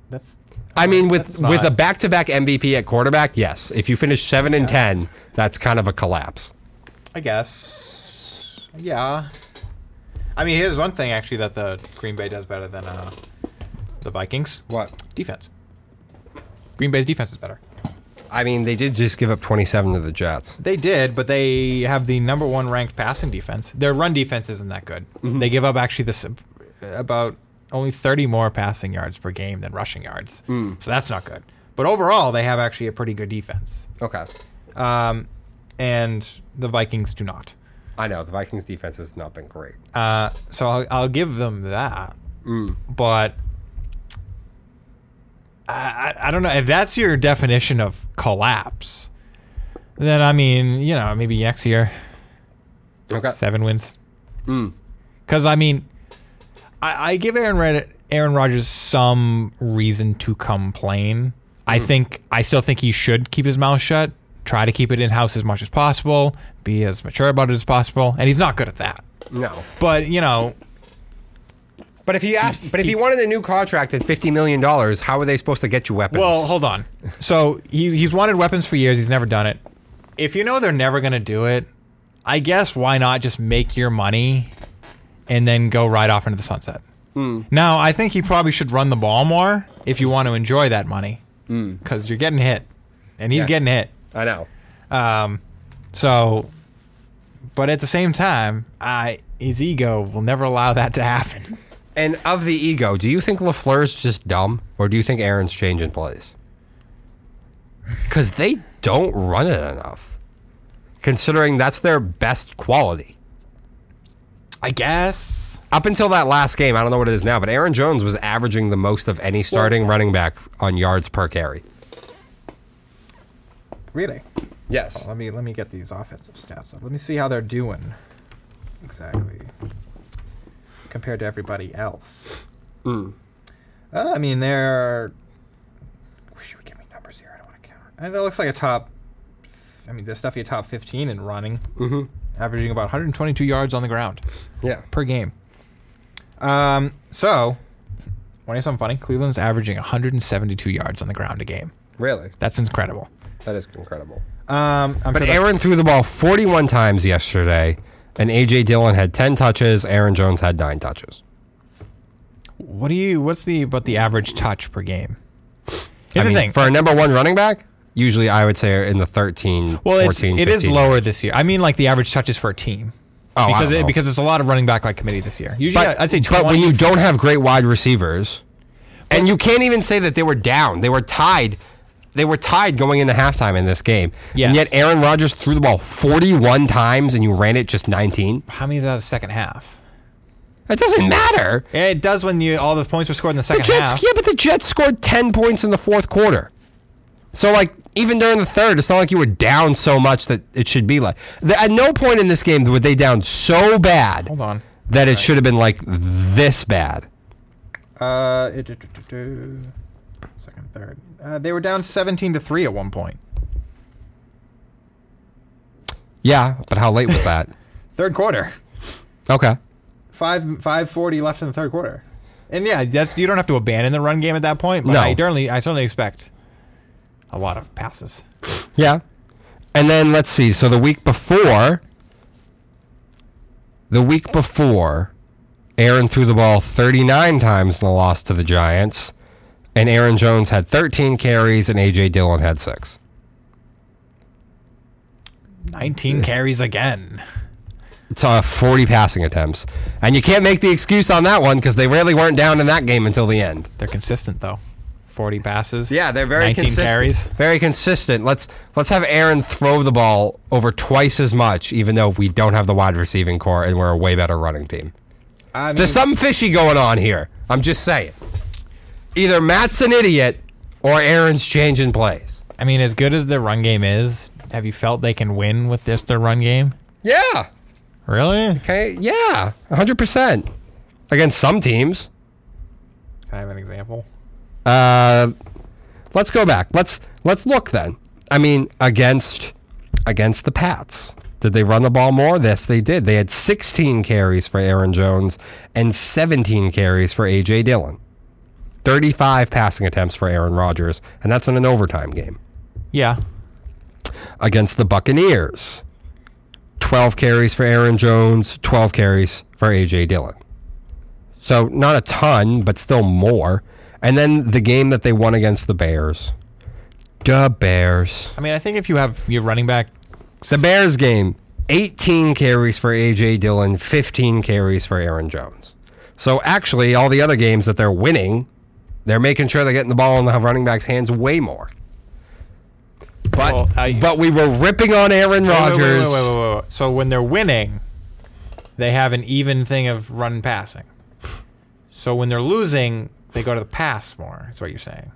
That's I mean, with That's with a back to back MVP at quarterback, yes. If you finish seven and ten, that's kind of a collapse. I guess. Yeah. I mean, here's one thing actually that the Green Bay does better than uh, the Vikings. What? Defense. Green Bay's defense is better. I mean, they did just give up twenty seven to the Jets. They did, but they have the number one ranked passing defense. Their run defense isn't that good. They give up actually this about only 30 more passing yards per game than rushing yards. So that's not good. But overall, they have actually a pretty good defense. Okay, Um, and the Vikings do not. I know the Vikings defense has not been great. Uh, so I'll, I'll give them that. Mm. But I, I, I don't know if that's your definition of collapse. Then I mean, you know, maybe next year Okay, seven wins. Mm. Because I mean, I, I give Aaron Red, Aaron Rodgers some reason to complain. I mm. think I still think he should keep his mouth shut. Try to keep it in house as much as possible. Be as mature about it as possible, and he's not good at that. no. But you know, But if he asked, but if he wanted a new contract at fifty million dollars, how are they supposed to get you weapons? Well, hold on. So he, he's wanted weapons for years. He's never done it. If you know they're never going to do it, I guess why not just make your money and then go right off into the sunset? Hmm. Now, I think he probably should run the ball more if you want to enjoy that money hmm. because you're getting hit and he's Yeah. getting hit. I know. Um, so, but at the same time, I his ego will never allow that to happen. And of the ego, do you think LaFleur's just dumb, or do you think Aaron's changing plays? Because they don't run it enough, considering that's their best quality. I guess. Up until that last game, I don't know what it is now, but Aaron Jones was averaging the most of any starting running back on yards per carry. Really? Yes. Let me let me get these offensive stats up. Let me see how they're doing exactly compared to everybody else. Uh, I mean, they're. Wish you would give me numbers here. I don't want to count. And that looks like a top. I mean, there's definitely a top 15 in running, mm-hmm. averaging about 122 yards on the ground Yeah. per game. Um. So, want to hear something funny? Cleveland's averaging 172 yards on the ground a game. Really? That's incredible. That is incredible. Um, I'm But sure Aaron threw the ball 41 times yesterday, and A.J. Dillon had 10 touches. Aaron Jones had 9 touches. What do you? What's the about the average touch per game? Here's I the mean, thing. for a number one running back, usually I would say in the 13, well, it's 14, it is 15. lower this year. I mean, like the average touches for a team. Oh, I because don't it, know. because it's a lot of running back by committee this year. Usually, But, I'd say but when you don't have great wide receivers, and you can't even say that they were down, they were tied. They were tied going into halftime in this game. Yes. And yet Aaron Rodgers threw the ball 41 times and you ran it just 19. how many of that is second half? It doesn't matter. It does when you all the points were scored in the The second Jets, half. yeah, but the Jets scored 10 points in the fourth quarter. So, like, even during the third, it's not like you were down so much that it should be like. The, at no point in this game were they down so bad Hold on. that it should have been like this bad. Uh, second, third. Uh, they were down 17 to three at one point. Yeah, but how late was that? Third quarter. okay. Five five forty left in the third quarter. And yeah, that's you don't have to abandon the run game at that point. But No. I certainly I certainly expect a lot of passes. Yeah. And then let's see. So the week before, the week before, Aaron threw the ball 39 times in the loss to the Giants, and Aaron Jones had 13 carries, and A.J. Dillon had six. 19 carries again. It's uh, 40 passing attempts. And you can't make the excuse on that one because they really weren't down in that game until the end. They're consistent though. 40 passes. Yeah, they're very 19 consistent. carries. Very consistent. Let's let's have Aaron throw the ball over twice as much, even though we don't have the wide receiving core and we're a way better running team. I mean, There's something fishy going on here. I'm just saying. Either Matt's an idiot or Aaron's changing plays. I mean, as good as their run game is, have you felt they can win with this their run game? Yeah. Really? Okay. Yeah. 100%. Against some teams. Can I have an example? Uh, let's go back. Let's let's look then. I mean, against against the Pats. Did they run the ball more? Yes, they did. They had 16 carries for Aaron Jones and 17 carries for AJ Dillon. 35 passing attempts for Aaron Rodgers, and that's in an overtime game. Yeah. Against the Buccaneers, 12 carries for Aaron Jones, 12 carries for AJ Dillon. So not a ton, but still more. And then the game that they won against the Bears. The Bears. I mean, I think if you have your running back, The Bears game, 18 carries for AJ Dillon, 15 carries for Aaron Jones. So actually, all the other games that they're winning, they're making sure they're getting the ball in the running back's hands way more. But Well, I- but we were ripping on Aaron Rodgers. wait, wait, wait. So when they're winning, they have an even thing of run passing. So when they're losing, they go to the pass more. That's what you're saying.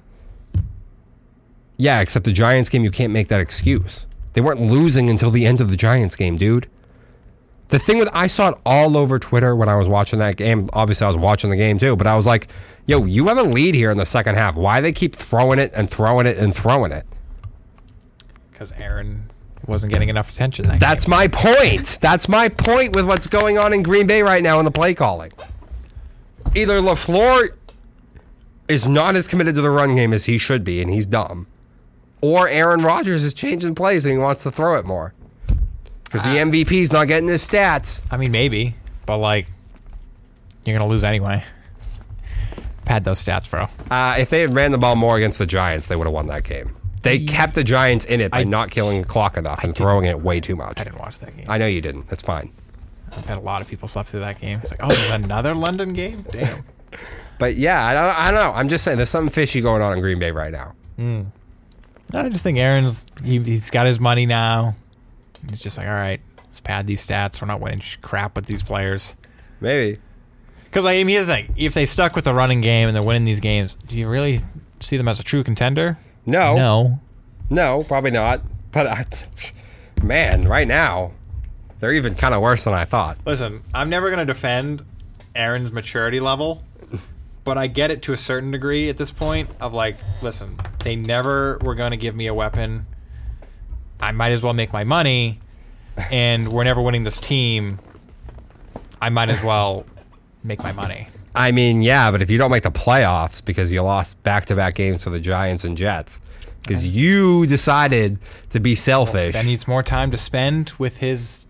Yeah, except the Giants game, you can't make that excuse. They weren't losing until the end of the Giants game, dude. The thing with I saw it all over Twitter when I was watching that game. Obviously, I was watching the game too, but I was like, "Yo, you have a lead here in the second half. Why they keep throwing it and throwing it and throwing it?" Because Aaron wasn't getting enough attention. That That's my point. That's my point with what's going on in Green Bay right now in the play calling. Either LaFleur is not as committed to the run game as he should be, and he's dumb, or Aaron Rodgers is changing plays and he wants to throw it more. Because the MVP's not getting his stats. I mean, maybe, but like, you're gonna lose anyway. Pad those stats, bro. Uh, if they had ran the ball more against the Giants, they would have won that game. They kept the Giants in it by I- not killing the clock enough and throwing it way too much. I didn't watch that game. I know you didn't. That's fine. I've had a lot of people slept through that game. It's like, oh, there's another London game. Damn. But yeah, I don't, I don't know. I'm just saying there's something fishy going on in Green Bay right now. I just think Aaron's he, he's got his money now. He's just like, all right, let's pad these stats. We're not winning crap with these players. Maybe. Because I mean, here's the thing: if they stuck with the running game and they're winning these games, do you really see them as a true contender? No. No. No, probably not. But I, man, right now, they're even kind of worse than I thought. Listen, I'm never going to defend Aaron's maturity level, but I get it to a certain degree at this point. Of like, listen, they never were going to give me a weapon. I might as well make my money, and we're never winning this team. I might as well make my money. I mean, yeah, but if you don't make the playoffs because you lost back to back games for the Giants and Jets, because you decided to be selfish, Ben needs more time to spend with his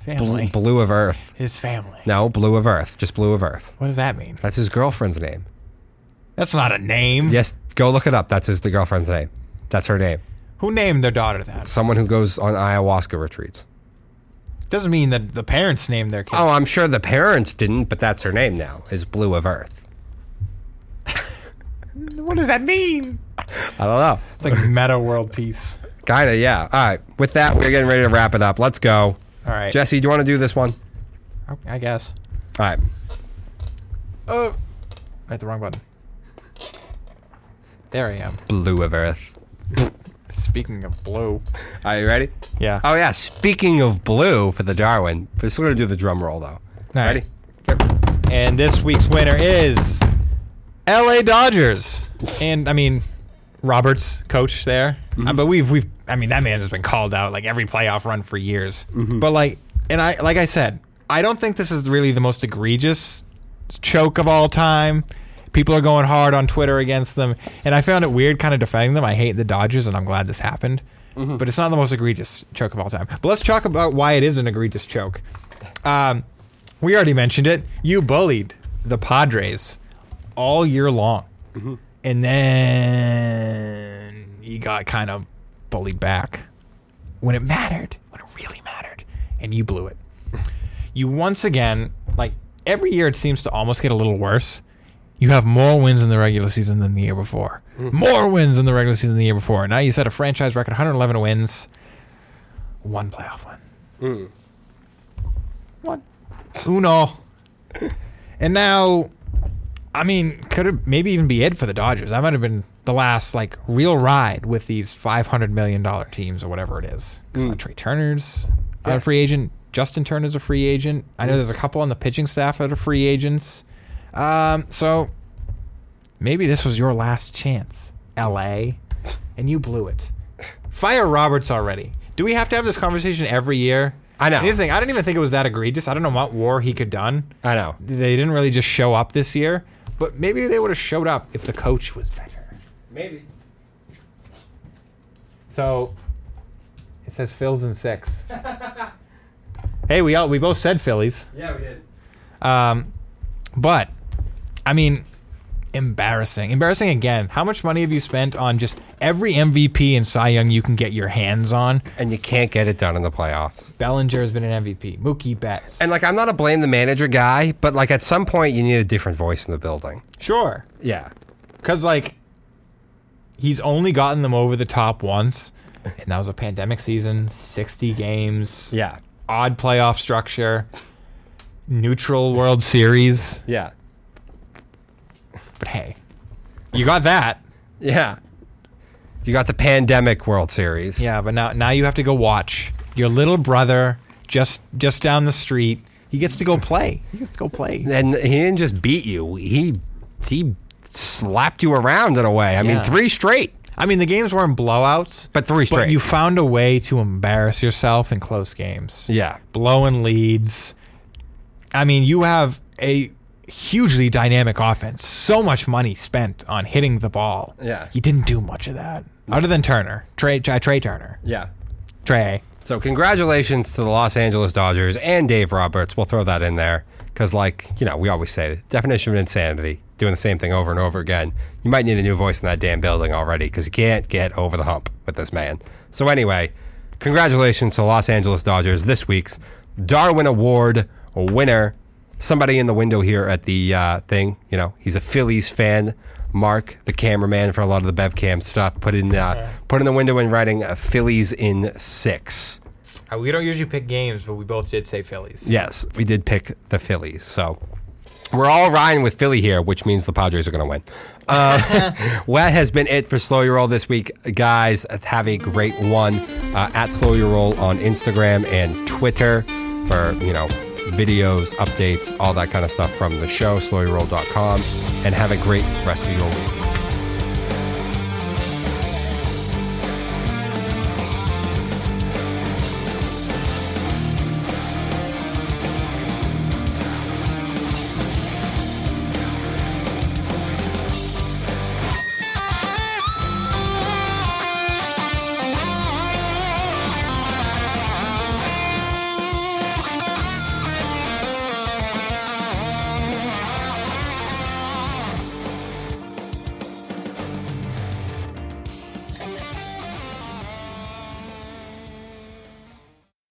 family. Bl- Blu of Earth. his family. No, Blu of Earth. Just Blu of Earth. What does that mean? That's his girlfriend's name. That's not a name. Yes, go look it up. That's his the girlfriend's name. That's her name. Who named their daughter that? Someone who goes on ayahuasca retreats. Doesn't mean that the parents named their kid. Oh, I'm sure the parents didn't, but that's her name now. Is Blu of Earth. What does that mean? I don't know. It's like Metta World Peace. Kind of, yeah. All right. With that, we're getting ready to wrap it up. Let's go. All right. Jesse, do you want to do this one? I guess. All right. Oh, I hit the wrong button. There I am. Blu of Earth. Speaking of blue. Are you ready? Yeah. Oh, yeah. Speaking of blue for the Darwin, we're still going to do the drum roll, though. All right. Ready? And this week's winner is L.A. Dodgers. and I mean, Roberts, coach there. Uh, but we've we've I mean that man has been called out like every playoff run for years. But like, and I like I said, I don't think this is really the most egregious choke of all time. People are going hard on Twitter against them, and I found it weird kind of defending them. I hate the Dodgers, and I'm glad this happened. But it's not the most egregious choke of all time. But let's talk about why it is an egregious choke. Um, we already mentioned it. You bullied the Padres all year long. And then you got kind of bullied back when it mattered, when it really mattered. And you blew it. You once again, like every year, it seems to almost get a little worse. You have more wins in the regular season than the year before. Hmm. More wins in the regular season than the year before. Now you set a franchise record 111 wins, one playoff win. Hmm. One. Uno. And now, I mean, could it maybe even be it for the Dodgers? That might have been the last like real ride with these five hundred million dollar teams or whatever it is. 'Cause hmm. now Trea Turner's uh, a free agent. Justin Turner's a free agent. I know there's a couple on the pitching staff that are free agents. Um, so maybe this was your last chance, L.A., and you blew it. Fire Roberts already. Do we have to have this conversation every year? I know. And here's the thing, I don't even think it was that egregious. I don't know what war he could done. I know. They didn't really just show up this year, but maybe they would have showed up if the coach was better. Maybe. So it says Phil's in six. hey, we all we both said Phillies. Yeah, we did. Um, but I mean, embarrassing, embarrassing again. How much money have you spent on just every MVP and Cy Young you can get your hands on? And you can't get it done in the playoffs. Bellinger has been an MVP. Mookie Betts. And like, I'm not a blame the manager guy, but like at some point you need a different voice in the building. sure, Yeah. because like he's only gotten them over the top once, and that was a pandemic season, sixty games, Yeah. odd playoff structure, neutral World Series. Yeah. But hey, you got that. Yeah. You got the pandemic World Series. Yeah, but now now you have to go watch your little brother just just down the street. He gets to go play. He gets to go play. And he didn't just beat you. He he slapped you around in a way. I mean, three straight, I mean, the games weren't blowouts, but three straight. but you found a way to embarrass yourself in close games. yeah. blowing leads. I mean, you have a hugely dynamic offense. So much money spent on hitting the ball. Yeah. He didn't do much of that, other than Turner, Trea, Trea, Trea Turner, Yeah. Trea. So congratulations to the Los Angeles Dodgers and Dave Roberts. We'll throw that in there because, like you know, we always say definition of insanity, doing the same thing over and over again. You might need a new voice in that damn building already because you can't get over the hump with this man. So anyway, congratulations to Los Angeles Dodgers this week's Darwin Award winner. Somebody in the window here at the uh, thing, you know, he's a Phillies fan. Mark, the cameraman for a lot of the BevCam stuff, put in uh, put in the window and writing uh, Phillies in six. Uh, we don't usually pick games, but we both did say Phillies. Yes, we did pick the Phillies. So we're all riding with Philly here, which means the Padres are going to win. Uh, well, that has been it for Slow Your Roll this week, guys. Have a great one uh, at Slow Your Roll on Instagram and Twitter for you know videos, updates, all that kind of stuff from the show. SlowYourRoll.com, and have a great rest of your week.